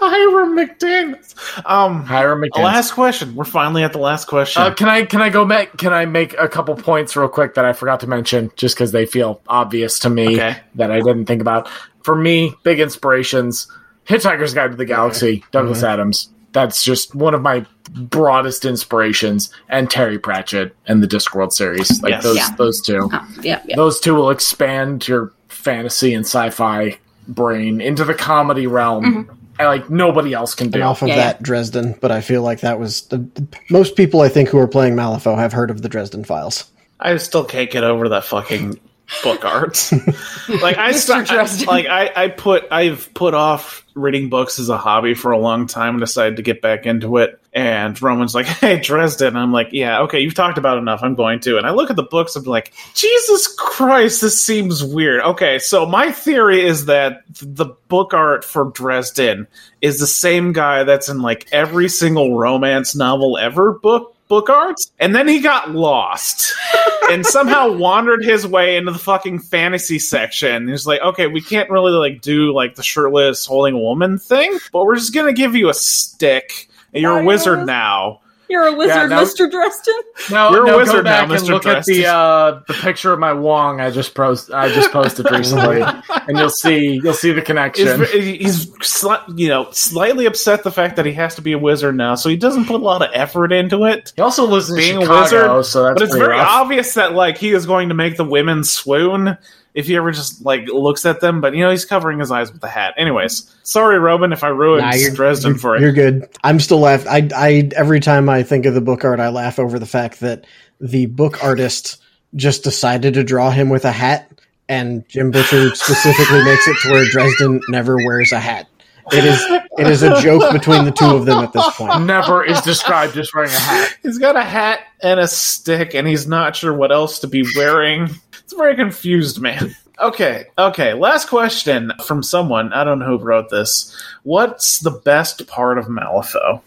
Hiram McDaniels. Um, Hiram McKenzie. last question. We're finally at the last question. Uh, can I can I go back? Can I make a couple points real quick that I forgot to mention, just because they feel obvious to me Okay. that I didn't think about? For me, big inspirations: Hitchhiker's Guide to the Galaxy, Douglas Adams. That's just one of my broadest inspirations, and Terry Pratchett and the Discworld series. Like Yes. those Yeah. those two. Oh, yeah, yeah. Those two will expand your fantasy and sci-fi brain into the comedy realm, mm-hmm. and like nobody else can do. And off of Yeah, that, Dresden. But I feel like that was the, most people I think who are playing Malifaux have heard of the Dresden Files. I still can't get over that fucking book art. like I, st- I like I, I put I've put off reading books as a hobby for a long time and decided to get back into it. And Roman's like, "Hey, Dresden." I'm like, "Yeah, okay, you've talked about enough. I'm going to." And I look at the books. I'm like, "Jesus Christ, this seems weird." Okay, so my theory is that the book art for Dresden is the same guy that's in like every single romance novel ever book book arts, and then he got lost and somehow wandered his way into the fucking fantasy section. He's like, okay, we can't really like do like the shirtless holding a woman thing, but we're just gonna give you a stick. And you're a wizard now. You're a wizard, now- Mr. Dresden. No, You're a no, wizard go back now, and Mr. look at the uh, the picture of my Wong I just post I just posted recently, and you'll see you'll see the connection. he's sli- you know slightly upset the fact that he has to be a wizard now, so he doesn't put a lot of effort into it. He also lives in Being Chicago, a wizard, so that's but it's very rough. obvious that like he is going to make the women swoon if he ever just like looks at them. But you know he's covering his eyes with the hat. Anyways, sorry, Robin, if I ruined Nah, you're- Dresden for You're good. I'm still laugh. I, I every time I think of the book art, I laugh over the fact that the book artist just decided to draw him with a hat, and Jim Butcher specifically makes it to where Dresden never wears a hat. It is it is a joke between the two of them at this point. Never is described as wearing a hat. He's got a hat and a stick, and he's not sure what else to be wearing. It's a very confused man. Okay, okay. Last question from someone. I don't know who wrote this. What's the best part of Malifaux?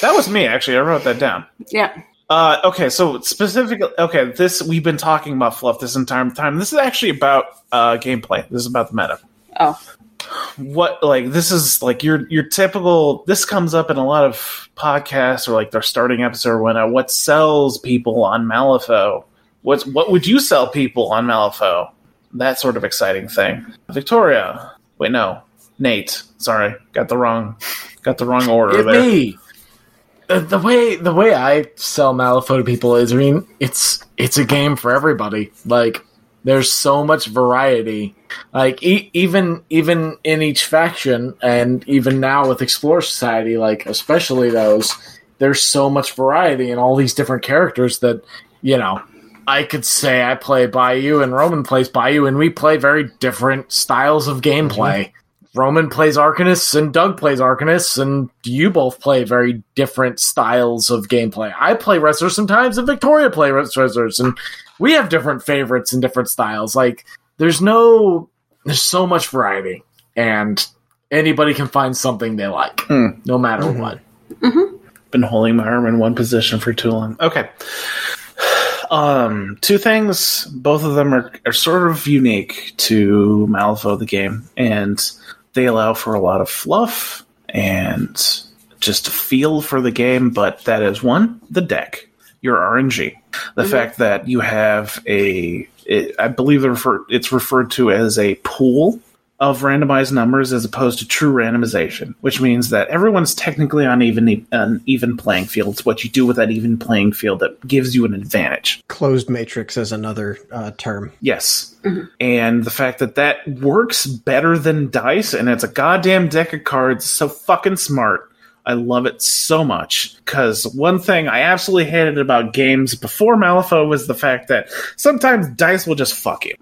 That was me, actually. I wrote that down. Yeah. Uh, okay, so specifically, okay, this we've been talking about fluff this entire time. This is actually about uh, gameplay. This is about the meta. Oh. What like this is like your your typical. This comes up in a lot of podcasts or like their starting episode or whatnot. What sells people on Malifaux? What's what would you sell people on Malifaux? That sort of exciting thing. Victoria. Wait, no, Nate. Sorry, got the wrong, got the wrong order It there. me. Uh, the way the way I sell Malifaux to people is, I mean, it's it's a game for everybody. Like There's so much variety. Like e- even even in each faction, and even now with Explorer's Society, like especially those, there's so much variety in all these different characters that you know. I could say I play Bayou and Roman plays Bayou, and we play very different styles of gameplay. Roman plays Arcanist and Doug plays Arcanist, and you both play very different styles of gameplay. I play Rezzer sometimes, and Victoria plays Rezzers, and we have different favorites and different styles. Like there's no, there's so much variety, and anybody can find something they like, Hmm. no matter what. Been holding my arm in one position for too long. Okay. Um, two things. Both of them are, are sort of unique to Malvo the game, and they allow for a lot of fluff and just a feel for the game. But that is one, the deck, your RNG, the fact that you have a, it, I believe refer, it's referred to as a pool of randomized numbers as opposed to true randomization, which means that everyone's technically on even an even playing field. It's what you do with that even playing field that gives you an advantage. Closed matrix is another uh, term. Yes. And the fact that that works better than dice and it's a goddamn deck of cards so fucking smart. I love it so much because one thing I absolutely hated about games before Malifaux was the fact that sometimes dice will just fuck you,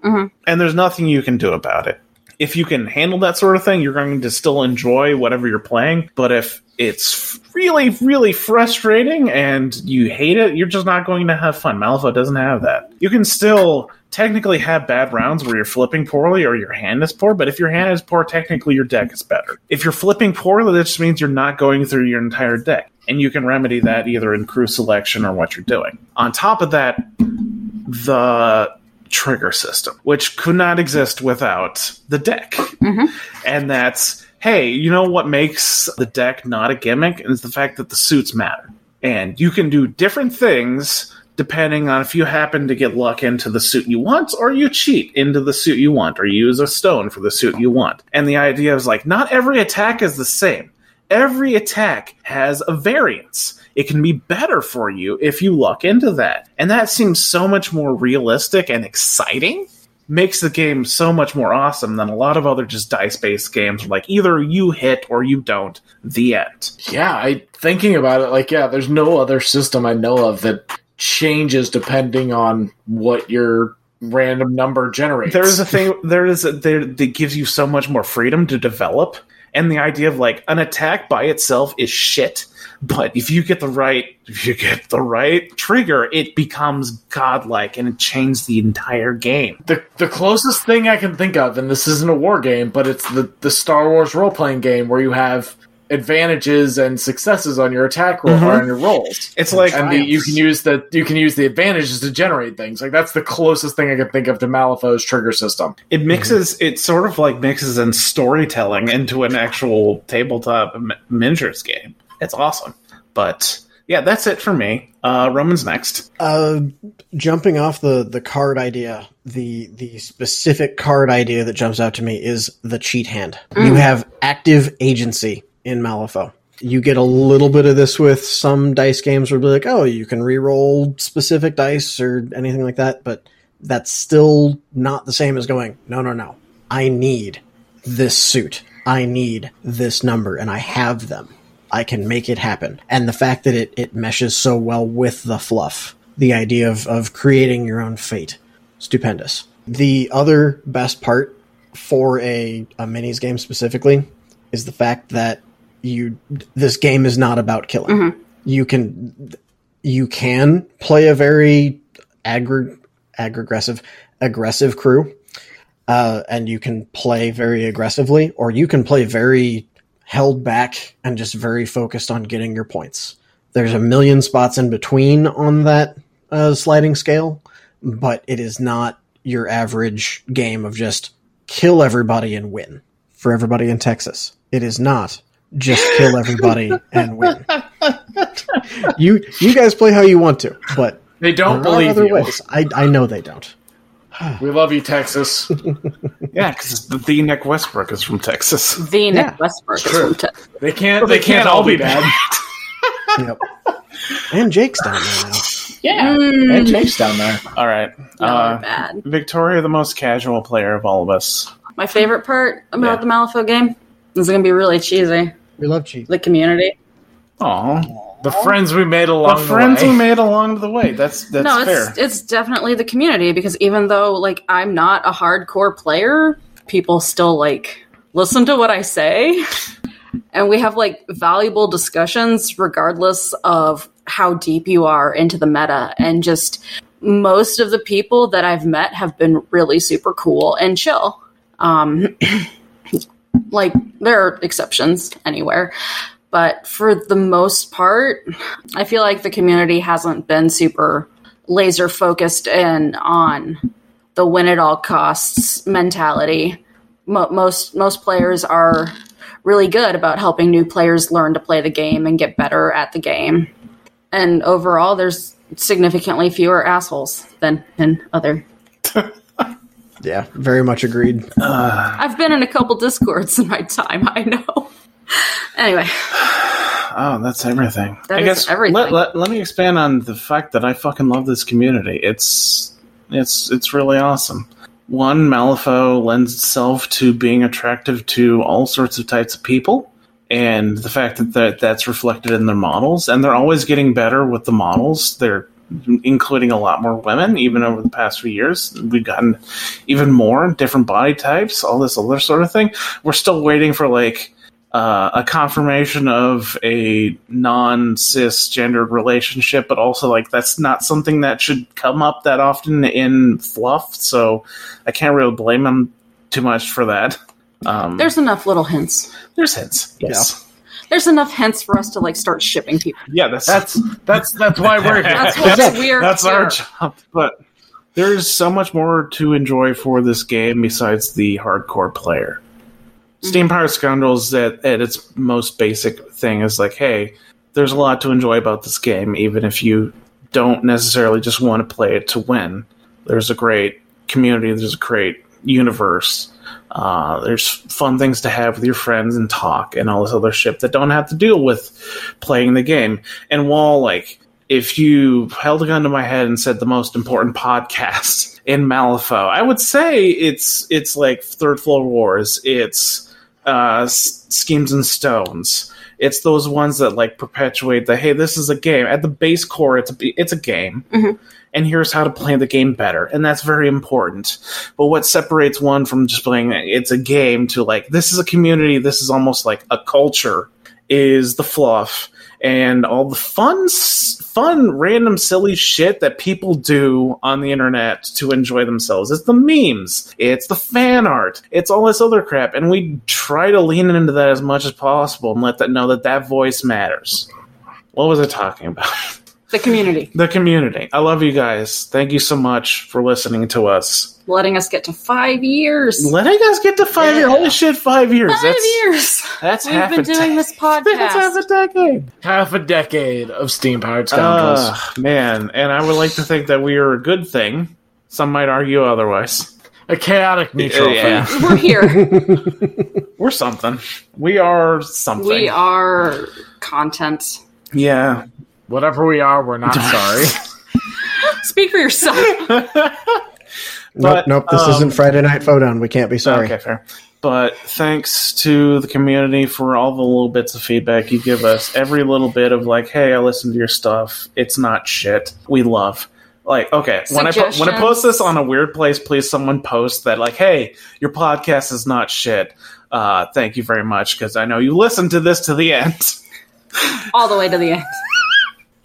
and there's nothing you can do about it. If you can handle that sort of thing, you're going to still enjoy whatever you're playing. But if it's really, really frustrating and you hate it, you're just not going to have fun. Malifaux doesn't have that. You can still technically have bad rounds where you're flipping poorly or your hand is poor, but if your hand is poor, technically your deck is better. If you're flipping poorly, that just means you're not going through your entire deck. And you can remedy that either in crew selection or what you're doing. On top of that, the trigger system, which could not exist without the deck. Mm-hmm. And that's, hey, you know what makes the deck not a gimmick is the fact that the suits matter. And you can do different things depending on if you happen to get luck into the suit you want, or you cheat into the suit you want, or use a stone for the suit you want. And the idea is like, not every attack is the same. Every attack has a variance. It can be better for you if you look into that. And that seems so much more realistic and exciting. Makes the game so much more awesome than a lot of other just dice based games. Like either you hit or you don't. The end. Yeah, I thinking about it, like yeah, there's no other system I know of that changes depending on what your random number generates. There is a thing. There is a, there that gives you so much more freedom to develop, and the idea of like an attack by itself is shit. But if you get the right, if you get the right trigger, it becomes godlike and it changes the entire game. the the closest thing I can think of, and this isn't a war game, but it's the the Star Wars role playing game where you have advantages and successes on your attack roll or mm-hmm. on your rolls. It's like and the, you can use the you can use the advantages to generate things. Like that's the closest thing I can think of to Malifaux's trigger system. it mixes. It sort of like mixes in storytelling into an actual tabletop m- miniatures game. It's awesome. But yeah, that's it for me. Uh, Roman's next. Uh, jumping off the the card idea, the the specific card idea that jumps out to me is the cheat hand. You have active agency in Malifaux. You get a little bit of this with some dice games where be like, oh, you can re-roll specific dice or anything like that, but that's still not the same as going, no, no, no. I need this suit. I need this number, and I have them. I can make it happen. And the fact that it, it meshes so well with the fluff, the idea of, of creating your own fate, stupendous. The other best part for a, a minis game specifically is the fact that you this game is not about killing. You can you can play a very aggr aggressive aggressive crew, uh, and you can play very aggressively, or you can play very held back and just very focused on getting your points. There's a million spots in between on that uh, sliding scale, but it is not your average game of just kill everybody and win. For everybody in Texas, it is not just kill everybody and win. You you guys play how you want to, but They don't believe other you. ways. I I know they don't. We love you, Texas. Yeah, because the, the Nick Westbrook is from Texas. The Nick Yeah, Westbrook is true. from Texas. They can't. They, can't, all be bad. Yep. And Jake's down there now. Yeah, Mm. and Jake's down there. All right. Y'all Uh, bad. Victoria, the most casual player of all of us. My favorite part about Yeah. the Malifaux game this is going to be really cheesy. We love cheese. The community. Aw. The friends we made along the, friends way. we made along the way. That's that's no, fair. it's it's definitely the community because even though like I'm not a hardcore player, people still like listen to what I say. And we have like valuable discussions regardless of how deep you are into the meta and just most of the people that I've met have been really super cool and chill. Um like there are exceptions anywhere, but for the most part, I feel like the community hasn't been super laser focused in on the win at all costs mentality. Mo- most most players are really good about helping new players learn to play the game and get better at the game. And overall, there's significantly fewer assholes than in other. Yeah, very much agreed. I've been in a couple discords in my time. I know. anyway, Oh, that's everything. That I is guess everything. Let, let, let me expand on the fact that I fucking love this community. It's it's it's really awesome. One, Malifaux lends itself to being attractive to all sorts of types of people, and the fact that, that that's reflected in their models, and they're always getting better with the models. They're including a lot more women, even over the past few years. We've gotten even more different body types, all this other sort of thing. We're still waiting for like uh, a confirmation of a non cisgendered relationship, but also like that's not something that should come up that often in fluff. So I can't really blame them too much for that. Um, there's enough little hints. there's hints, yes, There's enough hints for us to like start shipping people. yeah. That's That's that's that's why we're here. That's what That's- we're that's our job. But there's so much more to enjoy for this game besides the hardcore player. Steam Powered Scoundrels at, at its most basic thing is like, hey, there's a lot to enjoy about this game, even if you don't necessarily just want to play it to win. There's a great community, there's a great universe. Uh, there's fun things to have with your friends and talk and all this other shit that don't have to deal with playing the game. And while like if you held a gun to my head and said the most important podcast in Malifaux, I would say it's it's like Third Floor Wars, it's uh, S- Schemes and Stones. It's those ones that like perpetuate the hey, this is a game. At the base core, it's a it's a game, and here's how to play the game better, and that's very important. But what separates one from just playing it's a game to like this is a community, this is almost like a culture, is the fluff and all the fun, fun, random, silly shit that people do on the internet to enjoy themselves. It's the memes, it's the fan art, it's all this other crap, and we try to lean into that as much as possible and let that know that that voice matters. What was I talking about? The community the community. I love you guys. Thank you so much for listening to us. letting us get to five years. Letting us get to five years. Holy shit, five years. Five that's, years. That's We've half been a doing de- this podcast. That's half a decade. Half a decade of steam powered scoundrels. Ah, man, and I would like to think that we are a good thing. Some might argue otherwise. a chaotic neutral Yeah. thing. We're here. We're something. We are something. we are content. Yeah. Whatever we are, we're not sorry. Speak for yourself. Nope, But, nope. This um, isn't Friday Night Foe Down. We can't be sorry. Okay, fair. But thanks to the community for all the little bits of feedback you give us. Every little bit of like, hey, I listened to your stuff. It's not shit. We love. Like, okay, when I po- when I post this on a weird place, please someone post that like, hey, your podcast is not shit. Uh, thank you very much because I know you listened to this to the end. All the way to the end.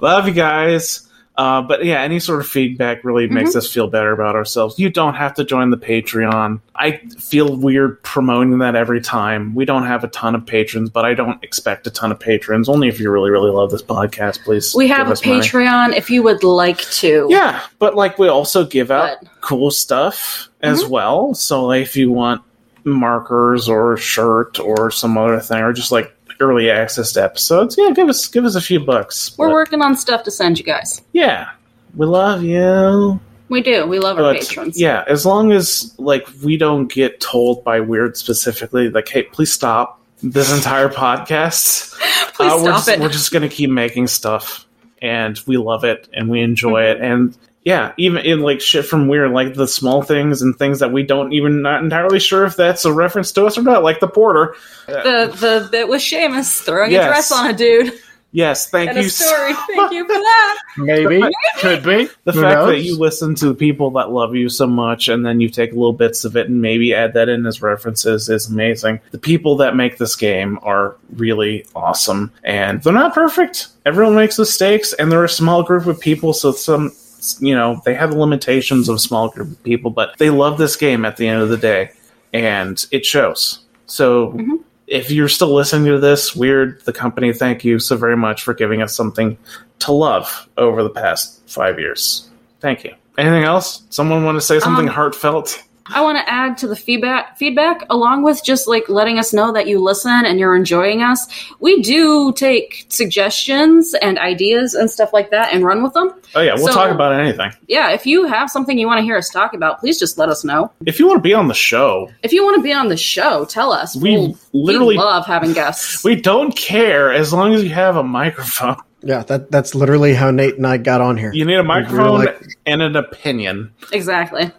Love you guys. Uh, but yeah, any sort of feedback really makes us feel better about ourselves. You don't have to join the Patreon. I feel weird promoting that every time. We don't have a ton of patrons, but I don't expect a ton of patrons. Only if you really, really love this podcast, please. We have a us money. Patreon if you would like to. Yeah, but like we also give out But- cool stuff as Mm-hmm. well. So like, if you want markers or a shirt or some other thing, or just like early access to episodes, yeah, give us give us a few bucks. We're But- working on stuff to send you guys. yeah, we love you. We do. We love our patrons. yeah, as long as like we don't get told by Wyrd specifically, like, hey, please stop this entire podcast. Please uh, we're stop just, it. We're just gonna keep making stuff, and we love it and we enjoy it and yeah, even in like shit from Wyrd, like the small things and things that we don't even not entirely sure if that's a reference to us or not, like the porter. The the bit with Seamus throwing Yes. a dress on a dude Yes, thank and you. a so- story. Thank you for that. Maybe. Could be. The Who fact that you listen to people that love you so much and then you take little bits of it and maybe add that in as references is amazing. The people that make this game are really awesome and they're not perfect. Everyone makes mistakes and they're a small group of people, so some you know, they have the limitations of a small group of people, but they love this game at the end of the day and it shows. So if you're still listening to this, Wyrd, the company, thank you so very much for giving us something to love over the past five years. Thank you. Anything else? Someone want to say something Um, heartfelt? I want to add to the feedback feedback along with just like letting us know that you listen and you're enjoying us. We do take suggestions and ideas and stuff like that and run with them. Oh yeah, we'll so- talk about anything. Yeah, if you have something you want to hear us talk about, please just let us know. If you want to be on the show, If you want to be on the show, tell us. We We'll- literally- we love having guests. we don't care as long as you have a microphone. Yeah, that that's literally how Nate and I got on here. You need a microphone like- and an opinion. exactly.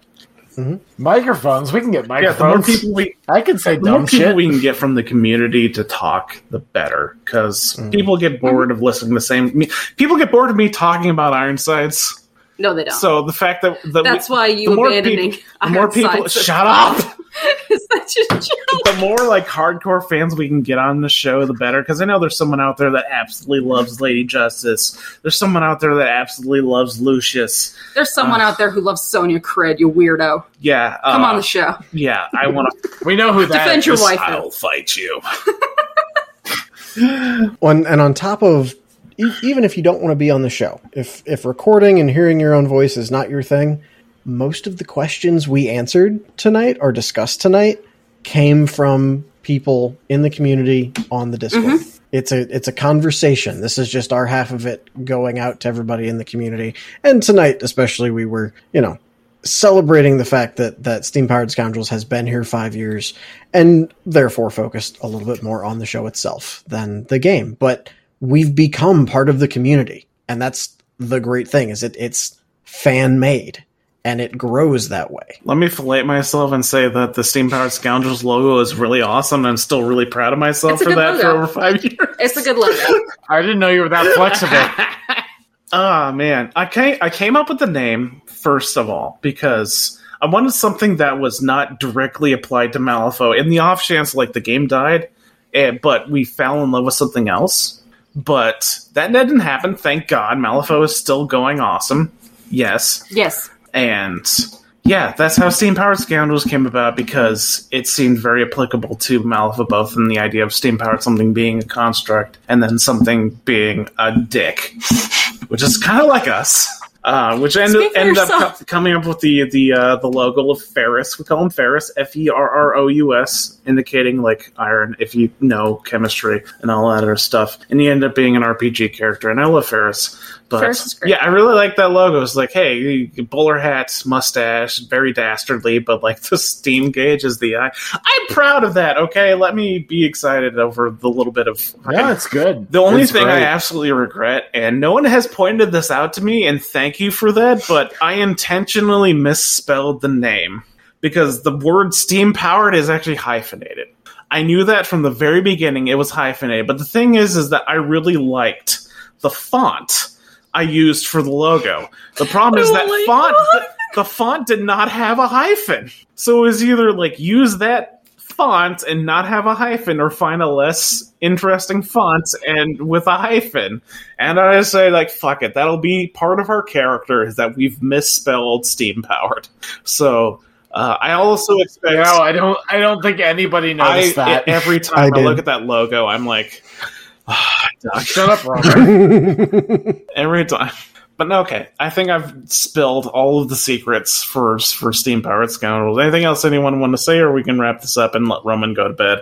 Mm-hmm. Microphones. We can get Yeah, the more microphones. people we I can say the more dumb people shit. we can get from the community to talk, the better. Because mm-hmm. people get bored of listening to the same. People get bored of me talking about Ironsides. No, they don't. So the fact that, that That's we- why you the more abandoning people, the more people shut up. Is that joke? the more like hardcore fans we can get on the show, the better. Because I know there's someone out there that absolutely loves Lady Justice. There's someone out there that absolutely loves Lucius. There's someone out there who loves Sonnia Criid, you weirdo. Yeah, Come uh, on the show. Yeah, I want to. We know who that Defend is. your wife. I'll fight you. On, and on top of e- even if you don't want to be on the show, if if recording and hearing your own voice is not your thing, most of the questions we answered tonight or discussed tonight came from people in the community on the Discord. Mm-hmm. It's a it's a conversation. This is just our half of it going out to everybody in the community. And tonight especially we were, you know, celebrating the fact that that Steam Powered Scoundrels has been here five years and therefore focused a little bit more on the show itself than the game. But we've become part of the community, and that's the great thing is it it's fan made and it grows that way. Let me fillet myself and say that the Steam Powered Scoundrels logo is really awesome. and I'm still really proud of myself It's for good that for over five years. It's a good logo. I didn't know you were that flexible. Ah man, I came I came up with the name first of all because I wanted something that was not directly applied to Malifaux. In the off chance, like the game died, eh, but we fell in love with something else. But that didn't happen. Thank God, Malifaux is still going awesome. Yes, yes. And yeah, that's how Steam Powered Scoundrels came about because it seemed very applicable to Malifaux both in the idea of Steam Powered something being a construct and then something being a dick, which is kind of like us. Uh, which ended, ended up co- coming up with the the uh, the logo of Ferrous. We call him Ferrous, F E R R O U S, indicating like iron. If you know chemistry and all that other stuff, and he ended up being an RPG character. And I love Ferrous, but great. yeah, I really like that logo. It's like, hey, bowler hats, mustache, very dastardly, but like the steam gauge is the eye. I'm proud of that. Okay, let me be excited over the little bit of. yeah, it's good. The only It's thing I absolutely regret, and no one has pointed this out to me, and thank you for that, but I intentionally misspelled the name because the word steam powered is actually hyphenated. I knew that from the very beginning it was hyphenated, but the thing is, is that I really liked the font I used for the logo. The problem is Oh that font, the, the font did not have a hyphen. So it was either like use that font and not have a hyphen or find a less interesting font and with a hyphen. And I say like fuck it, that'll be part of our character is that we've misspelled steam powered. So uh, I also expect No, I don't. I don't think anybody I, that. every time I I, look at that logo, I'm like, duck. Shut up, Robert. every time. But no, okay, I think I've spilled all of the secrets for for Steam Powered Scoundrels. Anything else anyone want to say, or we can wrap this up and let Roman go to bed?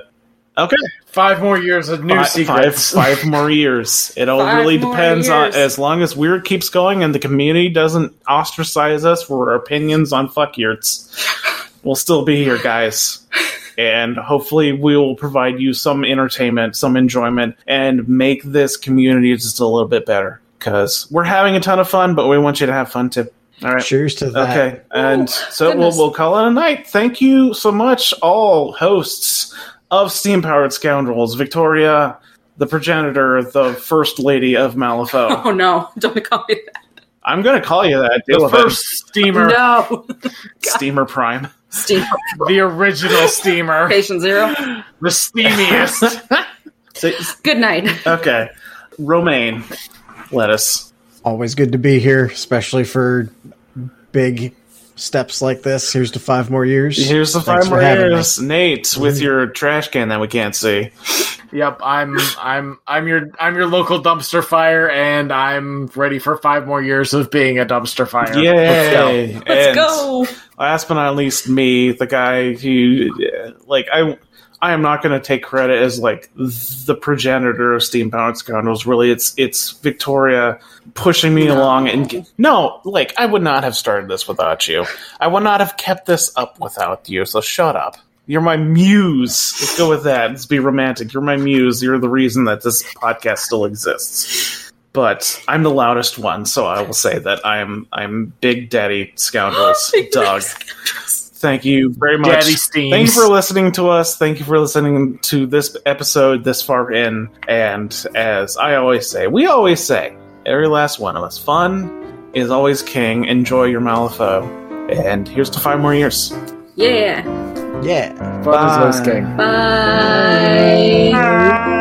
Okay, Five more years of new five, secrets. five, five more years. It all Five really more depends on as long as Wyrd keeps going and the community doesn't ostracize us for our opinions on fuck yurts. We'll still be here, guys. And hopefully, we will provide you some entertainment, some enjoyment, and make this community just a little bit better. because we're having a ton of fun, but we want you to have fun too. All right. Cheers to that. Okay, and so we'll, we'll call it a night. Thank you so much, all hosts of Steam Powered Scoundrels, Victoria, the progenitor, the first lady of Malifaux. Oh no! Don't call me that. I'm going to call you that. Deal The with it. first steamer, No, Steamer Prime. Steve. the original steamer, Patient zero. the steamiest. So- Good night. okay, Romaine, lettuce. Always good to be here, especially for big steps like this. Here's to five more years. Here's the five more years, Nate, with mm-hmm. your trash can that we can't see. Yep, I'm I'm I'm your I'm your local dumpster fire, and I'm ready for five more years of being a dumpster fire. Let's go. Let's go. Last but not least, me, the guy who, like, I, I am not going to take credit as like the progenitor of Steam Powered Scoundrels. Really, it's it's Victoria pushing me along, and no, like, I would not have started this without you. I would not have kept this up without you. So shut up. You're my muse. Let's go with that. Let's be romantic. You're my muse. You're the reason that this podcast still exists. But I'm the loudest one, so I will say that I'm I'm Big Daddy Scoundrels, Doug. Thank you very much. Daddy Steams. Thank you for listening to us. Thank you for listening to this episode this far in. And as I always say, we always say, every last one of us, fun is always king. Enjoy your Malifaux. And here's to five more years. Yeah. Yeah. Fun is always Bye. king. Bye.